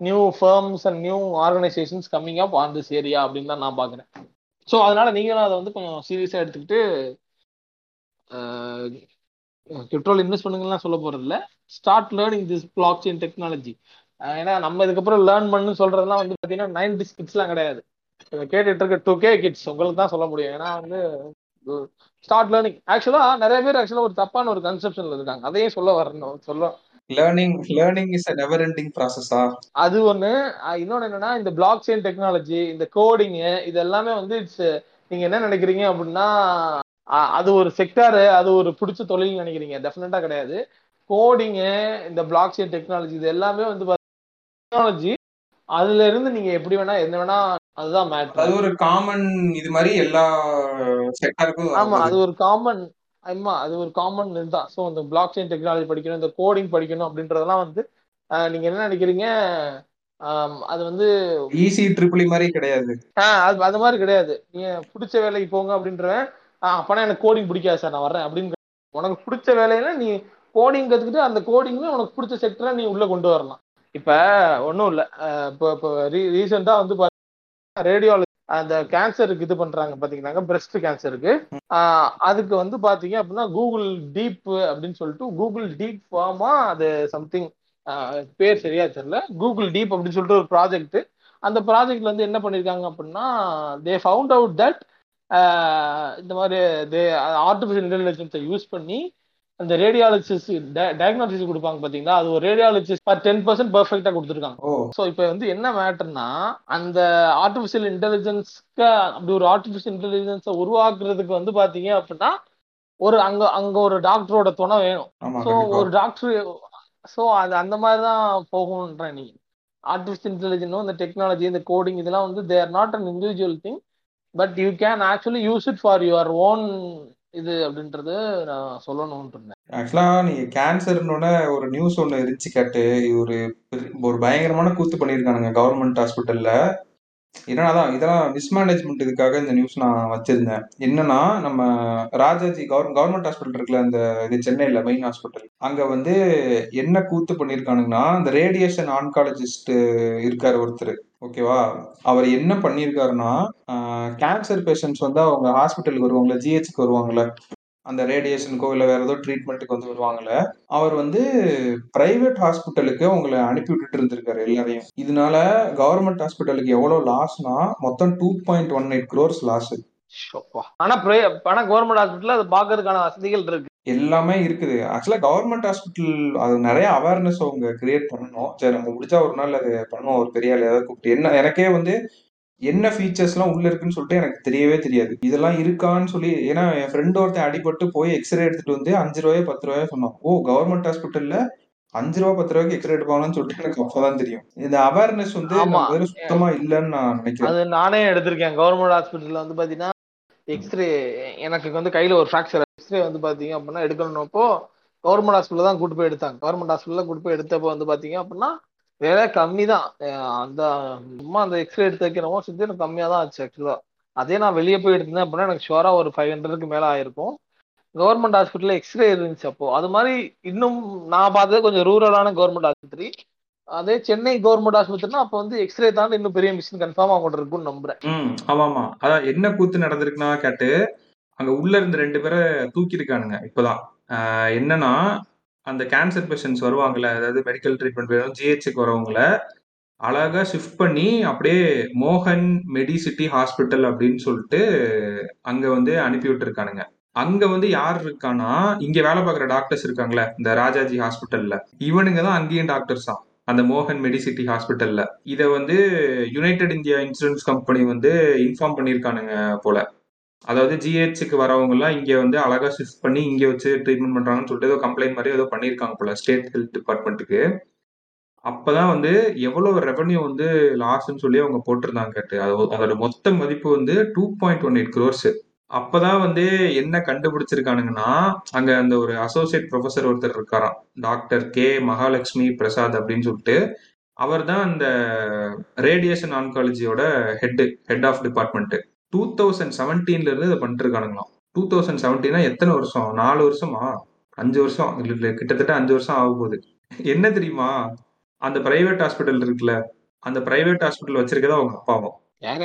S3: new firms and new organisations coming up on this area அப்படின்னு தான் நான் பார்க்குறேன். So அதனால நீங்களும் அதை வந்து கொஞ்சம் சீரியஸாக எடுத்துக்கிட்டு பெட்ரோல் இன்வெஸ்ட் பண்ணுங்கலாம் சொல்ல போகிறதில்ல start learning this blockchain technology ஏன்னா நம்ம இதுக்கப்புறம் லேர்ன் பண்ணு சொல்றதெல்லாம் வந்து பார்த்தீங்கன்னா நைன்டி கிட்ஸ்லாம் கிடையாது. கேட்டுட்டு இருக்க டூ கே கிட்ஸ் உங்களுக்கு தான் சொல்ல முடியும். ஏன்னா வந்து ஸ்டார்ட் லேர்னிங் ஆக்சுவலா நிறைய பேர் ஆக்சுவலா ஒரு தப்பான ஒரு கன்செப்ஷன்ல இருக்காங்க அதையும் சொல்ல வரணும். சொல்ல
S4: learning learning is never ending ப்ராசஸா
S3: அது ஒண்ணு. இன்னொன்னு என்னன்னா இந்த பிளாக் செயின் டெக்னாலஜி இந்த கோடிங் இது எல்லாமே வந்து இட்ஸ் நீங்க என்ன நினைக்கிறீங்க அப்படின்னா அது ஒரு செக்டாரு அது ஒரு பிடிச்ச தொழில் நினைக்கிறீங்க. டெஃபினட்டா கிடையாது. கோடிங்கு இந்த பிளாக் செயின் டெக்னாலஜி இது எல்லாமே வந்து டெக்னாலஜி அதுல இருந்து நீங்க எப்படி வேணா என்ன வேணா அதுதான்
S4: அது
S3: மேட்ரு
S4: ஒரு காமன் இது மாதிரி எல்லா செக்டாருக்கும்
S3: ஆமா அது ஒரு காமன் ஆமா அது ஒரு காமன் இதுதான் ஸோ இந்த பிளாக் செயின் டெக்னாலஜி படிக்கணும் இந்த கோடிங் படிக்கணும் அப்படின்றதெல்லாம் வந்து நீங்க என்ன நினைக்கிறீங்க? அது வந்து
S4: ஈஸி ட்ரிபிளி மாதிரி கிடையாது.
S3: ஆஹ் அது அது மாதிரி கிடையாது. நீங்க பிடிச்ச வேலைக்கு போங்க அப்படின்றவன் அப்பனா எனக்கு கோடிங் பிடிக்காது சார் நான் வரேன் அப்படின்னு உனக்கு பிடிச்ச வேலையில நீ கோடிங் கத்துக்கிட்டு அந்த கோடிங்ல உனக்கு பிடிச்ச செக்டரை நீ உள்ள கொண்டு வரலாம். இப்ப ஒன்றும் இல்லை. இப்போ இப்போ ரீ ரீசெண்டாக வந்து ரேடியோலஜி அந்த கேன்சருக்கு இது பண்றாங்க பாத்தீங்கன்னா பிரஸ்ட் கேன்சருக்கு அதுக்கு வந்து பாத்தீங்க அப்படின்னா கூகுள் டீப் அப்படின்னு சொல்லிட்டு கூகுள் டீப் ஃபார்மா அது சம்திங் பேர் சரியா தெரியல. கூகுள் டீப் அப்படின்னு சொல்லிட்டு ஒரு ப்ராஜெக்ட் அந்த ப்ராஜெக்ட்ல வந்து என்ன பண்ணிருக்காங்க அப்படின்னா தே ஃபவுண்ட் அவுட் தட் இந்த மாதிரி தே ஆர்டிஃபிஷியல் இன்டெலிஜென்ஸை யூஸ் பண்ணி அந்த ரேடியாலஜிஸ்ட் டயக்னாலஜிஸ் கொடுப்பாங்க பாத்தீங்களா? அது ஒரு ரேடியாலஜிஸ்ட் டென் பர்சன்ட் பெர்ஃபெக்டா கொடுத்துருக்காங்க. ஸோ இப்போ வந்து என்ன மேட்டர்னா அந்த ஆர்டிஃபிஷியல் இன்டெலிஜென்ஸ்க்கு அப்படி ஒரு ஆர்டிஃபிஷியல் இன்டெலிஜென்ஸை உருவாக்குறதுக்கு வந்து பாத்தீங்க அப்படின்னா ஒரு அங்க அங்க ஒரு டாக்டரோட துணை வேணும். ஸோ ஒரு டாக்டர் ஸோ அது அந்த மாதிரி தான் போகணுன்றேன் நீ. ஆர்டிஃபிஷியல் இன்டெலிஜென்ஸும் இந்த டெக்னாலஜி இந்த கோடிங் இதெல்லாம் வந்து there not an individual thing but you can actually use it for your own இது அப்படின்றத நான் சொல்லணும்னு இருந்தேன்
S4: ஆக்சுவலா நீங்க கேன்சர்னோட ஒரு நியூஸ் ஒண்ணு இருந்துச்சு கேட்டு. ஒரு ஒரு பயங்கரமான கூத்து பண்ணியிருக்கானுங்க கவர்மெண்ட் ஹாஸ்பிட்டல்ல என்னன்னா தான் இதெல்லாம் மிஸ்மேனேஜ்மெண்ட் இதுக்காக இந்த நியூஸ் நான் வச்சிருந்தேன். என்னன்னா நம்ம ராஜாஜி கவர் கவர்மெண்ட் ஹாஸ்பிட்டல் இருக்குல்ல அந்த இது சென்னையில் மெயின் ஹாஸ்பிட்டல் அங்கே வந்து என்ன கூத்து பண்ணியிருக்கானுங்கன்னா இந்த ரேடியேஷன் ஆன்காலஜிஸ்ட் இருக்கார் ஒருத்தர். ஓகேவா? அவர் என்ன பண்ணியிருக்காருன்னா கேன்சர் பேஷண்ட்ஸ் வந்து அவங்க ஹாஸ்பிட்டலுக்கு வருவாங்களே ஜிஹெச்க்கு வருவாங்கல்ல அந்த ரேடியேஷனுக்கோ இல்லை வேற ஏதோ ட்ரீட்மெண்ட்டுக்கு வந்து வருவாங்கல்ல அவர் வந்து பிரைவேட் ஹாஸ்பிட்டலுக்கு அவங்களை அனுப்பி விட்டுட்டு இருந்திருக்காரு எல்லாரையும். இதனால கவர்மெண்ட் ஹாஸ்பிட்டலுக்கு எவ்வளோ லாஸ்னா மொத்தம் two point one eight crores loss
S3: ஆனா pri- ஆனா கவர்மெண்ட் ஹாஸ்பிட்டல் அது பாக்குறதுக்கான வசதிகள் இருக்கு.
S4: எல்லாமே இருக்குது. ஆக்சுவலா கவர்மெண்ட் ஹாஸ்பிட்டல் அது நிறைய அவேர்னஸ் அவங்க கிரியேட் பண்ணணும். சரி நம்ம முடிஞ்சா ஒரு நாள் அது பண்ணுவோம். ஒரு பெரிய ஆள் கூப்பிட்டு. என்ன எனக்கே வந்து என்ன ஃபீச்சர்ஸ்லாம் உள்ள இருக்குன்னு சொல்லிட்டு எனக்கு தெரியவே தெரியாது. இதெல்லாம் இருக்கான்னு சொல்லி ஏன்னா என் ஃப்ரெண்ட் ஒருத்தன் அடிபட்டு போய் எக்ஸ்ரே எடுத்துட்டு வந்து அஞ்சு ரூபாயோ பத்து ரூபாயோ சொன்னான். ஓ கவர்மெண்ட் ஹாஸ்பிட்டல்ல அஞ்சு ரூபா பத்து ரூபாய்க்கு எக்ஸ்ரே எடுப்பாங்கன்னு சொல்லிட்டு எனக்கு அப்பதான் தெரியும். இந்த அவேர்னஸ் வந்து
S3: ஆமா.
S4: நம்ம வேற சுத்தமா இல்லைன்னு நான் நினைக்கிறேன்.
S3: அது நானே எடுத்திருக்கேன். கவர்மெண்ட் ஹாஸ்பிட்டல்ல வந்து பாத்தீங்கன்னா எக்ஸ்ரே எனக்கு வந்து கையில ஒரு ஃபிராக்சர் எக்ஸ்ரே வந்து பாத்தீங்க அப்படின்னா எடுக்கணும்னப்போ கவர்மெண்ட் ஹாஸ்பிட்டல் தான் கூட்டு போய் எடுத்தாங்க. கவர்மெண்ட் ஹாஸ்பிட்டல்ல கூட்டு போய் எடுத்தப்போ வந்து பாத்தீங்க அப்படின்னா வேலை கம்மி தான் அந்த சும்மா அந்த எக்ஸ்ரே எடுத்து வைக்கிறமோ சுத்தி எனக்கு கம்மியா தான் ஆச்சு ஆக்சுவலா அதே நான் வெளியே போய் எடுத்தேன் அப்படின்னா எனக்கு ஷோராக ஒரு ஃபைவ் ஹண்ட்ரடுக்கு மேல ஆயிருக்கும். கவர்மெண்ட் ஹாஸ்பிட்டல்ல எக்ஸ்ரே இருந்துச்சு அப்போ. அது மாதிரி இன்னும் நான் பார்த்தது கொஞ்சம் ரூரலான கவர்மெண்ட் ஆஸ்பத்திரி அதே சென்னை கவர்மெண்ட் ஆஸ்பத்திரினா அப்போ வந்து எக்ஸ்ரே தாண்டி இன்னும் பெரிய மிஷின் கன்ஃபார்ம் அவங்க இருக்கும்னு நம்புறேன்.
S4: ஆமா ஆமா அதான் என்ன கூத்து நடந்திருக்குன்னா கேட்டு அங்க உள்ள இருந்த ரெண்டு பேரை தூக்கியிருக்கானுங்க இப்பதான். ஆஹ் என்னன்னா அந்த கேன்சர் பேஷண்ட்ஸ் வருவாங்கல்ல அதாவது மெடிக்கல் ட்ரீட்மெண்ட் வேணும் ஜிஹெச்சுக்கு வரவங்கள அழகா ஷிஃப்ட் பண்ணி அப்படியே மோகன் மெடிசிட்டி ஹாஸ்பிட்டல் அப்படின்னு சொல்லிட்டு அங்க வந்து அனுப்பி விட்டுருக்கானுங்க. அங்க வந்து யார் இருக்கானா இங்க வேலை பார்க்குற டாக்டர்ஸ் இருக்காங்களே இந்த ராஜாஜி ஹாஸ்பிட்டல்ல இவனுங்க தான் அங்கேயும் டாக்டர்ஸ் தான் அந்த மோகன் மெடிசிட்டி ஹாஸ்பிட்டல்ல இதை வந்து யுனைடெட் இந்தியா இன்சூரன்ஸ் கம்பெனி வந்து இன்ஃபார்ம் பண்ணியிருக்கானுங்க போல. அதாவது ஜிஹெச்சுக்கு வரவங்கலாம் இங்கே வந்து அழகா ஷிஃப்ட் பண்ணி இங்கே வச்சு ட்ரீட்மெண்ட் பண்ணுறாங்கன்னு சொல்லிட்டு ஏதோ கம்ப்ளைண்ட் மாதிரி ஏதோ பண்ணியிருக்காங்க போல ஸ்டேட் ஹெல்த் டிபார்ட்மெண்ட்டுக்கு அப்பதான் வந்து எவ்வளோ ரெவன்யூ வந்து லாஸ்ன்னு சொல்லி அவங்க போட்டிருந்தாங்க கேட்டு. அது அதோட மொத்த மதிப்பு வந்து two point one eight crores அப்பதான் வந்து என்ன கண்டுபிடிச்சிருக்கானுங்கன்னா அங்க அந்த ஒரு அசோசியேட் ப்ரொஃபசர் ஒருத்தர் இருக்காராம் டாக்டர் கே மகாலட்சுமி பிரசாத் அப்படின்னு சொல்லிட்டு அவர் தான் அந்த radiation ஆன்காலஜியோட head head of department two thousand செவன்டீன்ல இருந்து இதை பண்ணிட்டு இருக்கானுங்களாம் டூ தௌசண்ட் செவன்டீனா எத்தனை வருஷம்? நாலு வருஷமா? அஞ்சு வருஷம். இல்ல, கிட்டத்தட்ட அஞ்சு வருஷம் ஆக போகுது. என்ன தெரியுமா? அந்த பிரைவேட் ஹாஸ்பிட்டல் இருக்குல்ல அந்த பிரைவேட் ஹாஸ்பிட்டல் வச்சிருக்கதா அவங்க அப்பாவும். என்ன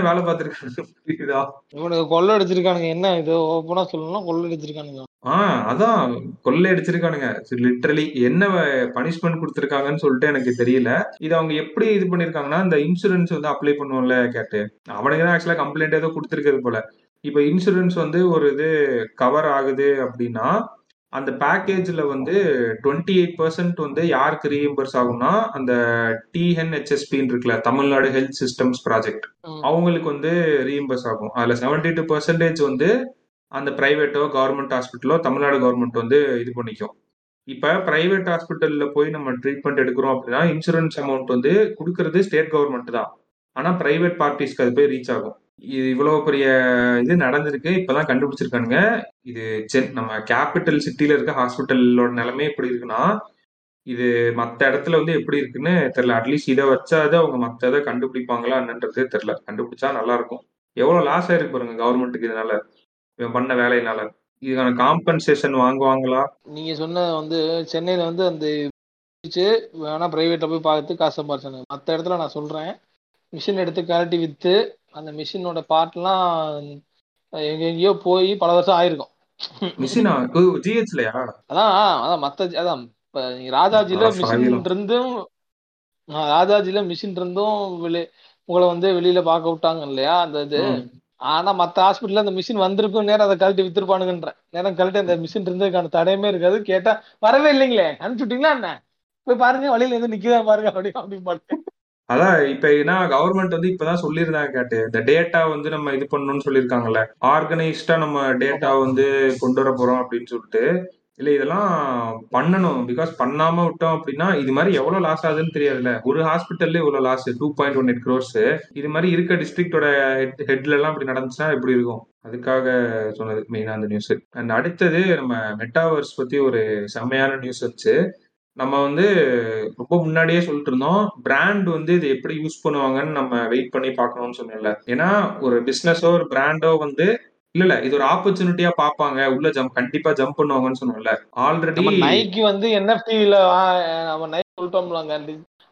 S4: வேலை பார்த்துருக்காங்க புரியுதா?
S3: இவனுக்கு கொள்ளை அடிச்சிருக்கானுங்க. என்ன இது ஓப்பனா சொல்லணும்னா கொள்ளை அடிச்சிருக்கானுங்க.
S4: ஆ அதான். கொள்ளை அடிச்சிருக்கானுங்க. லிட்ரலி என்ன பனிஷ்மெண்ட் கொடுத்துருக்காங்கன்னு சொல்லிட்டு எனக்கு தெரியல. இது அவங்க எப்படி இது பண்ணிருக்காங்கன்னா இந்த இன்சூரன்ஸ் வந்து அப்ளை பண்ணுவோம்ல கேட்டு. அவனுக்கு தான் ஆக்சுவலா கம்ப்ளைண்ட் ஏதோ கொடுத்துருக்கிறது போல. இப்போ இன்சூரன்ஸ் வந்து ஒரு இது கவர் ஆகுது அப்படின்னா அந்த பேக்கேஜ்ல வந்து டுவெண்ட்டி எயிட் பர்சன்ட் வந்து யாருக்கு ரீஎம்பர்ஸ் ஆகும்னா அந்த டிஎன்ஹெச்எஸ்பின்னு இருக்குல்ல தமிழ்நாடு ஹெல்த் சிஸ்டம்ஸ் ப்ராஜெக்ட்
S3: ம்.
S4: அவங்களுக்கு வந்து ரீஎம்பர்ஸ் ஆகும். அதுல செவன்டி டூ பர்சன்டேஜ் வந்து அந்த ப்ரைவேட்டோ கவர்மெண்ட் ஹாஸ்பிட்டலோ தமிழ்நாடு கவர்மெண்ட் வந்து இது பண்ணிக்கும். இப்போ ப்ரைவேட் ஹாஸ்பிட்டலில் போய் நம்ம ட்ரீட்மெண்ட் எடுக்கிறோம் அப்படின்னா இன்சூரன்ஸ் அமௌண்ட் வந்து கொடுக்கறது ஸ்டேட் கவர்மெண்ட் தான். ஆனால் ப்ரைவேட் பார்ட்டிஸ்க்கு அது போய் ரீச் ஆகும். இது இவ்வளோ பெரிய இது நடந்திருக்கு இப்போதான் கண்டுபிடிச்சிருக்கானுங்க. இது சென் நம்ம கேபிட்டல் சிட்டியில் இருக்க ஹாஸ்பிட்டலோட நிலைமை எப்படி இருக்குன்னா இது மற்ற இடத்துல வந்து எப்படி இருக்குன்னு தெரில அட்லீஸ்ட் இதை வச்சாது அவங்க மற்ற இதை கண்டுபிடிப்பாங்களா என்னன்றது தெரில கண்டுபிடிச்சா நல்லா இருக்கும். லாஸ் ஆயிருக்கு பாருங்க கவர்மெண்ட்டுக்கு இதனால. இவன் பண்ண வேலையினால. இதுக்கான காம்பன்சேஷன் வாங்குவாங்களா?
S3: நீங்க சொன்ன வந்து சென்னையில வந்து அந்த வேணா பிரைவேட்ல போய் பார்த்து காசு சம்பாரிச்சாங்க மற்ற இடத்துல நான் சொல்றேன். மிஷின் எடுத்து கழட்டி வித்து அந்த மிஷினோட பார்ட்லாம் எங்க எங்கேயோ போய் பல வருஷம் ஆயிருக்கும்.
S4: மிஷினா ஜிஹெச்லயா
S3: அதான் அதான் மத்த அதான் இப்ப ராஜாஜில மிஷின். இருந்தும் ராஜாஜில மிஷின் இருந்தும் வெளி உங்களை வந்து வெளியில பார்க்க விட்டாங்க இல்லையா? அந்த இது. ஆனா மத்த ஹாஸ்பிட்டல்ல அந்த மிஷின் வந்திருக்கும். நேரம் அதை கழட்டி வித்துருப்பானுங்கன்றேன் நேரம் கழட்டி அந்த மிஷின் இருந்ததுக்கான தடையுமே இருக்காது. கேட்டா வரவே இல்லைங்களே அனுப்பிச்சுட்டீங்களா என்ன? போய் பாருங்க வழியில இருந்து நிக்குதா பாருங்க அப்படி அப்படி பாட்டு.
S4: அதான் இப்ப ஏன்னா கவர்மெண்ட் வந்து இப்பதான் சொல்லியிருந்தாங்க கேட்டு. இந்த டேட்டா வந்து நம்ம இது பண்ணணும்னு சொல்லியிருக்காங்கல்ல. ஆர்கனைஸ்டா நம்ம டேட்டா வந்து கொண்டு வர போறோம் அப்படின்னு சொல்லிட்டு. இல்ல இதெல்லாம் பண்ணணும். பிகாஸ் பண்ணாம விட்டோம் அப்படின்னா இது மாதிரி எவ்வளவு லாஸ் ஆகுதுன்னு தெரியாதுல்ல. ஒரு ஹாஸ்பிட்டல்ல இவ்வளவு loss two point one eight crores இது மாதிரி இருக்க டிஸ்ட்ரிக்டோட ஹெட்ல எல்லாம் இப்படி நடந்துச்சுன்னா எப்படி இருக்கும். அதுக்காக சொன்னது மெயினா அந்த நியூஸ் அண்ட் அடுத்தது நம்ம மெட்டாவர்ஸ் பத்தி ஒரு செம்மையான நியூஸ் வச்சு நம்ம வந்து ரொம்ப முன்னாடியே சொல்லிட்டு இருந்தோம். பிராண்ட் வந்து இது எப்படி யூஸ் பண்ணுவாங்கன்னு நம்ம வெயிட் பண்ணி பார்க்கணும்னு சொன்னோம்ல ஏன்னா ஒரு பிஸ்னஸோ ஒரு பிராண்டோ வந்து இல்ல இல்ல இது ஒரு ஆப்பர்ச்சுனிட்டியா பார்ப்பாங்க உள்ள ஜம்ப் கண்டிப்பா ஜம்ப் பண்ணுவாங்கன்னு சொன்னோம்ல. ஆல்ரெடி
S3: நைக்கு வந்து என்எஃப்டில நம்ம நைக் சொல்லிட்டோம்லாங்க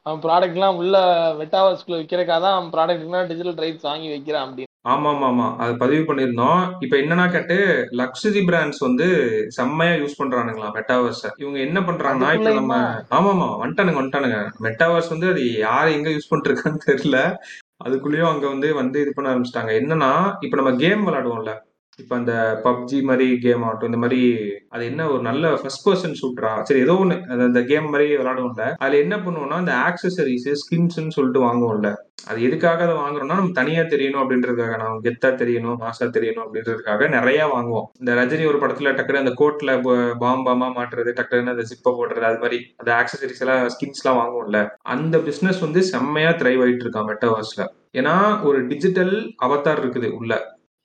S3: அவன் ப்ராடக்ட் எல்லாம் உள்ள மெட்டாவர்ஸ்குள்ள விற்கிறக்காக தான் அவன் ப்ராடக்ட்லாம் டிஜிட்டல் ரைட்ஸ் வாங்கி வைக்கிறான் அப்படின்னு.
S4: ஆமா ஆமா ஆமா அது பதிவு பண்ணியிருந்தோம். இப்ப என்னன்னா கேட்டு லக்ஸரி பிராண்ட்ஸ் வந்து செம்மையா யூஸ் பண்றானுங்களா மெட்டாவர்ஸ் இவங்க என்ன பண்றாங்கன்னா இப்ப நம்ம ஆமா ஆமா வந்துட்டானுங்க வந்துட்டானுங்க. மெட்டாவர்ஸ் வந்து அது யார் எங்க யூஸ் பண்ணிருக்கான்னு தெரியல. அதுக்குள்ளேயும் அங்க வந்து வந்து இது பண்ண ஆரம்பிச்சிட்டாங்க. என்னன்னா இப்ப நம்ம கேம் விளையாடுவோம்ல. இப்ப அந்த பப்ஜி மாதிரி கேம் ஆகட்டும் இந்த மாதிரி அது என்ன ஒரு நல்ல ஃபர்ஸ்ட் பர்சன் ஷூட்டரா சரி ஏதோ ஒன்று அது அந்த கேம் மாதிரி விளாடுவோம்ல அதுல என்ன பண்ணுவோம்னா அந்த ஆக்சசரிஸ் ஸ்கின்ஸ்ன்னு சொல்லிட்டு வாங்குவோம்ல. அது எதுக்காக அதை வாங்குறோம்னா நம்ம தனியா தெரியணும் அப்படின்றதுக்காக நம்ம கெத்தா தெரியணும் மாசா தெரியணும் அப்படின்றதுக்காக நிறைய வாங்குவோம். இந்த ரஜினி ஒரு படத்துல டக்குனு அந்த கோட்ல பாம் பாமா மாட்டுறது டக்குன்னு அந்த ஜிப்பை போடுறது அது மாதிரி அந்த ஆக்சசரிஸ் எல்லாம் ஸ்கின்ஸ் எல்லாம் வாங்குவோம்ல. அந்த பிசினஸ் வந்து செம்மையா த்ரைவ் ஆயிட்டு இருக்கான் மெட்டாவர்ஸ்ல ஏன்னா ஒரு டிஜிட்டல் அவத்தார் இருக்குது உள்ள.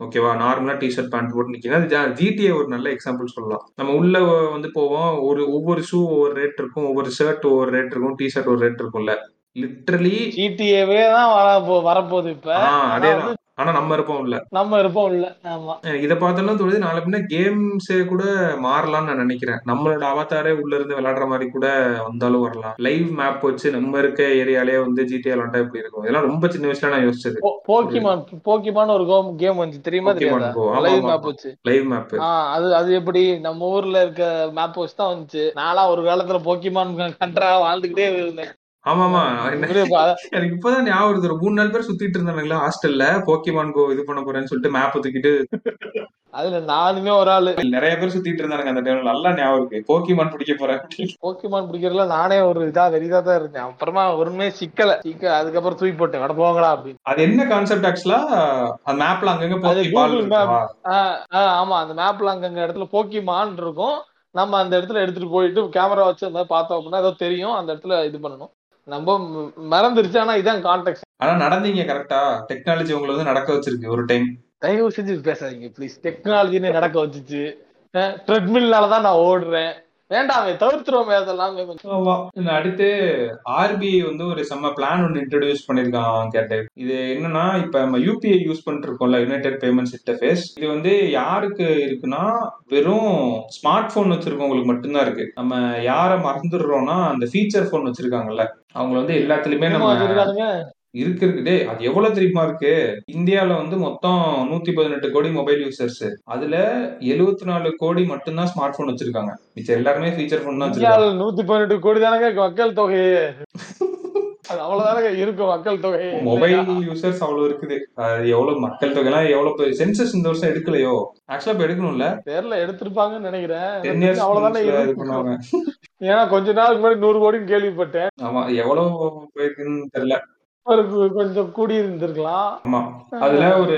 S4: ஓகேவா நார்மலா டிஷர்ட் பேண்ட் போட்டு நிக்கீங்க ஜிடிஏ ஒரு நல்ல எக்ஸாம்பிள் சொல்லலாம். நம்ம உள்ள வந்து போவோம். ஒரு ஒவ்வொரு ஷூ ஒவ்வொரு ரேட் இருக்கும். ஒவ்வொரு ஷர்ட் ஒவ்வொரு ரேட் இருக்கும். டிஷர்ட் ஒரு ரேட் இருக்கும்ல. லிட்ரலி
S3: ஜிடிஏவே தான் வர வரப்போகுது இப்ப.
S4: அதே ஆனா நம்ம இருப்போம் இல்ல.
S3: நம்ம இருப்போம் இல்ல. ஆமா.
S4: இத பார்த்தோம்னா தோணுது நாளை பின்ன கேம்ஸே கூட மாறலாம்னு நான் நினைக்கிறேன். நம்மளோட அவதாரே உள்ள இருந்து விளையாடுற மாதிரி கூட வந்தாலும் வரலாம். லைவ் மேப் வச்சு நம்ம இருக்க ஏரியாலே வந்து ஜிடிஏ விளாண்டா எப்படி இருக்கும்? இதெல்லாம் ரொம்ப சின்ன வயசுல நான் யோசிச்சது.
S3: போக்கிமான் போக்கிமான் ஒரு கேம் வந்து தெரியுமா தெரியாதா? லைவ் மேப் வச்சு.
S4: லைவ் மேப்
S3: அது அது எப்படி? நம்ம ஊர்ல இருக்க மேப் வச்சு தான் வந்துச்சு. நாளா ஒரு காலத்துல போக்கிமான் கன்றா வாழ்ந்துகிட்டே இருந்தேன்.
S4: ஆமாமா. எனக்கு இப்பதான் ஞாபகம் மூணு நாலு பேர் சுத்திட்டு இருந்தானுங்களா? ஹாஸ்டல்ல. போக்கிமான் கோ இது பண்ண போறேன்னு சொல்லிட்டு மேப் தூக்கிட்டு
S3: அதுல நானுமே ஒரு ஆளு.
S4: நிறைய பேர் சுத்திட்டு இருந்தானுங்க அந்த டைம்ல நல்லா ஞாபகம் இருக்கு. போக்கிமான் பிடிக்க போறேன்.
S3: போக்கிமான் பிடிக்கிறதுல நானே ஒரு இதா வெறிதா தான் இருந்தேன். அப்புறமா ஒருமே சிக்கல. சிக்கல அதுக்கப்புறம் தூக்கி போட்டேன். வட போங்களா அப்படின்னு.
S4: அது என்ன கான்செப்ட் ஆக்சுவலா அந்த மேப்ல அங்கங்க போக்கி
S3: ஆமா. அந்த மேப்ல அங்கங்க இடத்துல போக்கிமான் இருக்கும். நம்ம அந்த இடத்துல எடுத்துட்டு போயிட்டு கேமரா வச்சு அந்த பார்த்தோம் அப்படின்னா ஏதோ தெரியும். அந்த இடத்துல இது பண்ணணும். நம்ம மறந்துருச்சு ஆனா இதான் கான்டெக்ட்
S4: ஆனா நடந்தீங்க கரெக்டா டெக்னாலஜி உங்களை வந்து நடக்க வச்சிருக்கு ஒரு டைம்
S3: தயவு செஞ்சு பேசாதீங்க ப்ளீஸ் டெக்னாலஜின்னு நடக்க வச்சுச்சு. ட்ரெட்மில்னாலதான் நான் ஓடுறேன். வேண்டாமே தவிர்த்துருவோமே அதெல்லாம்.
S4: அடுத்து ஆர்பிஐ வந்து ஒரு செம்ம பிளான் ஒன்று இன்ட்ரடியூஸ் பண்ணிருக்கான் கேட்டு. இது என்னன்னா இப்ப நம்ம யூபிஐ யூஸ் பண்ணிட்டு இருக்கோம்ல யுனைடெட் பேமெண்ட்ஸ் இன்டர்ஃபேஸ் இது வந்து யாருக்கு இருக்குன்னா வெறும் ஸ்மார்ட் போன் வச்சிருக்கவங்களுக்கு மட்டும்தான் இருக்கு. நம்ம யார மறந்துடுறோம்னா அந்த ஃபீச்சர் போன் வச்சிருக்காங்கல்ல. அவங்க வந்து எல்லாத்துலயுமே நம்ம இருக்கு இருக்கு. டேய் அது எவ்வளவு தெரியுமா இருக்கு? இந்தியால வந்து மொத்தம் நூத்தி பதினெட்டு கோடி மொபைல் யூசர்ஸ் அதுல எழுபத்தி நாலு கோடி மட்டும்தான் ஸ்மார்ட் போன் வச்சிருக்காங்க. மிச்சம் எல்லாருமே ஃபீச்சர் போன் தான் வச்சிருக்காங்க.
S3: நூத்தி பதினெட்டு கோடி தானங்க மக்கள் தொகை அது அவ்வளவுதானங்க இருக்கும் மக்கள் தொகை.
S4: மொபைல் யூசர்ஸ் அவ்வளவு இருக்குது. அது எவ்வளவு மக்கள் தொகை எல்லாம் எவ்வளவு சென்சஸ் இந்த வருஷம் எடுக்கலையோ? ஆக்சுவலா இப்ப எடுக்கணும்ல?
S3: பேர்ல எடுத்திருப்பாங்கன்னு நினைக்கிறேன். அவ்வளவுதானே ஏன்னா கொஞ்ச நாளுக்கு முன்னாடி நூறு கோடின்னு கேள்விப்பட்டேன்.
S4: ஆமா எவ்வளவு போயிருக்குன்னு தெரியல.
S3: கொஞ்சம் கூடி இருந்திருக்கலாம்
S4: ஆமா அதுல ஒரு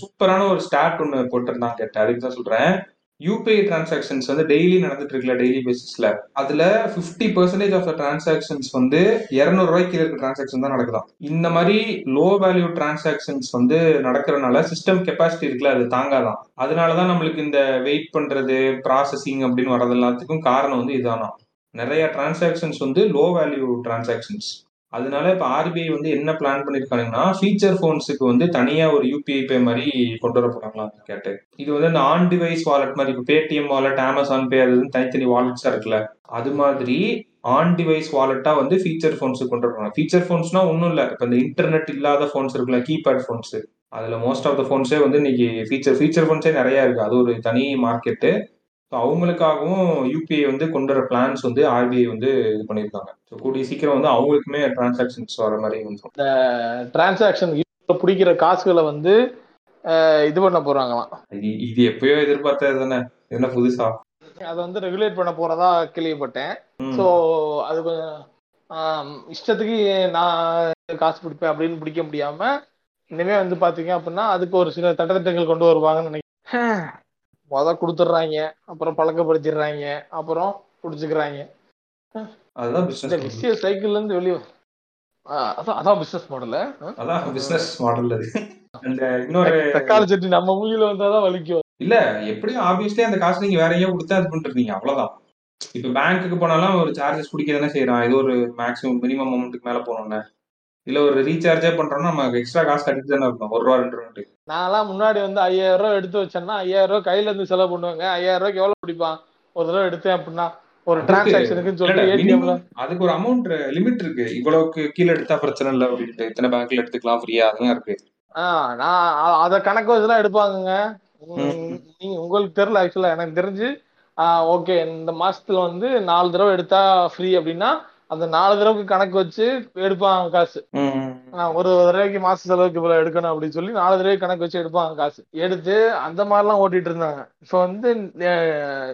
S4: சூப்பரான ஒரு ஸ்டாட் ஒண்ணு போட்டிருந்தாங்க கேட்டேன். அதுக்கு தான் சொல்றேன். யூபிஐ டிரான்சாக்ஷன்ஸ் வந்து டெய்லி நடந்துட்டு இருக்குல்ல டெய்லி பேசிஸ்ல அதுல 50% பர்சன்டேஜ் ஆஃப் த டிரான்சாக்ஷன்ஸ் வந்து இருநூறு ரூபாய்க்கு இருக்க டிரான்சாக்ஷன் தான் நடக்குதாம். இந்த மாதிரி லோ வேல்யூ டிரான்சாக்ஷன்ஸ் வந்து நடக்கிறனால சிஸ்டம் கெப்பாசிட்டி இருக்குல்ல அது தாங்காதான் அதனாலதான் நம்மளுக்கு இந்த வெயிட் பண்றது ப்ராசஸிங் அப்படின்னு வர்றது எல்லாத்துக்கும் காரணம் வந்து இதானா நிறைய டிரான்சாக்ஷன்ஸ் வந்து லோ வேல்யூ டிரான்சாக்ஷன்ஸ் அதனால இப்போ ஆர்பிஐ வந்து என்ன பிளான் பண்ணியிருக்காங்கன்னா ஃபீச்சர் ஃபோன்ஸுக்கு வந்து தனியாக ஒரு யூபிஐ பே மாதிரி கொண்டு வர போகிறாங்களா கேட்டு இது வந்து அந்த ஆன் டிவைஸ் வாலெட் மாதிரி இப்போ பேடிஎம் வாலெட் அமேசான் பே அது தனித்தனி வாலெட்ஸாக இருக்குல்ல அது மாதிரி ஆன் டிவைஸ் வாலெட்டாக வந்து ஃபீச்சர் ஃபோன்ஸுக்கு கொண்டு வரணும் ஃபீச்சர் ஃபோன்ஸ்னால் ஒன்றும் இல்லை இப்போ இந்த இன்டர்நெட் இல்லாத ஃபோன்ஸ் இருக்குல்ல கீபேட் ஃபோன்ஸு அதில் மோஸ்ட் ஆஃப் த ஃபோன்ஸே வந்து இன்னைக்கு ஃபீச்சர் ஃபீச்சர் ஃபோன்ஸே நிறையா இருக்குது அது ஒரு தனி மார்க்கெட்டு ஸோ அவங்களுக்காகவும் யூபிஐ வந்து கொண்டு வர பிளான்ஸ் வந்து ஆர்பிஐ வந்து இது பண்ணியிருக்காங்க. ஸோ கூடிய சீக்கிரம் வந்து அவங்களுக்குமே டிரான்சாக்ஷன்ஸ் வர மாதிரி வந்துடும்
S3: டிரான்சாக்ஷன் பிடிக்கிற காசுகளை வந்து இது பண்ண போறாங்களாம்.
S4: இது எப்பயோ எதிர்பார்த்தது தானே. என்ன புதுசா?
S3: அதை வந்து ரெகுலேட் பண்ண போறதா கேள்விப்பட்டேன். ஸோ அது கொஞ்சம் இஷ்டத்துக்கு நான் காசு பிடிப்பேன் அப்படின்னு பிடிக்க முடியாம இனிமே வந்து பாத்தீங்க அப்படின்னா அதுக்கு ஒரு சில தட்டத்திட்டங்கள் கொண்டு வருவாங்கன்னு நினைக்கிறேன். முத கொடுத்துட்றாங்க அப்புறம் பழக்கப்படுத்திடுறாங்க அப்புறம் பிடிச்சிக்கிறாங்க
S4: அதுதான்
S3: இந்த
S4: பிசினஸ்
S3: விஷய சைக்கிள்ல இருந்து வெளியே அதான் அதான் பிசினஸ் மாடல்
S4: அதான் பிசினஸ் மாடல் அது. அந்த இன்னொரு
S3: தக்காளி சட்னி நம்ம மூவில வந்தாதான் வலிக்கும்.
S4: இல்ல எப்படியும் ஆப்வியஸ்லி அந்த காசு நீங்க வேற எங்கேயோ கொடுத்தா இது பண்ணிருக்கீங்க அவ்வளவுதான். இப்ப பேங்க்குக்கு போனாலும் ஒரு சார்ஜஸ் பிடிக்க தானே செய்யறான். ஏதோ ஒரு மேக்ஸிமம் மினிமம் அமௌண்ட்டுக்கு மேல போனோம்னா இல்ல ஒரு ரீசார்ஜே பண்றோம்னா நம்ம எக்ஸ்ட்ரா காசு கட்டிட்டு தானே இருக்கும் ஒரு ரூபா ரெண்டு ரூபாட்டு
S3: நான்லாம் முன்னாடி வந்து ஐயாயிரம் ரூபாய் எடுத்து வச்சேன்னா ஐயாயிரம் ரூபாய் கையில இருந்து செலவு பண்ணுவாங்க. ஐயாயிரம் ரூபாய்க்கு எவ்வளவு பிடிப்பான்? ஒரு தடவை எடுத்தேன் அப்படின்னா ஒரு டிரான்சாக்ஷனுக்குன்னு சொல்லிட்டு
S4: அதுக்கு ஒரு அமௌண்ட் லிமிட் இருக்கு. இவ்வளவுக்கு கீழே எடுத்தா பிரச்சனை இல்லை அப்படின்ட்டு. இத்தனை பேங்க்ல எடுத்துக்கலாம் ஃப்ரீயா அதெல்லாம் இருக்கு.
S3: ஆஹ் நான் அத கணக்கு வச்சுதான்
S4: ம்.
S3: நீங்க உங்களுக்கு தெரியல ஆக்சுவலா எனக்கு தெரிஞ்சு ஓகே இந்த மாசத்துல வந்து நாலு தடவை எடுத்தா ஃப்ரீ அப்படின்னா அந்த நாலு தடவைக்கு கணக்கு வச்சு எடுப்பாங்க காசு. ஒரு தடவைக்கு மாச செலவுக்கு இவ்வளவு எடுக்கணும் அப்படின்னு சொல்லி நாலு தடவை கணக்கு வச்சு எடுப்பாங்க காசு. எடுத்து அந்த மாதிரிலாம் ஓட்டிட்டு இருந்தாங்க. இப்போ வந்து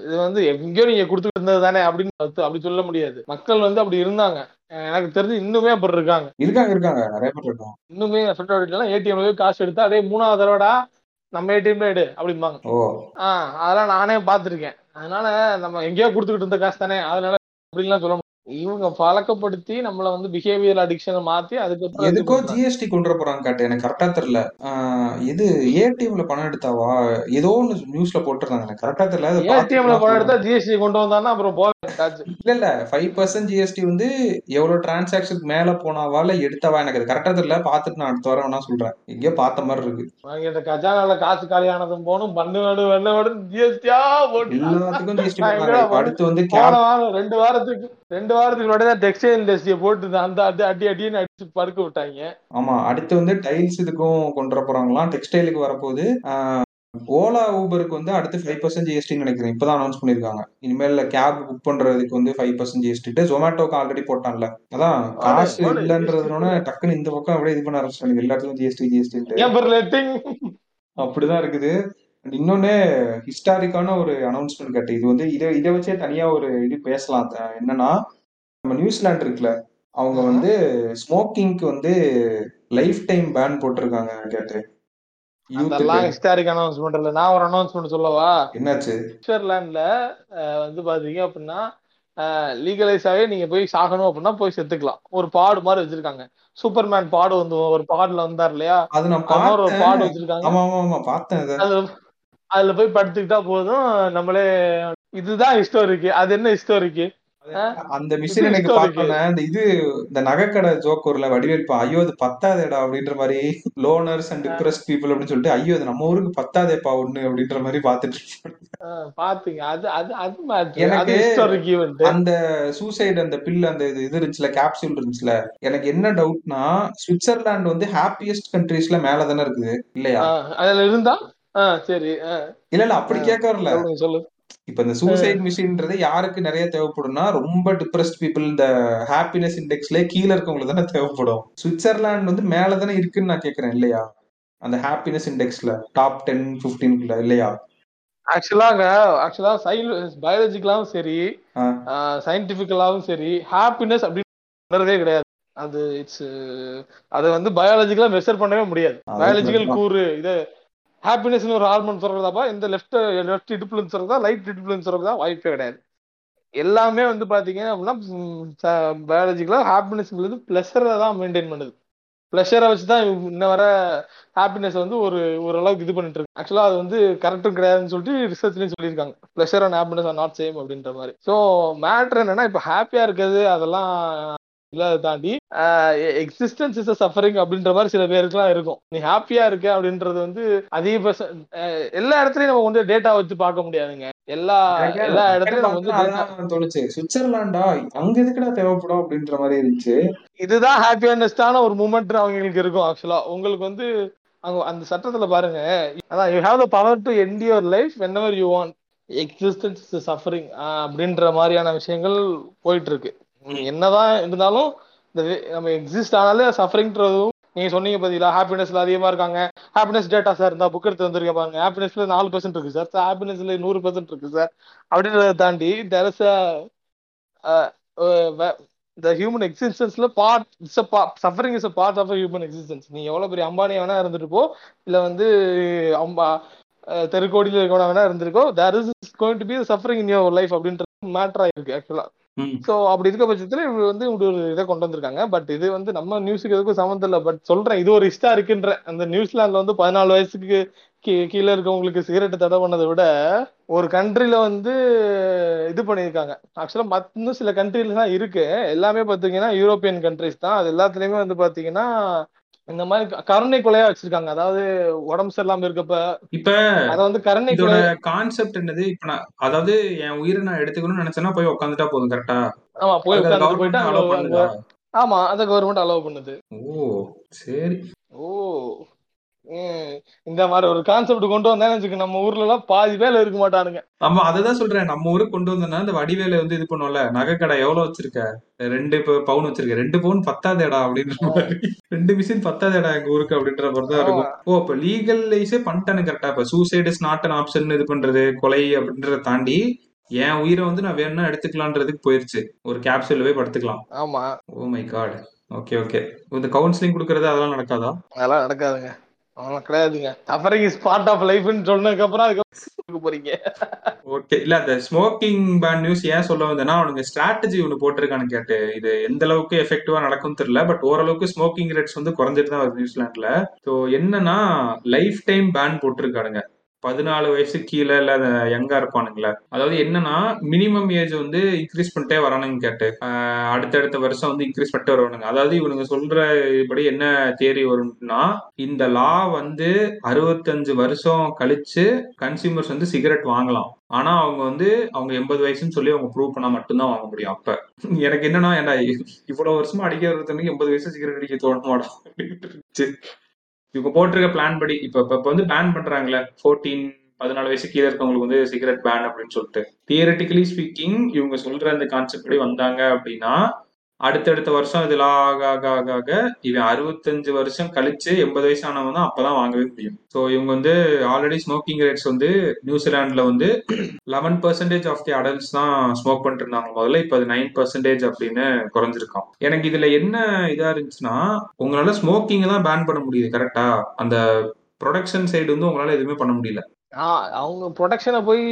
S3: இது வந்து எங்கேயோ நீங்க கொடுத்துட்டு இருந்தது தானே அப்படின்னு அப்படி சொல்ல முடியாது. மக்கள் வந்து அப்படி இருந்தாங்க. எனக்கு தெரிஞ்சு இன்னுமே அப்படி இருக்காங்க.
S4: இருக்காங்க இருக்காங்க. நிறைய பேர் இருக்காங்க.
S3: இன்னுமே ஃப்ரெண்ட் வீட்டுல ஏடிஎம்ல போய் காசு எடுத்தா அதே மூணாவது தடவைடா நம்ம ஏடிஎம்ல எடு அப்படிம்பாங்க. ஆஹ் அதெல்லாம் நானே பார்த்திருக்கேன். அதனால நம்ம எங்கேயோ கொடுத்துக்கிட்டு இருந்த காசு தானே. அதனால அப்படின்லாம் சொல்ல இவங்க பழக்கப்படுத்தி நம்மள வந்து பிஹேவியர் அடிக்ஷனை மாத்தி அதுக்கப்புறம்
S4: எதுக்கோ. ஜிஎஸ்டி கொண்டு போறாங்க காட்டு எனக்கு கரெக்டா தெரியல. இது ஏடிஎம்ல பணம் எடுத்தாவா? ஏதோ ஒண்ணு நியூஸ்ல போட்டிருந்தாங்க எனக்கு கரெக்டா தெரியல
S3: ஏடிஎம்ல பணம் எடுத்தா ஜிஎஸ்டி கொண்டு வந்தான்னா அப்புறம் போக
S4: இல்ல இல்ல ஃபைவ் பர்சன்ட் ஜிஎஸ்டி வந்து எவ்வளவு டிரான்சாக்ஷன் மேல போனாவா இல்ல எடுத்தவா எனக்கு அது கரெக்டா தெரியல பார்த்துட்டு நான் அடுத்த வாரம் வேணா சொல்றேன். எங்கேயோ பார்த்த மாதிரி இருக்கு.
S3: வாங்கிட்ட கஜானால காசு காலியானதும் போகணும் பண்ணு வேடு வெண்ண வேடு ஜிஎஸ்டியா போட்டு
S4: எல்லாத்துக்கும் ஜிஎஸ்டி அடுத்து வந்து
S3: ரெண்டு வாரத்துக்கு ரெண்டு வாரத்துக்கு முன்னாடி தான் டெக்ஸ்டைல் இண்டஸ்ட்ரியை போட்டு அந்த அடி அடி அடின்னு அடிச்சு படுக்க விட்டாங்க.
S4: ஆமா அடுத்து வந்து டைல்ஸ் இதுக்கும் கொண்டு வர போறாங்களாம். டெக்ஸ்டைலுக்கு வரப்போகுது. ஓலா ஊபருக்கு வந்து அடுத்து ஃபைவ் பர்சன்ட் ஜிஎஸ்டி நினைக்கிறேன். இப்பதான் அனௌன்ஸ் பண்ணிருக்காங்க. இனிமேல் கேப் புக் பண்றதுக்கு வந்து ஃபைவ் பர்சன்ட் ஜிஎஸ்டி ஜொமேட்டோக்கு ஆல்ரெடி போட்டான்ல. அதான் காசு இல்லைன்றதுனால டக்குன்னு இந்த பக்கம் அப்படியே இது பண்ண ஆரம்பிச்சிட்டாங்க எல்லாத்துக்கும் ஜிஎஸ்டி ஜிஎஸ்டி அப்படிதான் இருக்குது. இன்னொன்னு ஹிஸ்டாரிக்கான ஒரு அனௌன்ஸ்மெண்ட் கேட்டு. இது வந்து இதை இதை வச்சே தனியா ஒரு இது பேசலாம். என்னன்னா நம்ம நியூசிலாந்து இருக்குல்ல அவங்க. வந்து ஸ்மோக்கிங்க்கு வந்து லைஃப் டைம் பேன் போட்டிருக்காங்க கேட்டு
S3: அதெல்லாம் ஹிஸ்டாரிக் அனௌன்ஸ்மெண்ட் இல்ல நான் ஒரு அனௌன்ஸ்மெண்ட் சொல்லவா?
S4: என்னாச்சு?
S3: வந்து பாத்தீங்க அப்படின்னா லீகலைஸாவே நீங்க போய் சாகணும் அப்படின்னா போய் செத்துக்கலாம். ஒரு பாடு மாதிரி வச்சிருக்காங்க. சூப்பர்மேன் பாடு வந்து ஒரு பாடுல வந்தார் இல்லையா?
S4: அது நான்
S3: ஒரு பாடு வச்சிருக்காங்க.
S4: ஆமா பார்த்தேன்
S3: அதுல அதுல போய் படுத்துக்கிட்டா போதும் நம்மளே இதுதான் ஹிஸ்டோரிக்கு அது என்ன ஹிஸ்டோரிக்கு
S4: அந்த மிஷின் எனக்கு. பார்த்தோன்னே இந்த இது இந்த நகைக்கடை ஜோக் ஒருல வடிவேல்பா ஐயோ அது பத்தாதேடா அப்படின்ற மாதிரி லோனர்ஸ் அண்ட் டிப்ரெஸ்ட் பீப்புள் அப்படின்னு சொல்லிட்டு ஐயோ அது நம்ம ஊருக்கு பத்தாதேப்பா ஒண்ணு அப்படின்ற மாதிரி.
S3: ஆ, பாத்தீங்க. அது அது அது
S4: எனக்கு அந்த சூசைடு அந்த பில் அந்த இது இது இருந்துச்சுல கேப்சூல் இருந்துச்சுல எனக்கு என்ன டவுட்னா சுவிட்சர்லாந்து வந்து ஹாப்பியஸ்ட் கண்ட்ரீஸ்ல மேல தானே இருக்குது இல்லையா?
S3: அதுல இருந்தா? சரி
S4: இல்ல இல்ல அப்படி கேட்க வரல
S3: சொல்லு
S4: இப்ப இந்த சூசைட் மிஷின்ன்றது யாருக்கு நிறைய தேவைப்படும்னா ரொம்ப டிப்ரெஸ்ட் பீப்புள் இந்த ஹாப்பினஸ் இண்டெக்ஸ்ல கீழ இருக்கவங்களுக்கு தானே தேவைப்படும். சுவிட்சர்லாந்து வந்து மேல தானே இருக்குன்னு நான் கேக்குறேன் இல்லையா? அந்த ஹாப்பினஸ் இண்டெக்ஸ்ல டாப் டென் பிப்டீன்குள்ள இல்லையா?
S3: ஆக்சுவலாங்க ஆக்சுவலா சயின்ஸ் பயாலஜிக்கலாவும் சரி. சயின்டிபிக்கலாவும் சரி ஹாப்பினஸ் அப்படின்றதே கிடையாது. அது இட்ஸ் அது வந்து பயாலஜிக்கலா மெஷர் பண்ணவே முடியாது. பயாலஜிக்கல். கூறு இது ஹாப்பினஸ்னு ஒரு ஹார்மோன் சொல்றதாப்பா இந்த லெஃப்ட் லெஃப்ட் இடுப்புல சொல்றதா லைட் இடுப்புல சொல்றதா வாய்ப்பே கிடையாது. எல்லாமே வந்து பாத்தீங்க அப்படின்னா பயாலஜிக்கலா ஹாப்பினஸ்ங்கிறது பிளஸரை தான் மெயின்டைன் பண்ணுது. பிளஷரை வச்சு தான் இன்ன வர ஹாப்பினஸ் வந்து ஒரு ஓரளவுக்கு இது பண்ணிட்டு இருக்கு. ஆக்சுவலா அது வந்து கரெக்டும் கிடையாதுன்னு சொல்லிட்டு ரிசர்ச்லயும் சொல்லியிருக்காங்க. Pleasure and happiness are not same அப்படின்ற மாதிரி. ஸோ மேட்ரு என்னன்னா இப்போ ஹாப்பியா இருக்கிறது அதெல்லாம் இல்ல தாண்டி எக்ஸிஸ்டன்ஸ் இஸ் சஃபரிங் அப்படின்ற மாதிரி சில பேருக்குலாம் இருக்கும். நீ ஹாப்பியா இருக்க அப்படின்றது வந்து அதிகபட்ச எல்லா இடத்துலயும் நம்ம வந்து டேட்டா வச்சு பார்க்க முடியாதுங்க. எல்லா எல்லா இடத்துலயும் நம்ம வந்து
S4: தோணுச்சு. சுவிட்சர்லாண்டா அங்க எதுக்குடா தேவைப்படும் அப்படின்ற மாதிரி இருந்துச்சு.
S3: இதுதான் ஹாப்பியஸ்டான ஒரு மூமெண்ட் அவங்களுக்கு இருக்கும் ஆக்சுவலா உங்களுக்கு வந்து அங்க அந்த சட்டத்துல பாருங்க. அதான் you have the power to end your life whenever you want existence suffering அப்படின்ற மாதிரியான விஷயங்கள் போயிட்டு இருக்கு. என்னதான் இருந்தாலும் இந்த வே- நம்ம எக்ஸிஸ்ட் ஆனாலே சஃபரிங்ன்றதும் நீங்க சொன்னீங்க பாத்தீங்களா ஹாப்பினஸ்ல அதிகமா இருக்காங்க. ஹாப்பினஸ் டேட்டா சார் இருந்தா புக் எடுத்து வந்திருக்க பாருங்க. ஹாப்பினஸ்ல நாலு பெர்சென்ட் இருக்கு சார் ஹாப்பினஸ்ல நூறு பெர்சென்ட் இருக்கு சார் அப்படின்றத தாண்டி there is the human existenceல part it's suffering is a part of human existence நீ எவ்வளவு பெரிய அம்பானியா வேணா இருந்துட்டு போ இல்ல வந்து அம்பா தெருக்கோடியில் தெருக்கோடியில இருக்கவனா வேணா இருந்திருக்கோ there is going to be suffering in your life அப்படின்றது மேட்டர் ஆயிருக்கு ஆக்சுவலா சோ அப்படி இருக்க பட்சத்துல இவங்க வந்து இப்படி ஒரு இதை கொண்டு வந்திருக்காங்க. பட் இது வந்து நம்ம நியூஸுக்கு எதுக்கும் சம்மந்தம் இல்லை. பட் சொல்றேன் இது ஒரு இஷ்டா இருக்குன்ற. அந்த நியூசிலாந்துல வந்து பதினாலு வயசுக்கு கீ- கீழே இருக்கவங்களுக்கு சிகரெட் தடை பண்ணதை விட ஒரு கண்ட்ரில வந்து இது பண்ணியிருக்காங்க. ஆக்சுவலா மத் சில கண்ட்ரில தான் இருக்கு. எல்லாமே பாத்தீங்கன்னா யூரோப்பியன் கண்ட்ரிஸ் தான். அது எல்லாத்துலயுமே வந்து பாத்தீங்கன்னா இந்த மாதிரி கருணை கொலையா வச்சிருக்காங்க. அதாவது உடம்பு சரியில்லாம இருக்கப்ப
S4: இப்ப
S3: அத வந்து கருணை
S4: இதோட கான்செப்ட் என்னது? இப்ப நான் அதாவது என் உயிரை நான் எடுத்துக்கணும்னு நினைச்சேன்னா போய் உட்காந்துட்டா போதும் கரெக்டா
S3: ஆமா போய்
S4: கவர்மெண்ட்
S3: போயிட்டு ஆமா அந்த கவர்மெண்ட் அலோவ் பண்ணுது.
S4: ஓ சரி.
S3: ஓ. இந்த மாதிரி ஒரு கான்செப்ட் கொண்டு வந்தேன்னு வச்சுக்க நம்ம ஊர்ல எல்லாம் பாதி பேர் இருக்க மாட்டானுங்க.
S4: நம்ம அததான் சொல்றேன். நம்ம ஊருக்கு கொண்டு வந்தோம்னா இந்த வடிவேல வந்து இது பண்ணுவோம்ல நகைக்கடை எவ்வளவு வச்சிருக்க? ரெண்டு பவுன் வச்சிருக்க. ரெண்டு பவுன் பத்தாதேடா அப்படின்ற மாதிரி. ரெண்டு மிஷின் பத்தாதேடா எங்க ஊருக்கு அப்படின்ற மாதிரி தான் இருக்கும். ஓ இப்ப லீகலைஸே பண்ணிட்டானு கரெக்டா இப்ப suicide is not an option இது பண்றது கொலை அப்படின்றத தாண்டி என் உயிரை வந்து நான் வேணும்னா எடுத்துக்கலான்றதுக்கு போயிருச்சு. ஒரு கேப்சூல் போய் படுத்துக்கலாம்.
S3: ஆமா.
S4: Oh my God okay okay இந்த கவுன்சிலிங் கொடுக்கறது அதெல்லாம் நடக்காதா?
S3: அதெல்லாம் நடக்காதுங்க. அதெல்லாம் கிடையாதுங்க. சஃபரிங் இஸ் பார்ட் ஆஃப் லைஃப்னு சொன்னதுக்கு அப்புறம் அதுக்கு போறீங்க.
S4: ஓகே இல்ல அந்த ஸ்மோக்கிங் பேன் நியூஸ் ஏன் சொல்ல வந்தேன்னா அவனுங்க ஸ்ட்ராட்டஜி ஒன்று போட்டிருக்கான்னு கேட்டு. இது எந்த அளவுக்கு எஃபெக்டிவா நடக்கும் தெரியல பட் ஓரளவுக்கு ஸ்மோக்கிங் ரேட்ஸ் வந்து குறைஞ்சிட்டு தான் வருது நியூசிலாந்துல ஸோ என்னன்னா லைஃப் டைம் பேன் போட்டிருக்கானுங்க. பதினாலு வயசு கீழே இல்ல யங்கா இருப்பானுங்களே. அதாவது என்னன்னா மினிமம் ஏஜ் வந்து இன்க்ரீஸ் பண்ணிட்டே வரானுங்க கேட்டு அடுத்தடுத்த வருஷம் வந்து இன்க்ரீஸ் பண்ணிட்டே வருவானுங்க. அதாவது இவனுங்க சொல்ற இப்படி என்ன தேரி வரும்னா இந்த லா வந்து அறுபத்தஞ்சு வருஷம் கழிச்சு கன்சியூமர்ஸ் வந்து சிகரெட் வாங்கலாம். ஆனா அவங்க வந்து அவங்க எண்பது வயசுன்னு சொல்லி அவங்க ப்ரூவ் பண்ணா மட்டும்தான் வாங்க முடியும் அப்ப. எனக்கு என்னன்னா ஏன்டா இவ்வளவு வருஷமா அடிக்க ஒருத்தனுக்கு எண்பது வயசு சிகரெட் அடிக்க தோணும் அப்படின்ட்டு இருந்துச்சு. இவங்க போட்டிருக்க பிளான் படி இப்ப இப்ப வந்து பேன் பண்றாங்களே ஃபோர்டீன் பதினாலு வயசு கீழே இருக்கவங்களுக்கு வந்து சிகரெட் பேன் அப்படின்னு சொல்லிட்டு. தியரட்டிக்கலி ஸ்பீக்கிங் இவங்க சொல்ற அந்த கான்செப்ட் படி வந்தாங்க அப்படின்னா அடுத்தடுத்த வருஷம் இதுல ஆக ஆக ஆக ஆக இவன் அறுபத்தஞ்சு வருஷம் கழிச்சு எண்பது வயசு ஆனவங்க தான் அப்பதான் வாங்கவே முடியும். ஸோ இவங்க வந்து ஆல்ரெடி ஸ்மோக்கிங் ரேட்ஸ் வந்து நியூசிலாந்துல வந்து eleven percentage of the adults தான் ஸ்மோக் பண்ணிட்டு இருந்தாங்க முதல்ல இப்போ அது நைன் பர்சன்டேஜ் அப்படின்னு குறைஞ்சிருக்கான் எனக்கு இதுல என்ன இதா இருந்துச்சுன்னா உங்களால ஸ்மோக்கிங் தான் பேன் பண்ண முடியுது கரெக்டா அந்த ப்ரொடக்ஷன் சைடு வந்து உங்களால எதுவுமே பண்ண முடியல.
S3: அவங்க ப்ரொடக்ஷனை போய்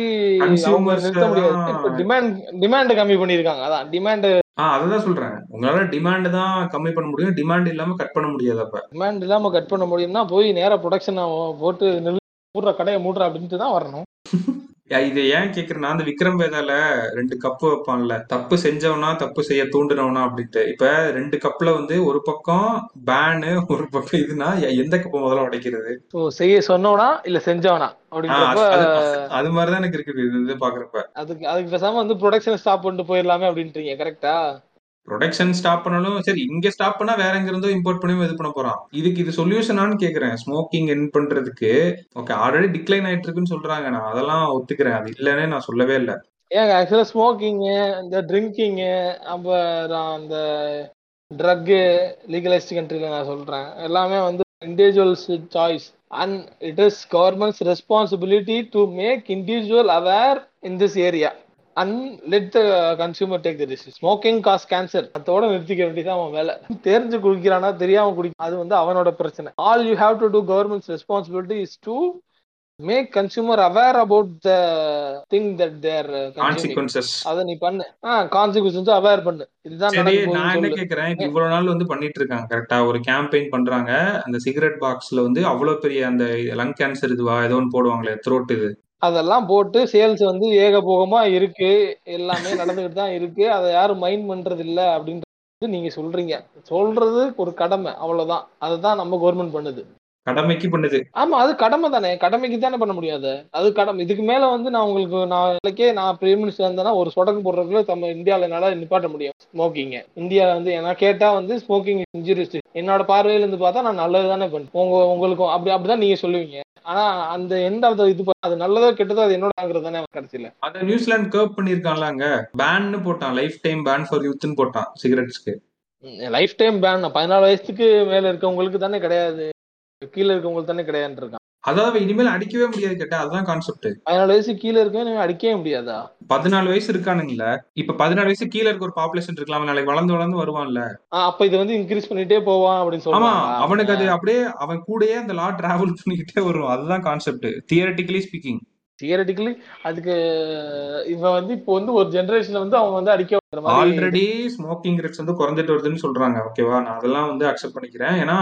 S3: நிறுத்த முடியாது. டிமாண்ட் டிமாண்ட் கம்மி பண்ணிருக்காங்க அதான் டிமாண்ட்
S4: ஆஹ் அததான் சொல்றேன். உங்களால டிமாண்ட் தான் கம்மி பண்ண முடியும். டிமாண்ட் இல்லாம கட் பண்ண முடியாது அப்ப.
S3: டிமாண்ட் இல்லாம கட் பண்ண முடியும்னா போய் நேரா ப்ரொடக்ஷன் போட்டு நில்லு, மூடுற கடையை மூடுற அப்படின்ட்டு தான் வரணும்.
S4: இது ஏன் கேக்குறேன்னா அந்த விக்ரம் வேதால ரெண்டு கப்பு வைப்பான்ல. தப்பு செஞ்சவனா தப்பு செய்ய தூண்டுனவனா அப்படின்ட்டு. இப்ப ரெண்டு கப்ல வந்து ஒரு பக்கம் பேனு ஒரு பக்கம் இதுனா எந்த கப்பு முதல்ல உடைக்கிறது?
S3: செய்ய சொன்னவனா இல்ல செஞ்சவனா?
S4: அது மாதிரிதான் எனக்கு இருக்குது இது பாக்குறப்ப.
S3: அதுக்கு அதுக்கு பேசாம வந்து ப்ரொடக்ஷன் ஸ்டாப் பண்ணிட்டு போயிடலாமே அப்படின்றீங்க கரெக்டா
S4: ப்ரொடக்ஷன் ஸ்டாப் பண்ணாலும் சரி இங்க ஸ்டாப் பண்ணா வேற எங்க இருந்தோ இம்போர்ட் பண்ணி இது பண்ண போறான். இதுக்கு இது சொல்யூஷனான்னு கேக்குறேன். ஸ்மோக்கிங் என் பண்றதுக்கு. ஓகே ஆல்ரெடி டிக்ளைன் ஆயிட்டு இருக்குன்னு சொல்றாங்க. நான் அதெல்லாம் ஒத்துக்கிறேன். அது இல்லைன்னே நான் சொல்லவே இல்லை.
S3: ஏங்க ஆக்சுவலா ஸ்மோக்கிங்கு இந்த ட்ரிங்கிங்கு அப்புறம் அந்த ட்ரக்கு லீகலைஸ்ட் கண்ட்ரில நான் சொல்றேன். எல்லாமே வந்து individuals choice and it is government's responsibility to make individual aware in this area and let the consumer take the decision smoking cause cancer அதோட நிறுத்திக்க வேண்டியதான் அவன் வேலை. தெரிஞ்சு குடிக்கிறானா தெரியாம குடிக்க அது வந்து அவனோட பிரச்சனை. All you have to do government's responsibility is to make consumer aware about the thing that there
S4: consequences
S3: அத நீ பண்ணு. ஆ கான்சிக்வன்ஸ் அவேர் பண்ணு. இதுதான்
S4: நான் என்ன கேக்குறேன்? இவ்வளவு நாள் வந்து பண்ணிட்டு இருக்காங்க. கரெக்டா ஒரு கேம்பெயின் பண்றாங்க. அந்த சிகரெட் பாக்ஸ்ல வந்து அவ்வளவு பெரிய அந்த லங் கேன்சர் இதுவா? ஏதோ ஒன்று போடுவாங்களே த்ரோட் இது.
S3: அதெல்லாம் போட்டு சேல்ஸ் வந்து ஏகபோகமா இருக்கு. எல்லாமே நடந்துகிட்டு தான் இருக்கு. அதை யாரும் மைண்ட் பண்றது இல்ல அப்படின்றது நீங்க சொல்றீங்க. சொல்றது ஒரு கடமை. அவ்வளவுதான். அதுதான் நம்ம கவர்மெண்ட் பண்ணுது.
S4: கடமைக்கு பண்ணுது.
S3: ஆமா அது கடமை தானே. கடமைக்கு தானே பண்ண முடியாது. அது கடமை. இதுக்கு மேல வந்து நான் உங்களுக்கு நான் நாளைக்கே நான் பிரைம் மினிஸ்டர் இருந்தேன்னா ஒரு சொடக்கு போடுறதுக்குள்ள நம்ம இந்தியால என்னால நிப்பாட்ட முடியும் ஸ்மோக்கிங்க இந்தியா வந்து நான் கேட்டா வந்து ஸ்மோக்கிங் இன்ஜுரிஸ் என்னோட பார்வையில இருந்து பார்த்தா நான் நல்லது தானே பண்ணேன் உங்க உங்களுக்கும் அப்படி அப்படிதான் நீங்க சொல்லுவீங்க. ஆனா அந்த எந்த ஆஃப் இது அது நல்லதோ கெட்டதோ அது என்னோட ஆகுறது தானே கடைசியில.
S4: அத நியூசிலாந்து கர்ப் பண்ணிருக்கான்லாங்க பேன்னு போட்டான். லைஃப் டைம் பேன் ஃபார் யூத்னு போட்டான். சிகரெட்ஸ்க்கு
S3: லைஃப் டைம் பேன் பதினாலு வயசுக்கு மேல இருக்கவங்களுக்கு தானே கிடையாது. கீழே இருக்கவங்களுக்கு தானே கிடையாதுன்னு இருக்கான்
S4: அதாவது இனிமேல் அடிக்கவே முடியாது கேட்டா அதுதான் கான்செப்ட்
S3: பதினாலு வயசு கீழே இருக்கவங்க அடிக்கவே முடியாதா?
S4: பதினாலு வயசு இருக்கானுங்கள இப்ப பதினாலு வயசு கீழே இருக்க ஒரு பாப்புலேஷன் இருக்கலாம் நாளைக்கு வளர்ந்து வளர்ந்து வருவான்ல.
S3: அப்ப இது வந்து இன்க்ரீஸ் பண்ணிட்டே போவான் அப்படின்னு
S4: ஆமா
S3: சொல்றாங்களா?
S4: அவனுக்கு? அது அப்படியே அவன் கூடயே அந்த லா டிராவல் பண்ணிக்கிட்டே வரும் அதுதான் கான்செப்ட் தியரட்டிக்கலி ஸ்பீக்கிங்
S3: தியரட்டிக்கலி அதுக்கு இவன் வந்து இப்போ வந்து ஒரு ஜெனரேஷன்ல வந்து அவன் வந்து அடிக்க
S4: ஆல்ரெடி ஸ்மோக்கிங் ரேட்ஸ் வந்து குறைஞ்சிட்டு வருதுன்னு சொல்றாங்க ஓகேவா நான் அதெல்லாம் வந்து அக்செப்ட் பண்ணிக்கிறேன். ஏன்னா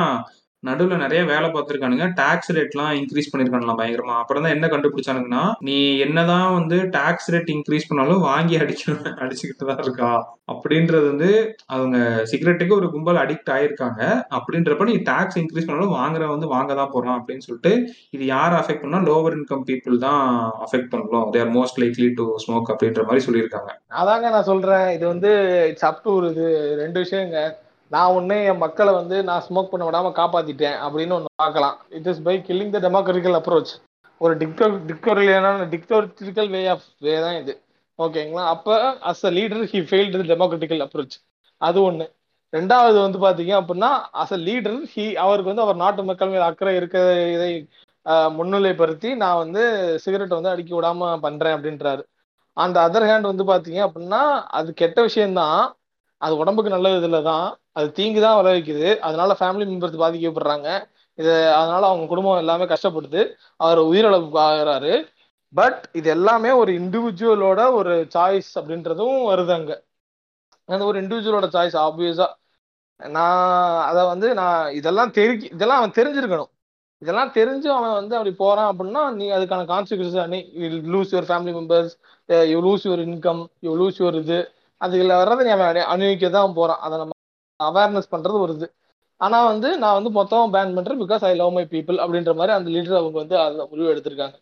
S4: நடுவில் நிறைய வேலை பார்த்துருக்கானுங்க. டேக்ஸ் ரேட்லாம் இன்க்ரீஸ் பண்ணிருக்கானுலாம் பயங்கரமா. அப்புறம் தான் என்ன கண்டுபிடிச்சானுங்கன்னா நீ என்னதான் வந்து டேக்ஸ் ரேட் இன்க்ரீஸ் பண்ணாலும் வாங்கி அடிக்கணும் அடிச்சுக்கிட்டு தான் இருக்கா? அப்படின்றது வந்து அவங்க சிகரெட்டுக்கு ஒரு கும்பல் அடிக்ட் ஆயிருக்காங்க. அப்படின்றப்ப நீ டேக்ஸ் இன்க்ரீஸ் பண்ணாலும் வாங்குற வந்து வாங்க தான் போறான் அப்படின்னு சொல்லிட்டு இது யார் அஃபெக்ட் பண்ணா லோவர் இன்கம் பீப்புள் தான் அஃபெக்ட் பண்ணலாம் they're most likely to smoke அப்படின்ற மாதிரி சொல்லியிருக்காங்க.
S3: அதாங்க நான் சொல்றேன். இது வந்து இட்ஸ் அப் டு இது ரெண்டு விஷயங்க. நான் ஒன்று என் மக்களை வந்து நான் ஸ்மோக் பண்ண விடாம காப்பாத்திட்டேன் அப்படின்னு ஒன்று பார்க்கலாம். It is by killing the democratical approach ஒரு டிக்டோ டிக்டோரியலான டிக்டோரிட்டிக்கல் வே ஆஃப் வே தான் இது. ஓகேங்களா அப்போ as a leader he failed democratical approach அது ஒன்று ரெண்டாவது வந்து பார்த்தீங்க அப்படின்னா அஸ் அ லீடர் ஹி அவருக்கு வந்து அவர் நாட்டு மக்கள் மீது அக்கறை இருக்க இதை முன்னிலைப்படுத்தி நான் வந்து சிகரெட்டை வந்து அடிக்க விடாம பண்றேன் அப்படின்றாரு. அந்த அதர் ஹேண்ட் வந்து பார்த்தீங்க அப்படின்னா அது கெட்ட விஷயம்தான். அது உடம்புக்கு நல்லது இல்லை தான் அது தீங்கு தான் விளைவிக்குது அதனால ஃபேமிலி மெம்பர்ஸ் பாதிக்கப்படுறாங்க. இது அதனால அவங்க குடும்பம் எல்லாமே கஷ்டப்படுது. அவர் உயிரிழப்பு ஆகிறாரு. பட் இது எல்லாமே ஒரு இண்டிவிஜுவலோட ஒரு சாய்ஸ் அப்படின்றதும் வருது அங்க. அந்த ஒரு இண்டிவிஜுவலோட சாய்ஸ் ஆப்வியஸா நான் அதை வந்து நான் இதெல்லாம் தெரிக்க இதெல்லாம் அவன் தெரிஞ்சிருக்கணும். இதெல்லாம் தெரிஞ்சு அவன் வந்து அப்படி போறான் அப்படின்னா நீ அதுக்கான கான்சிக்வன்ஸ் நீ lose your family members you lose your income you lose your இது அதுல வர்றதை நீ அவன் அனு- அனுபவிக்க தான் போறான். அதை நம்ம அவேர்னஸ் பண்றது ஒரு இது. ஆனா வந்து நான் வந்து மொத்தம் பேன் பண்றேன் because I love my people அப்படின்ற மாதிரி அந்த லீடர் அவங்க வந்து அதில் முடிவு எடுத்திருக்காங்க.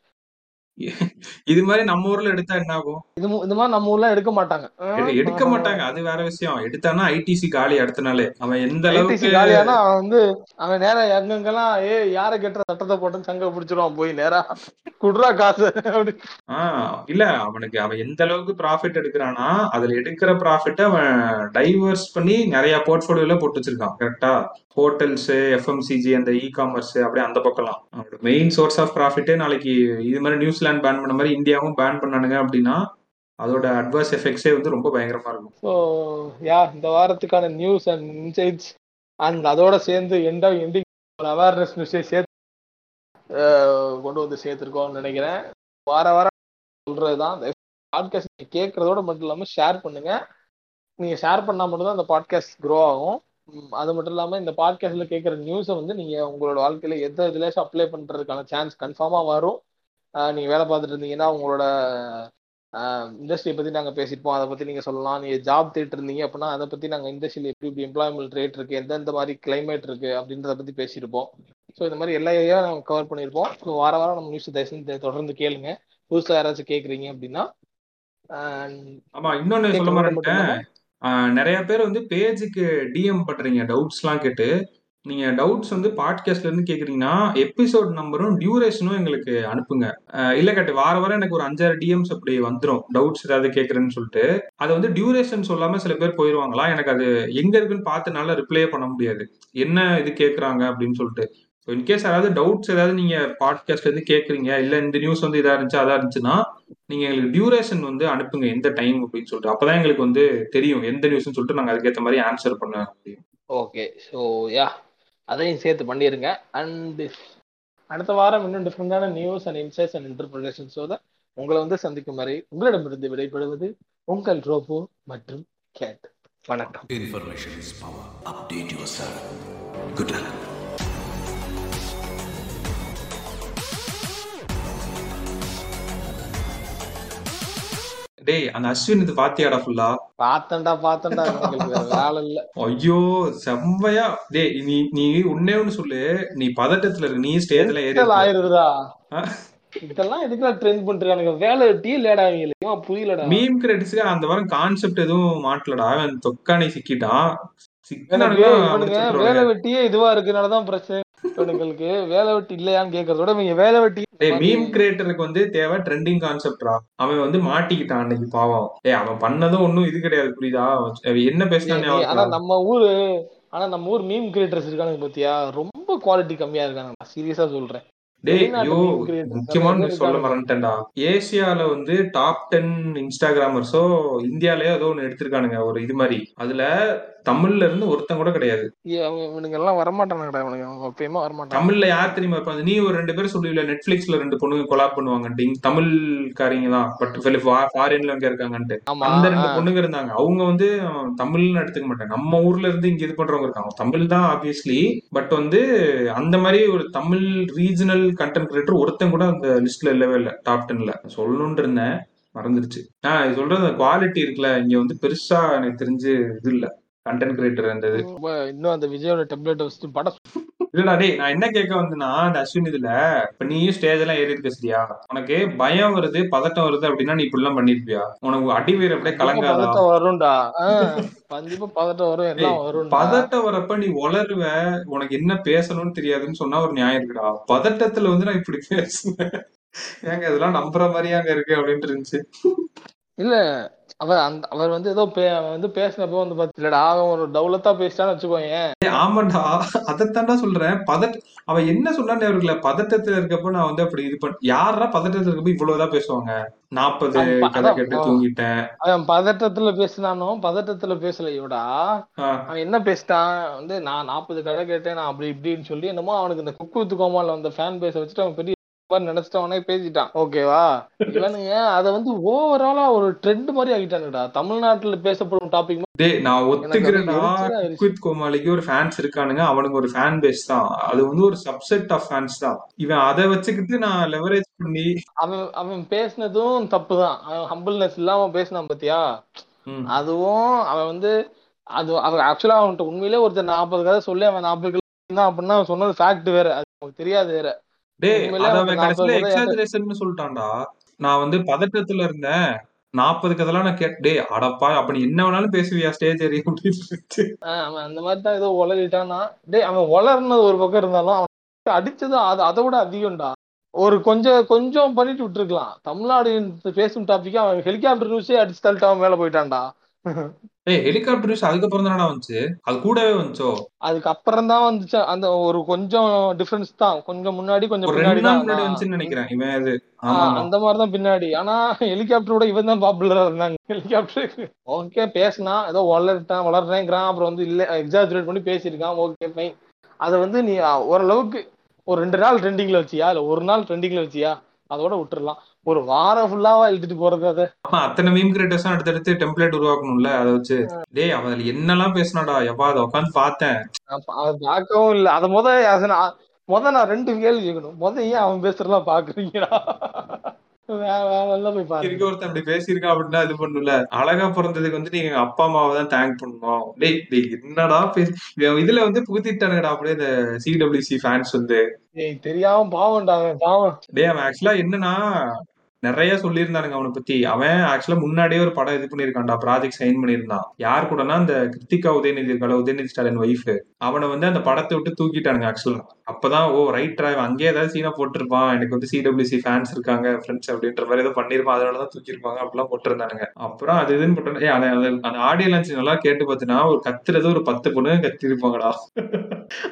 S4: இது மாதிரி நம்ம ஊர்ல எடுத்தா என்ன ஆகும்
S3: இது இந்த மாதிரி நம்ம ஊர்ல எடுக்க மாட்டாங்க.
S4: எடு- எடுக்க மாட்டாங்க. அது வேற விஷயம். எடுத்தானா ஐடிசி காலி அடுத்த நாளே. அவன் எந்த அளவுக்கு
S3: காலியானா அவன் வந்து அவன் நேரா எங்கெங்கெல்லாம் ஏ யாரை கெட்டுற சட்டத்தை போட்டு சங்க பிடிச்சிருவான் போய் நேரா குடுறா காசு. அப்படி.
S4: ஆஹ் இல்ல அவனுக்கு அவன் எந்த அளவுக்கு ப்ராஃபிட் எடுக்கிறானா அதுல எடுக்கிற ப்ராஃபிட்ட அவன் டைவர்ஸ் பண்ணி நிறைய போர்ட்ஃபோலியோல போட்டு வச்சிருக்கான். கரெக்டா ஹோட்டல்ஸ் எஃப்எம்சிஜி அந்த இ காமர்ஸ் அப்படியே அந்த பக்கம்லாம். அவனோட மெயின் சோர்ஸ் ஆஃப் ப்ராஃபிட்டே நாளைக்கு இது மாதிரி நியூசிலாந்து பேன் பண்ண மாதிரி இந்தியாவும் பேன் பண்ணானுங்க அப்படின்னா அதோட அட்வர்ஸ் எஃபெக்ட்ஸே வந்து ரொம்ப பயங்கரமா இருக்கும்.
S3: ஸோ யா இந்த வாரத்துக்கான நியூஸ் அண்ட் இன்சைட்ஸ் அண்ட் அதோட சேர்ந்து எண்ட் எண்டிங் அவேர்னஸ் நியூஸை சேர்த்து கொண்டு வந்து சேர்த்துருக்கோம்னு நினைக்கிறேன். வார வாரம் சொல்றது தான் பாட்காஸ்ட் கேட்கறதோட மட்டும் இல்லாமல் ஷேர் பண்ணுங்க. நீங்கள் ஷேர் பண்ணால் மட்டும்தான் அந்த பாட்காஸ்ட் க்ரோ ஆகும். அது மட்டும் இல்லாமல் இந்த பாட்காஸ்ட்ல கேட்குற நியூஸை வந்து நீங்கள் உங்களோட வாழ்க்கையில் எந்த இதுலேயும் அப்ளை பண்ணுறதுக்கான சான்ஸ் கன்ஃபார்மாக வரும். நீங்க வேலை பார்த்துட்டு இருந்தீங்கன்னா உங்களோட இண்டஸ்ட்ரியை பத்தி நாங்க பேசியிருப்போம். அதை பத்தி நீங்க சொல்லலாம். நீங்க ஜாப் தேடிட்டு இருந்தீங்க அப்படின்னா அதை பத்தி நாங்க இண்டஸ்ட்ரியில் எப்படி எப்படி எம்ப்ளாய்மெண்ட் ரேட் இருக்கு எந்தெந்த மாதிரி கிளைமேட் இருக்கு அப்படின்றத பத்தி பேசியிருப்போம். ஸோ இந்த மாதிரி எல்லா ஏரியாவும் நாங்கள் கவர் பண்ணியிருப்போம். ஸோ வார வாரம் நம்ம நியூஸ் தயவுசெய்து தொடர்ந்து கேளுங்க. புதுசாக யாராச்சும் கேட்குறீங்க அப்படின்னா
S4: ஆமா இன்னொன்னு சொல்ல மாட்டேன் நிறைய பேர் வந்து பேஜுக்கு டிஎம் பண்றீங்க டவுட்ஸ்லாம் கேட்டு. நீங்க டவுட்ஸ் வந்து பாட்காஸ்ட்ல இருந்து கேக்குறீங்கன்னா எபிசோட் நம்பரும் டியூரேஷனும் எங்களுக்கு அனுப்புங்க. இல்ல கட்டு வார வாரம் எனக்கு ஒரு அஞ்சாறு டிஎம்ஸ் அப்படி வந்துடும் டவுட்ஸ் ஏதாவது கேக்குறேன்னு சொல்லிட்டு. அது வந்து டியூரேஷன் சொல்லாம சில பேர் போயிருவாங்களா? எனக்கு அது எங்க இருக்குன்னு பார்த்துனால ரிப்ளே பண்ண முடியாது. என்ன இது கேக்குறாங்க அப்படின்னு சொல்லிட்டு. ஸோ இன்கேஸ் யாராவது டவுட்ஸ் ஏதாவது நீங்க பாட்காஸ்ட்ல இருந்து கேக்குறீங்க இல்ல இந்த நியூஸ் வந்து இதா இருந்துச்சு அதா இருந்துச்சுன்னா நீங்க எங்களுக்கு டியூரேஷன் வந்து அனுப்புங்க எந்த டைம் அப்படின்னு சொல்லிட்டு. அப்பதான் எங்களுக்கு வந்து தெரியும் எந்த நியூஸ்னு சொல்லிட்டு நாங்க அதுக்கேற்ற மாதிரி ஆன்சர் பண்ண முடியும்.
S3: ஓகே ஸோ யா அதையும் சேர்த்து பண்ணிடுங்க அண்ட் அடுத்த வாரம் இன்னும் டிஃப்ரெண்டான நியூஸ் அண்ட் இன்சைட்ஸ் அண்ட் இன்டர்பிரேஷன்ஸோட உங்களை வந்து சந்திக்கும் வரை உங்களிடமிருந்து விடைபெறுவது உங்கள் ரோபோ மற்றும் கேட் வணக்கம்
S5: Information is power. Update yourself. Good luck.
S4: டேய் அந்த அஸ்வின் இது பாத்தியாடா ஃபுல்லா
S3: உங்களுக்கு வேற வேலை இல்ல.
S4: ஐயோ செம்மையா. டேய் நீ நீ உன்னே ஒண்ணு சொல்லு. நீ பதட்டத்துல இருக்க நீ ஸ்டேஜ்ல ஏறி
S3: Mental
S4: இருக்க.
S3: ஆயிருதுடா?
S4: ஆ?
S3: இதெல்லாம் எதுக்குடா ட்ரெண்ட் பண்றானுங்க வேலை டீ லேடா அவங்களுக்கு புரியலடா.
S4: மீம் கிரெடிட்ஸ்க்கு அந்த வாரம் கான்செப்ட் எதுவும் மாட்டலடா. அவன் தொக்கானி சிக்கிட்டான்.
S3: வேலை வெட்டியே இதுவா இருக்கனாலதான் பிரச்சனை. இவனுங்களுக்கு வேலை வெட்டி இல்லையான்னு கேக்குறதோட இவங்க வேலை வெட்டி
S4: மீம் கிரியேட்டருக்கு வந்து தேவை ட்ரெண்டிங் கான்செப்ட்ரா அவன் வந்து மாட்டிக்கிட்டான் அன்னைக்கு பாவம். டேய் அவன் பண்ணதும் ஒண்ணும் இது கிடையாது புரியுதா? என்ன பேசினான்னு
S3: ஏய், ஆனா நம்ம ஊரு ஆனா நம்ம ஊர் மீம் கிரியேட்டர்ஸ் இருக்கானுங்க பாத்தியா? ரொம்ப குவாலிட்டி கம்மியா இருக்காங்க சீரியஸா சொல்றேன்.
S4: டேய் ஐயோ முக்கியமான சொல்ல. மறந்துட்டேன்டா. ஏசியால வந்து டாப் டென் இன்ஸ்டாகிராமர்ஸோ இந்தியாலயே ஏதோ ஒண்ணு எடுத்திருக்கானுங்க ஒரு இது மாதிரி. அதுல தமிழ்ல இருந்து ஒருத்தன் கூட கிடையாது.
S3: இவனுங்க எல்லாம் வரமாட்டானுங்கடா இவனுங்க. எப்பயுமே வரமாட்டாங்க.
S4: தமிழ்ல யார் தெரியுமா இருப்பாங்க? நீ ஒரு ரெண்டு பேரும் சொல்லுவீல நெட்ஃபிளிக்ஸ்ல ரெண்டு பொண்ணுங்க கொலாப் இங்க தமிழ்காரங்க தான். பட் ஃபாரின்ல அங்க இருக்காங்கன்ட்டு. அந்த ரெண்டு. பொண்ணுங்க இருந்தாங்க. அவங்க வந்து தமிழ்னு எடுத்துக்க மாட்டாங்க நம்ம ஊர்ல இருந்து இங்க இது பண்றவங்க இருக்காங்க. தமிழ் தான் ஆப்வியஸ்லி பட் வந்து அந்த மாதிரி ஒரு தமிழ் ரீஜனல் கண்டென்ட் கிரியேட்டர் ஒருத்தன் கூட அந்த லிஸ்ட்ல இல்லவே இல்லை. டாப் டென்ல சொல்லணும்னு இருந்தேன். மறந்துருச்சு. ஆஹ் சொல்றது குவாலிட்டி இருக்குல்ல. இங்க வந்து பெருசா எனக்கு தெரிஞ்சு இது இல்ல. கண்டென்ட் கிரியேட்டர் அந்த இது.
S3: இன்னும் அந்த விஜயோட டெம்ப்ளேட் வச்சு படம்
S4: இல்லடா டேய் நான் என்ன கேட்க வந்தேன்னா அந்த அஸ்வின் இதுல இப்ப நீயும் ஸ்டேஜ் எல்லாம் ஏறி இருக்க சரியா? உனக்கு பயம் வருது பதட்டம் வருது அப்படின்னா நீ இப்படிலாம் பண்ணிருப்பியா? உனக்கு அடி வயிறு அப்படியே கலங்காதா?
S3: பதட்டம் வரும்டா. கண்டிப்பா பதட்டம் வரும் எல்லாம் வரும்டா.
S4: பதட்டம் வரப்ப நீ உளருவ உனக்கு என்ன பேசணும்னு தெரியாதுன்னு சொன்னா ஒரு நியாயம் இருக்குடா. பதட்டத்துல வந்து நான் இப்படி பேசுவேன். ஏங்க இதெல்லாம் நம்புற மாதிரியாங்க இருக்கு அப்படின்ட்டு இருந்துச்சு.
S3: இல்ல அவர் அந்த அவர் வந்து ஏதோ பே வந்து பேசினப்போ வந்து பாத்து இல்லடா அவன் ஒரு டவுலத்தா பேசிட்டான்னு வச்சுக்கோயேன்.
S4: ஏய், ஆமாண்டா அதைத்தாண்டா சொல்றேன். பதட் அவன் என்ன சொன்னான்னு இருக்குல்ல பதட்டத்துல இருக்கப்ப நான் வந்து அப்படி இது பண்ண யாரா பதட்டத்துல இருக்கப்ப இவ்வளவுதான் பேசுவாங்க? நாற்பது கதை கேட்டு தூங்கிட்டேன்.
S3: அவன் பதட்டத்துல பேசினானும் பதட்டத்துல பேசல இவடா அவன் என்ன பேசிட்டான்? வந்து நான் நாற்பது கதை கேட்டேன் நான் அப்படி இப்படின்னு சொல்லி என்னமோ அவனுக்கு இந்த குக்கு வித்து கோமால வந்த ஃபேன் பேச வச்சுட்டு அவன் பெரிய மாதிரி நினைச்சிட்டு அவனே பேசிட்டான். ஓகேவா? இவனுங்க அதை வந்து ஓவராலா ஒரு ட்ரெண்ட் மாதிரி ஆகிட்டானுடா தமிழ்நாட்டுல பேசப்படும் டாபிக்
S4: டேய் நான்
S3: ஆயிடுச்சு.
S4: குக்வித் கோமாளிக்கு ஒரு ஃபேன்ஸ் இருக்கானுங்க. அவனுக்கு ஒரு ஃபேன் பேஸ் தான். அது வந்து ஒரு சப்செட் ஆஃப் ஃபேன்ஸ் தான். இவன் அதை வச்சுக்கிட்டு நான் லெவரேஜ் பண்ணி
S3: அவன் அவன் பேசினதும் தப்புதான். அவன் ஹம்பிள்னஸ் இல்லாம பேசினான் பாத்தியா? அதுவும் அவன் வந்து அது அவன் ஆக்சுவலா அவன்கிட்ட உண்மையிலே ஒருத்தர் நாற்பது கதை சொல்லி அவன் நாற்பது கிலோ தான் அப்படின்னா அவன் சொன்னது ஃபேக்ட் வேற. அது நமக்கு தெரியாது வேற.
S4: டேய் அத எக்ஸாஜரேஷன் சொல்லிட்டான்டா. நான் வந்து பதட்டத்துல இருந்தேன். நாற்பது கதெல்லாம் நான் கேட் டேய் அடப்பா அப்ப என்ன வேணாலும் பேசுவியா ஸ்டேஜ் ஏறி அப்படின்னு
S3: அவன் அந்த மாதிரி தான் ஏதோ உளறிட்டானா டேய் அவன் உளர்னது ஒரு பக்கம் இருந்தாலும் அவன் அடிச்சது அது அதை விட அதிகம்டா. ஒரு கொஞ்சம் கொஞ்சம் பண்ணிட்டு விட்டுருக்கலாம். தமிழ்நாடு பேசும் டாபிக் அவன் ஹெலிகாப்டர் நியூஸே அடிச்சு தள்ளிட்டு அவன் மேல போயிட்டான்டா.
S4: ஏய் ஹெலிகாப்டர் நியூஸ் அதுக்கப்புறம் தானடா வந்துச்சு? அது கூடவே வந்துச்சோ?
S3: அதுக்கப்புறம் தான் வந்துச்சு. அந்த ஒரு கொஞ்சம் டிஃபரன்ஸ் தான். கொஞ்சம் முன்னாடி கொஞ்சம் பின்னாடி தான்.
S4: முன்னாடி வந்துச்சுன்னு நினைக்கிறேன். இவன் ஆமா
S3: அந்த மாதிரி தான் பின்னாடி. ஆனா ஹெலிகாப்டரோட இவன் தான் பாப்புலரா இருந்தாங்க. ஹெலிகாப்டர் ஓகே பேசினா ஏதோ வளர்ட்டான் வளர்றேங்கிறான். அப்புறம் வந்து இல்ல எக்ஸாஜரேட் பண்ணி பேசியிருக்கான். ஓகே ஃபைன் அதை வந்து நீ ஓரளவுக்கு ஒரு ரெண்டு நாள் ட்ரெண்டிங்ல வச்சியா? இல்ல ஒரு நாள் ட்ரெண்டிங்ல வச்சியா? அதோட விட்டுறலாம். ஒரு வாரம் ஃபுல்லாவா இழுத்துட்டு போறது அதை.
S4: அத்தனை மீம் கிரியேட்டர்ஸ் அடுத்தடுத்து டெம்ப்ளேட் உருவாக்கணும்ல அதை வச்சு. டேய் அவன் அதுல என்னெல்லாம் பேசினாடா எப்பா அதை உட்காந்து பார்த்தேன்.
S3: பார்க்கவும் இல்ல. அத முத முத நான் ரெண்டு கேள்வி கேட்கணும். முத ஏன் அவன் பேசுறதெல்லாம் பாக்குறீங்கடா
S4: இருக்க ஒருத்தன் அப்படி பேசியிருக்கான் அப்படின்னா இது பண்ணுல அழகா பிறந்ததுக்கு வந்து நீங்க அப்பா அம்மாவை தான் தேங்க் பண்ணணும் டேய் டேய் என்னடா பேசி இதுல வந்து புகுத்திட்டானுங்கடா அப்படியே இந்த சிடபிள்யூசி ஃபேன்ஸ் வந்து.
S3: தெரியாம பாவம்டா பாவம்.
S4: டேய் அவன் ஆக்சுவலா என்னன்னா நிறைய சொல்லியிருந்தானுங்க அவனை பத்தி. அவன் ஆக்சுவலா முன்னாடியே ஒரு படம் இது பண்ணியிருக்கான்டா ப்ராஜெக்ட் சைன் பண்ணியிருந்தான். யார் கூடனா அந்த கிருத்திகா உதயநிதி இருக்கல உதயநிதி ஸ்டாலின் ஒய்ஃப் அவனை வந்து அந்த படத்தை விட்டு தூக்கிட்டானுங்க ஆக்சுவலா அப்பதான் ஓ ரைட் டிரைவ் அங்கேயே ஏதாவது சீனா போட்டிருப்பான். எனக்கு வந்து சிடபிள்யூசி ஃபேன்ஸ் இருக்காங்க ஃப்ரெண்ட்ஸ் அப்படின்ற மாதிரி ஏதோ பண்ணிருப்பான் அதனாலதான் தூக்கிருப்பாங்க அப்படிலாம் போட்டிருந்தானுங்க. அப்புறம் அது இதுன்னு போட்டு அந்த- அந்த ஆடியோ லான்ச் நல்லா கேட்டு பார்த்தீங்கன்னா ஒரு கத்துறது ஒரு பத்து பொண்ணு கத்திருப்பாங்கடா.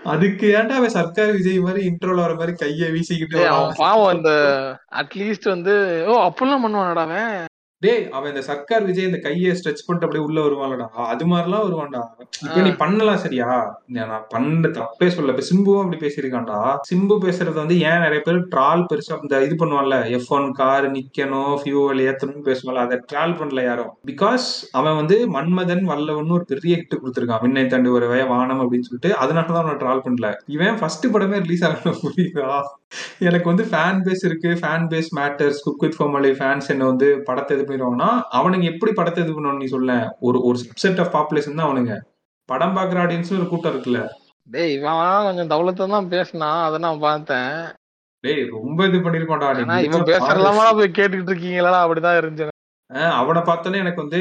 S4: அதுக்கு ஏன்டா அவன் சர்க்கார் விஜய் மாதிரி இன்ட்ரோல வர மாதிரி கையை வீசிக்கிட்டு
S3: பாவம் இந்த அட்லீஸ்ட் வந்து ஓ அப்படிலாம் பண்ணுவானடா அவன்.
S4: டேய் அவன் இந்த சர்க்கார் விஜய் இந்த கையை ஸ்ட்ரெச் பண்ணிட்டு அப்படியே உள்ள வருவான்லடா. அது மாதிரிலாம் வருவான்டா. இப்ப நீ பண்ணலாம் சரியா? நான் பண்ண தப்பே சொல்ல இப்ப சிம்புவும் அப்படி பேசியிருக்கான்டா. சிம்பு பேசுறது வந்து ஏன் நிறைய பேர் ட்ரால் பெருசா இந்த இது பண்ணுவான்ல? எஃப் ஒன் கார் நிக்கணும் ஃபியூவல் ஏத்தணும்னு பேசுவான்ல. அதை ட்ரால் பண்ணல யாரும். பிகாஸ் அவன் வந்து மன்மதன் வல்லவன் ஒரு பெரிய ஹிட் கொடுத்துருக்கான். விண்ணை தாண்டி ஒரு வய வானம் அப்படின்னு சொல்லிட்டு. அதனாலதான் அவனை ட்ரால் பண்ணல. இவன் ஃபர்ஸ்ட் படமே ரிலீஸ் ஆகணும் புரியுதா? எனக்கு வந்து ஃபேன் பேஸ் இருக்கு. Fan base matters cook with ஃபோமலி fans என்ன வந்து படத்தை இது பண்ணிடுவாங்கன்னா அவனுங்க எப்படி படத்தை இது பண்ணுவான்னு நீ சொல்ல? ஒரு ஒரு சப்செட் ஆஃப் பாப்புலேஷன் தான் அவனுங்க. படம் பாக்குற ஆடியன்ஸ் ஒரு கூட்டம் இருக்குல்ல.
S3: டேய் இவன் கொஞ்சம் தௌலத்தை தான் பேசினான் அதை நான் பார்த்தேன்.
S4: டேய் ரொம்ப இது பண்ணிருப்பான்டா
S3: இவன். பேசுறலாமா போய் கேட்டுக்கிட்டு இருக்கீங்களா அப்படிதான் இருந்துச்சு.
S4: ஆஹ் அவனை பார்த்தோன்னே எனக்கு வந்து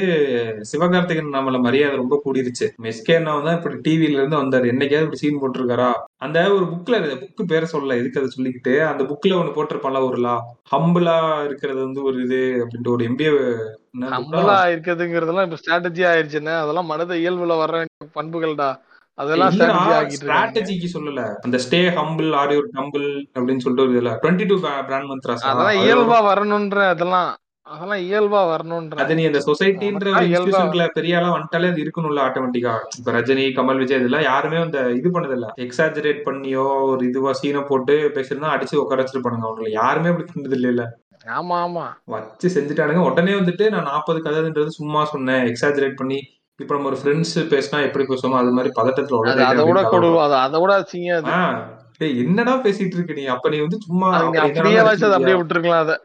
S4: சிவகார்த்திகேயன் நம்மள மரியாதை ரொம்ப கூடிருச்சு. எஸ்கே அண்ணா தான் இப்படி டிவில இருந்து வந்தாரு. என்னைக்காவது இப்படி சீன் போட்டிருக்காரா? அந்த ஒரு புக்ல புக்கு பேரை சொல்லல. எதுக்கு அதை சொல்லிக்கிட்டு அந்த புக்ல ஒண்ணு போட்டிருப்பான்ல ஒரு லா ஹம்பிளா இருக்கிறது வந்து ஒரு இது அப்படின்ட்டு ஒரு எம்பிஏ
S3: ஹம்பலா இருக்கிறதுங்கிறதெல்லாம் இப்ப ஸ்ட்ராட்டஜி ஆயிருச்சுன்னு அதெல்லாம் மனித இயல்புல வர வேண்டிய பண்புகள்டா. அதெல்லாம்
S4: ஸ்ட்ராட்டஜிக்கு சொல்லல. அந்த stay humble or you're humble அப்படின்னு சொல்லிட்டு ஒரு இதுல. டுவெண்ட்டி டூ பிராண்ட் மந்த்ராஸ்
S3: அதெல்லாம் இயல்பா வரணும்ன்ற அதெல்லாம். அதெல்லாம் இயல்பா வரணும்ன்ற
S4: அது நீ அந்த சொசைட்டின்ற இன்ஸ்டியூஷன்ல பெரிய ஆளா வந்துட்டாலே அது இருக்கணும்ல ஆட்டோமேட்டிக்கா இப்ப ரஜினி கமல் விஜய் இதெல்லாம் யாருமே அந்த இது பண்ணது இல்ல எக்ஸாஜரேட் பண்ணியோ ஒரு இதுவா சீனை போட்டு பேசிருந்தா அடிச்சு உட்கார வச்சிருப்பானுங்க அவங்களை. யாருமே அப்படி பண்ணது இல்ல.
S3: ஆமா ஆமா.
S4: வச்சு செஞ்சுட்டானுங்க. உடனே வந்துட்டு நான் நாற்பது கதைன்றது சும்மா சொன்னேன். எக்ஸாஜரேட் பண்ணி இப்ப நம்ம ஒரு ஃப்ரெண்ட்ஸ் பேசினா எப்படி பேசுவோமோ அது மாதிரி பதட்டத்துல
S3: அது விட
S4: அப்படி
S3: கொடு அது விட அசிங்க
S4: என்னடா பேசிட்டு இருக்க நீ? அப்ப நீ வந்து சும்மா
S3: அப்படியே வச்சு? அப்படியே விட்டுருக்கலாம் அதை.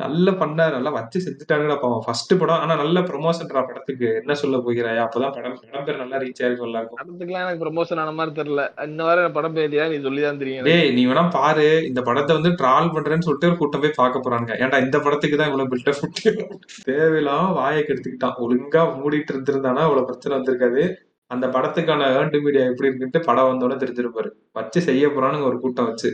S4: நல்ல பண்ண நல்லா வச்சு செஞ்சுட்டாங்கடா பாவம். ஃபர்ஸ்ட் படம் ஆனா நல்ல ப்ரொமோஷன்டா படத்துக்கு. என்ன சொல்ல போகிறாயா அப்பதான் படம் படம் பேர் நல்லா ரீச் ஆயிருக்கும் எல்லாருக்கும்.
S3: படத்துக்குலாம் எனக்கு ப்ரமோஷன் ஆன மாதிரி தெரியல. இந்த எனக்கு படம் பேரியா நீ சொல்லிதான் தெரியும். எனக்கு.
S4: டேய் நீ வேணா பாரு. இந்த படத்தை வந்து ட்ரால் பண்றேன்னு சொல்லிட்டு ஒரு கூட்டம் போய் பார்க்க போறாங்க ஏன்டா இந்த படத்துக்கு தான் இவ்வளவு பில்டப் தேவையில்லாம வாயை கெடுத்துக்கிட்டான். ஒழுங்கா மூடிட்டு இருந்திருந்தானா? இவ்வளவு பிரச்சனை வந்திருக்காது. அந்த படத்துக்கான ஏர்ன்டு மீடியா எப்படி இருக்குன்ட்டு படம் வந்தோடனே தெரிஞ்சிருப்பாரு. வச்சு செய்ய போறானுங்க ஒரு கூட்டம் வச்சு.